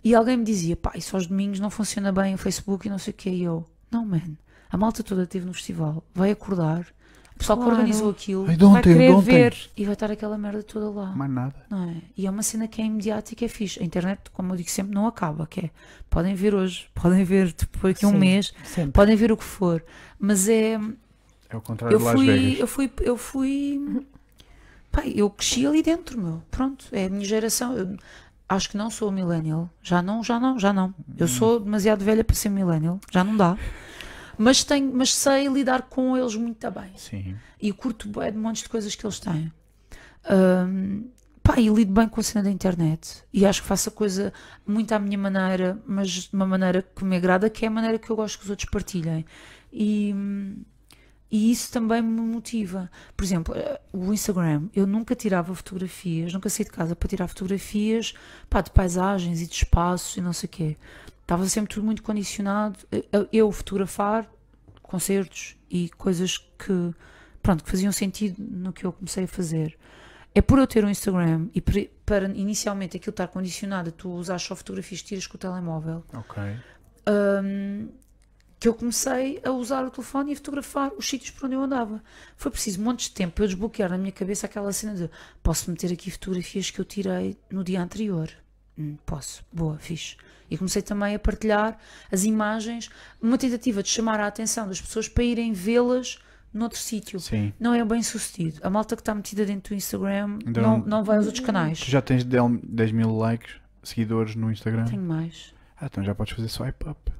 E alguém me dizia, pá, isso aos domingos não funciona bem o Facebook e não sei o que. E eu, não, man, a malta toda esteve no festival, vai acordar, o pessoal Claro. que organizou aquilo Ai, de Vai de querer ver. e vai estar aquela merda toda lá Mais nada. não é? E é uma cena que é imediata e que é fixe. A internet, como eu digo sempre, não acaba, que é, podem ver hoje, *laughs* podem ver depois daqui a um mês, Sempre. podem ver o que for, mas é É o contrário Eu de Las fui, Vegas. eu fui, eu fui. Pá, eu cresci ali dentro, meu. Pronto, é a minha geração. Eu acho que não sou millennial. Já não, já não, já não. Eu Hum. sou demasiado velha para ser millennial. Já não dá. Mas, tenho, mas sei lidar com eles muito bem. Sim. E curto bem de montes de coisas que eles têm. Ahm, pá, e lido bem com a cena da internet. E acho que faço a coisa muito à minha maneira, mas de uma maneira que me agrada, que é a maneira que eu gosto que os outros partilhem. E, e isso também me motiva. Por exemplo, eh, o Instagram, eu nunca tirava fotografias, nunca saí de casa para tirar fotografias pá, de paisagens e de espaços e não sei o quê. Estava sempre tudo muito condicionado. Eh, Eu, fotografar concertos e coisas que, pronto, que faziam sentido no que eu comecei a fazer. É por eu ter um Instagram e para inicialmente aquilo estar condicionado a tu usar só fotografias que tiras com o telemóvel, Ok. hum, que eu comecei a usar o telefone e a fotografar os sítios por onde eu andava. Foi preciso montes de tempo para eu desbloquear na minha cabeça aquela cena de posso meter aqui fotografias que eu tirei no dia anterior. Hum, posso, boa, fixe. E comecei também a partilhar as imagens, uma tentativa de chamar a atenção das pessoas para irem vê-las noutro sítio. Sim. Não é bem sucedido. A malta que está metida dentro do Instagram Então- não, não vai aos outros canais. Tu já tens 10 mil likes, seguidores no Instagram? Tenho mais. Ah, então já podes fazer swipe up.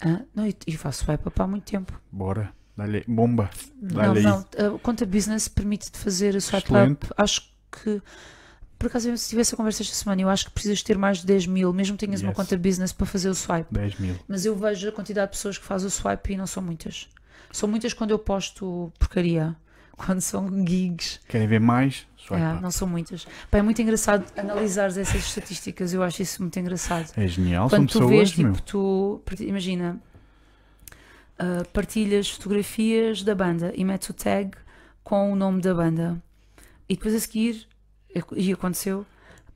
Ah, não, faço swipe up há muito tempo. Bora. Dá-lhe bomba. Não, Dá-lhe aí. não. A conta business permite-te fazer a swipe Excelente. up. Acho que. Por acaso, eu tive essa conversa esta semana. Eu acho que precisas ter mais de 10 mil, mesmo que tenhas uma Yes. conta business para fazer o swipe. 10 mil. Mas eu vejo a quantidade de pessoas que fazem o swipe e não são muitas. São muitas quando eu posto porcaria. *laughs* Quando são gigs. Querem ver mais? É, não são muitas. Pá, é muito engraçado analisar essas estatísticas. Eu acho isso muito engraçado. É genial. São Quando tu pessoas, vês, meu. tipo, tu. Imagina. ah, partilhas fotografias da banda e metes o tag com o nome da banda. E depois a seguir, e aconteceu,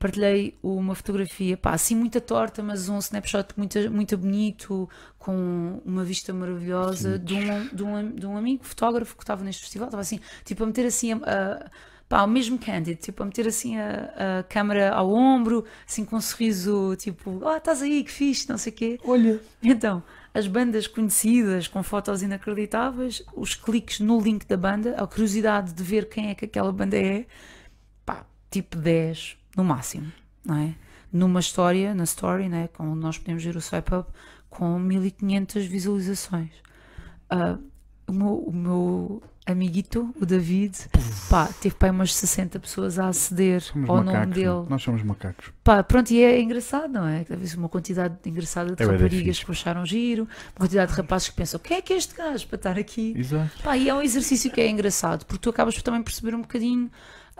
partilhei uma fotografia, pá, assim muita torta, mas um snapshot muito, muito bonito, com uma vista maravilhosa, de um, de, um, de um amigo fotógrafo que estava neste festival, estava assim, tipo, a meter assim a. a Pá, o mesmo candid, tipo, a meter assim a, a câmera ao ombro, assim com um sorriso, tipo, ah, estás aí, que fixe, não sei o quê. Olha. *laughs* Então, as bandas conhecidas com fotos inacreditáveis, os cliques no link da banda, a curiosidade de ver quem é que aquela banda é, pá, tipo 10 no máximo, não é? Numa história, na story, né, com nós podemos ver o swipe up com 1500 visualizações. Ah, o, meu, o meu amiguito, o David, pá, teve pá, umas 60 pessoas a aceder Somos ao macacos. nome meu. dele. Nós somos macacos. Pá, pronto, e é engraçado, não é? Talvez uma quantidade engraçada de É raparigas que acharam giro, uma quantidade de rapazes que pensam: o que é que é este gajo para estar aqui? Exato. Pá, e é um exercício que é engraçado, porque tu acabas por também perceber um bocadinho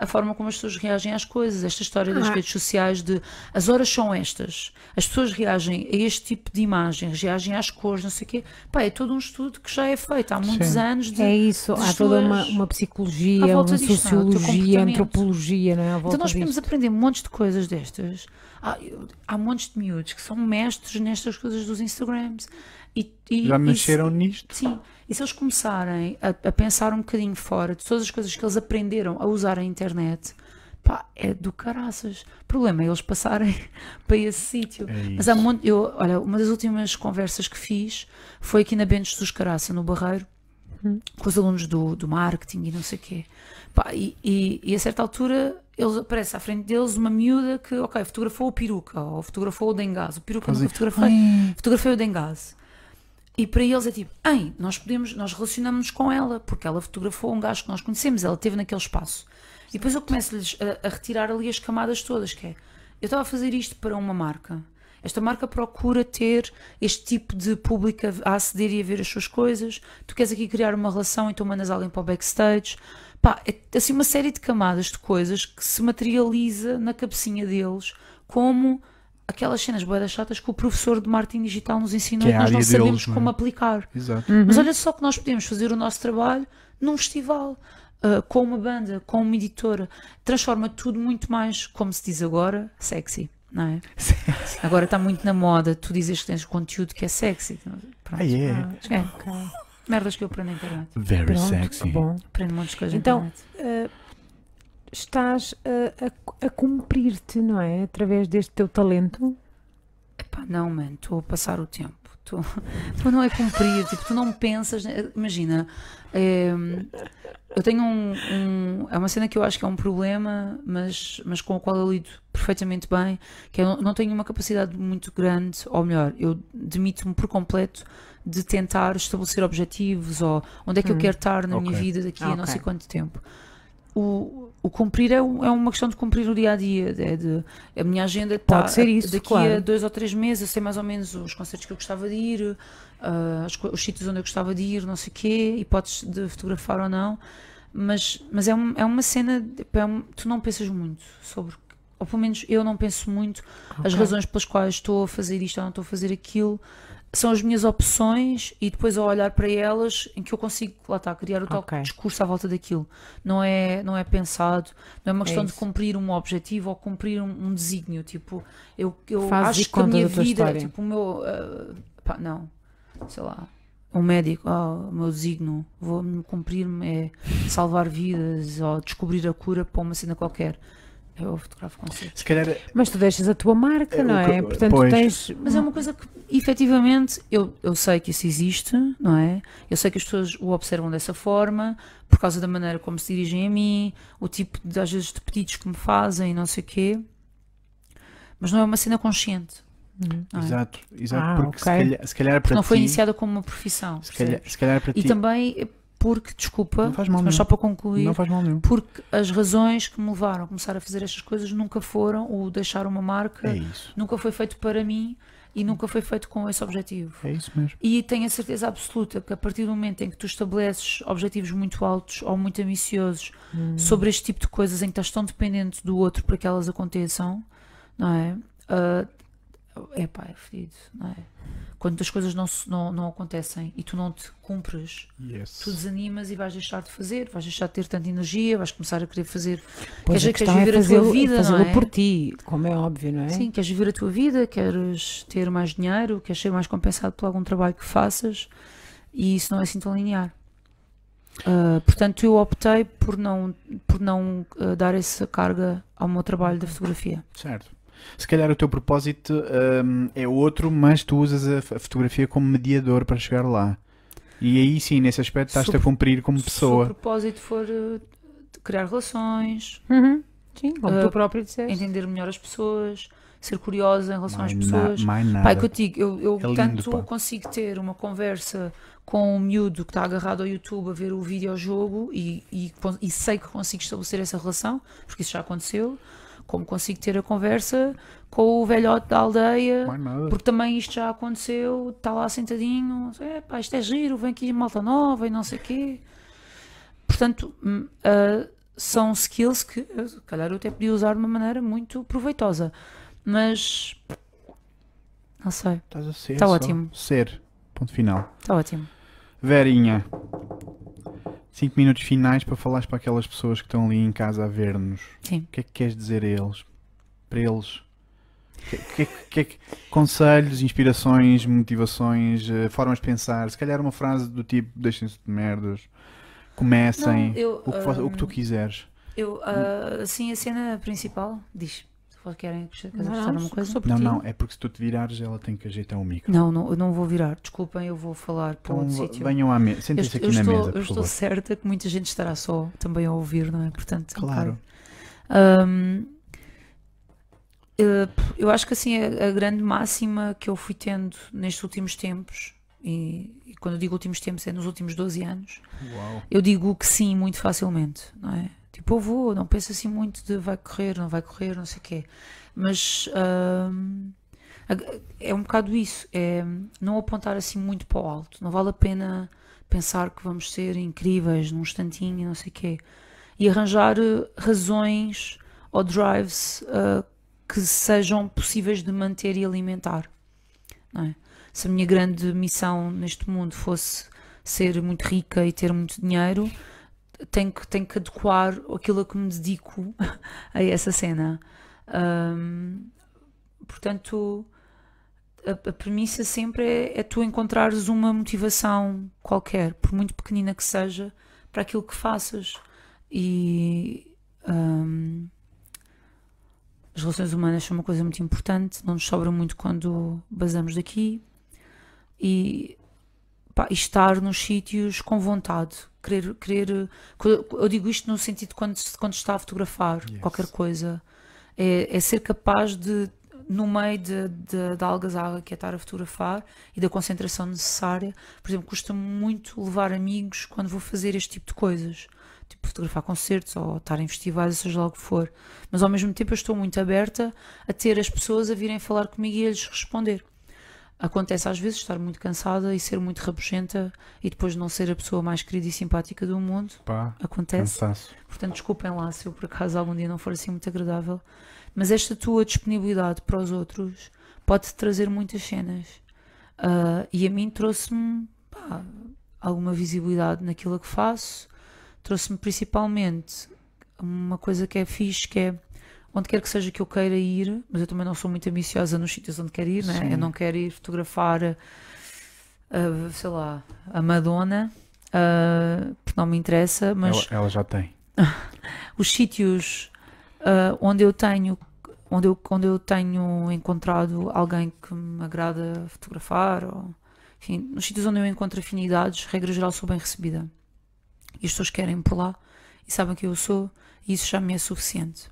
a forma como as pessoas reagem às coisas, esta história das Ah. redes sociais de as horas são estas, as pessoas reagem a este tipo de imagens, reagem às cores, não sei o quê. Pá, é todo um estudo que já é feito há muitos Sim. anos de É isso, há toda uma, uma psicologia, uma disto, não é? Sociologia, comportamento. antropologia, não é? Então nós podemos disto. aprender montes de coisas destas. Há, há montes de miúdos que são mestres nestas coisas dos Instagrams. E, e- Já e se- nisto. Sim, e se eles começarem a, a pensar um bocadinho fora de todas as coisas que eles aprenderam a usar a internet, pá, é do caraças. O problema é eles passarem *laughs* para esse sítio. É Mas há monte, eu, olha, uma das últimas conversas que fiz foi aqui na Bento Jesus Caraça, no Barreiro, com os alunos do, do marketing e não sei o quê. Pá, e, e, e a certa altura eles, aparece à frente deles uma miúda que, ok, fotografou o peruca ou fotografou o Dengaz. O peruca eu Fazem- nunca fotografei, fotografei o Dengaz. E para eles é tipo, ei, nós podemos, nós relacionamos-nos com ela, porque ela fotografou um gajo que nós conhecemos, ela esteve naquele espaço. E depois eu começo-lhes a, a retirar ali as camadas todas, que é, eu estava a fazer isto para uma marca. Esta marca procura ter este tipo de público a aceder e a ver as suas coisas. Tu queres aqui criar uma relação, então mandas alguém para o backstage. Pá, é assim uma série de camadas de coisas que se materializa na cabecinha deles como aquelas cenas boedas chatas que o professor de marketing digital nos ensinou Que e é nós não sabemos deles, não é? como aplicar. Exato. Mas olha só que nós podemos fazer o nosso trabalho num festival, ah, com uma banda, com uma editora. Transforma tudo muito mais, como se diz agora, sexy. Não é? *laughs* Agora está muito na moda tu dizes que tens conteúdo que é sexy. Pronto. Ah, é? É. Ok. Merdas que eu aprendo na internet. Very Pronto, sexy. bom. Aprendo um monte de coisas Então, na internet. Uh, estás a, a- a cumprir-te, não é? Através deste teu talento. Epá, não, mano, estou a passar o tempo. Tu, *laughs* tu não é cumprir, tipo, tu não pensas. né? Imagina, é, eu tenho um, um- É uma cena que eu acho que é um problema, mas, mas com a qual eu lido perfeitamente bem, que é eu não tenho uma capacidade muito grande, ou melhor, eu demito-me por completo de tentar estabelecer objetivos ou onde é que eu Hum. quero estar na minha Ok. vida daqui a não sei quanto tempo. O, o cumprir é, um- é uma questão de cumprir o dia a dia. É de, a minha agenda está Pode ser isso, daqui claro. a dois ou três meses. Eu sei mais ou menos os concertos que eu gostava de ir, ah, as co- os sítios onde eu gostava de ir, não sei o quê, hipóteses de fotografar ou não. Mas, mas é, um- é uma cena. tipo, é um- tu não pensas muito sobre. Ou pelo menos eu não penso muito as Ok. razões pelas quais estou a fazer isto ou não estou a fazer aquilo. São as minhas opções e depois ao olhar para elas em que eu consigo, lá está, criar o tal Ok. discurso à volta daquilo. Não é, não é pensado, não é uma questão de isso. cumprir um objetivo ou cumprir um, um desígnio. Tipo, eu, eu Fazes acho de que a minha vida, história. tipo, o meu. ah, pá, não, sei lá. Um médico, ah, o meu designo, vou cumprir-me é salvar vidas ou descobrir a cura para uma cena qualquer. Eu fotografo concertos. Se calhar. Mas tu deixas a tua marca, É, não o que- é? Portanto, tu pois. tens. Mas é uma coisa que, efetivamente, eu, eu sei que isso existe, não é? Eu sei que as pessoas o observam dessa forma, por causa da maneira como se dirigem a mim, o tipo, de, às vezes, de pedidos que me fazem, não sei o quê. Mas não é uma cena consciente. não é? Exato, exato. Ah, porque se, ok. calhar, se calhar para Não foi ti. iniciada como uma profissão. Se calhar, se calhar para E ti. também é porque, desculpa, mas nenhum. só para concluir, Não faz mal nenhum. porque as razões que me levaram a começar a fazer estas coisas nunca foram o deixar uma marca, É nunca foi feito para mim e nunca foi feito com esse objetivo. É isso mesmo. E tenho a certeza absoluta que a partir do momento em que tu estabeleces objetivos muito altos ou muito ambiciosos sobre este tipo de coisas em que estás tão dependente do outro para que elas aconteçam, não é? Ah, epá, é fedido, não é? Quando as coisas não, não, não acontecem e tu não te cumpres, Yes. tu desanimas e vais deixar de fazer, vais deixar de ter tanta energia, vais começar a querer fazer. Pois Queres, a queres é viver a tua vida, fazê-lo não é? por ti, como é óbvio, não é? Sim, queres viver a tua vida, queres ter mais dinheiro, queres ser mais compensado por algum trabalho que faças e isso não é assim tão linear. Ah, portanto, eu optei por não, por não ah, dar essa carga ao meu trabalho da fotografia. Certo. Se calhar o teu propósito hum, é outro, mas tu usas a, fotografia como mediador para chegar lá. E aí sim, nesse aspecto, estás-te a cumprir como Se o pessoa. propósito for de criar relações, Uhum. Sim, como Ah, tu próprio disseste. entender melhor as pessoas, ser curiosa em relação às Mais, na- pessoas. mais nada. Pai, que eu digo, eu, eu É lindo, tanto pá. consigo ter uma conversa com um miúdo que está agarrado ao YouTube a ver o videojogo e, e, e sei que consigo estabelecer essa relação, porque isso já aconteceu, como consigo ter a conversa com o velhote da aldeia, porque também isto já aconteceu, está lá sentadinho, é pá, isto é giro, vem aqui malta nova e não sei o quê. Portanto, ah, são skills que, se calhar, eu até podia usar de uma maneira muito proveitosa, mas não sei. Estás a ser. Tá só. ótimo. Ser. Ponto final. Está ótimo. Verinha. 5 minutos finais para falares para aquelas pessoas que estão ali em casa a ver-nos. Sim. O que é que queres dizer a eles? Para eles? Que, que, que, que- conselhos, inspirações, motivações, eh, formas de pensar. Se calhar uma frase do tipo: deixem-se de merdas, comecem, Não, eu, o, que, o que tu hum, quiseres. Eu, ah, assim, a cena principal, diz. Querem acrescentar Não, uma coisa? por Não, ti. não, é porque se tu te virares, ela tem que ajeitar o micro. Não, não, eu não vou virar. Desculpem, eu vou falar para Então outro sítio. venham à mesa. Sentem-se eu aqui na estou, mesa, eu estou favor. certa que muita gente estará só também a ouvir, não é? Portanto, Claro. Ahm, eh, eu acho que assim a, a grande máxima que eu fui tendo nestes últimos tempos, e, e quando eu digo últimos tempos é nos últimos 12 anos, Uau. eu digo que sim muito facilmente, não é? Tipo, eu vou, não penso assim muito de vai correr, não vai correr, não sei o quê. Mas a- é um bocado isso, é não apontar assim muito para o alto. Não vale a pena pensar que vamos ser incríveis num instantinho não sei o quê. E arranjar eh, razões ou drives ah, que sejam possíveis de manter e alimentar. É? Se a minha grande missão neste mundo fosse ser muito rica e ter muito dinheiro, tenho que, tenho que adequar aquilo a que me dedico *laughs* a essa cena. Ahm, portanto, a, a premissa sempre é, é tu encontrares uma motivação qualquer, por muito pequenina que seja, para aquilo que faças. E ahm, as relações humanas são uma coisa muito importante, não nos sobra muito quando basamos daqui. e, pá, estar nos sítios com vontade. Querer, querer, eu digo isto no sentido de quando, quando está a fotografar Yes. qualquer coisa, é, é ser capaz de, no meio de, de, da algazarra que é estar a fotografar e da concentração necessária, por exemplo, custa-me muito levar amigos quando vou fazer este tipo de coisas, tipo fotografar concertos ou estar em festivais, seja lá o que for, mas ao mesmo tempo eu estou muito aberta a ter as pessoas a virem falar comigo e a lhes responder. Acontece às vezes estar muito cansada e ser muito rabugenta e depois não ser a pessoa mais querida e simpática do mundo. Pá, Acontece. cansaço. Portanto, desculpem lá se eu por acaso algum dia não for assim muito agradável. Mas esta tua disponibilidade para os outros pode-te trazer muitas cenas. Ah, e a mim trouxe-me alguma visibilidade naquilo que faço. Trouxe-me principalmente uma coisa que é fixe, que é onde quer que seja que eu queira ir, mas eu também não sou muito ambiciosa nos sítios onde quero ir, né? Sim. eu não quero ir fotografar, ah, sei lá, a Madonna, ah, porque não me interessa, mas Ela, ela já tem. *laughs* os sítios ah, onde eu tenho onde eu, onde eu tenho encontrado alguém que me agrada fotografar ou enfim, nos sítios onde eu encontro afinidades, regra geral sou bem recebida e as pessoas querem por lá e sabem que eu sou e isso já me é suficiente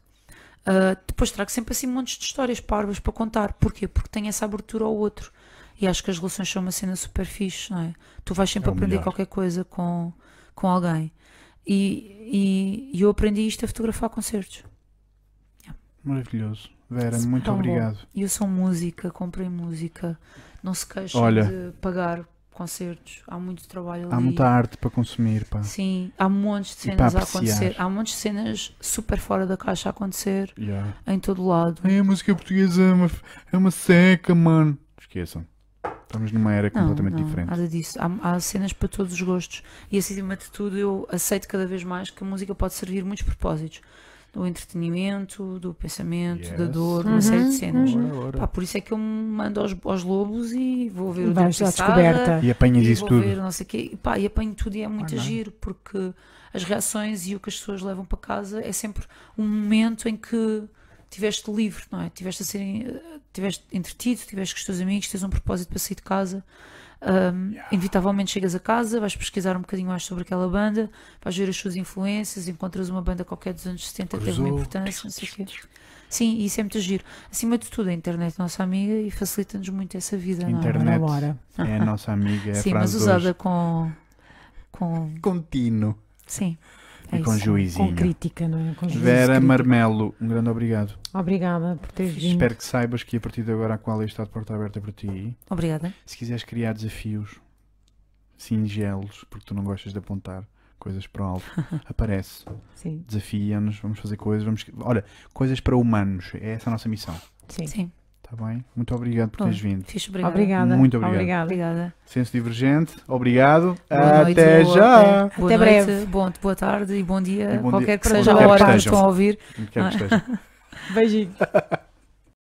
Ah, depois trago sempre assim montes de histórias parvas para contar, porquê? Porque tenho essa abertura ao outro e acho que as relações são uma cena super fixe, não é? Tu vais sempre É aprender melhor. qualquer coisa com, com alguém e, e, e eu aprendi isto a fotografar concertos. Maravilhoso. Vera, muito bom. obrigado. E eu sou música, comprei música, não se queixem Olha. de pagar concertos, há muito trabalho ali. Há muita arte para consumir, pá. Sim, há montes de cenas a acontecer, há montes de cenas super fora da caixa a acontecer Yeah. em todo lado. Ai, a música portuguesa é uma, é uma seca, mano. Esqueçam. Estamos numa era Não, completamente não, diferente. nada disso. Há, há cenas para todos os gostos. E acima de tudo, eu aceito cada vez mais que a música pode servir muitos propósitos. Do entretenimento, do pensamento, da Yes. dor, uma Uhum, série de cenas. Ora, ora. Pá, por isso é que eu me mando aos, aos lobos e vou ver o Vais Diogo à descoberta. E apanhas e isso tudo. ver não sei o quê. E, pá, e apanho tudo e é muito Ah, giro, porque as reações e o que as pessoas levam para casa é sempre um momento em que tiveste livre, não é? Tiveste a ser, eh, tiveste entretido, tiveste com os teus amigos, tens um propósito para sair de casa. Ahm, Inevitavelmente chegas a casa, vais pesquisar um bocadinho mais sobre aquela banda, vais ver as suas influências, encontras uma banda qualquer dos anos 70 que teve uma Cruzou. importância, não sei o quê. Sim, e isso é muito giro. Acima de tudo, a internet é nossa amiga e facilita-nos muito essa vida, não é? Internet. Ora. É a nossa amiga. É a Sim, mas usada hoje. com. com. Contínuo. Sim. É E com isso. juizinho. Com crítica, não é? Com juízo Vera crítico. Marmelo, um grande obrigado. Obrigada por teres vindo. Espero que saibas que a partir de agora a qual está de porta aberta para ti. Obrigada. Se quiseres criar desafios singelos, porque tu não gostas de apontar coisas para o alto, *laughs* aparece. Sim, Desafia-nos, vamos fazer coisas. Vamos... Olha, coisas para humanos. É essa a nossa missão. sim. Sim. Está bem? Muito obrigado por teres vindo. Fixe, obrigada. Obrigada. Muito obrigado. Obrigada. Obrigada. Senso Divergente, obrigado. Boa noite, Até boa- já! Boa Até noite, breve. Bom, boa tarde e bom dia. E bom qualquer dia. que seja a hora que estão a ouvir. Esteja. *laughs* Beijinho.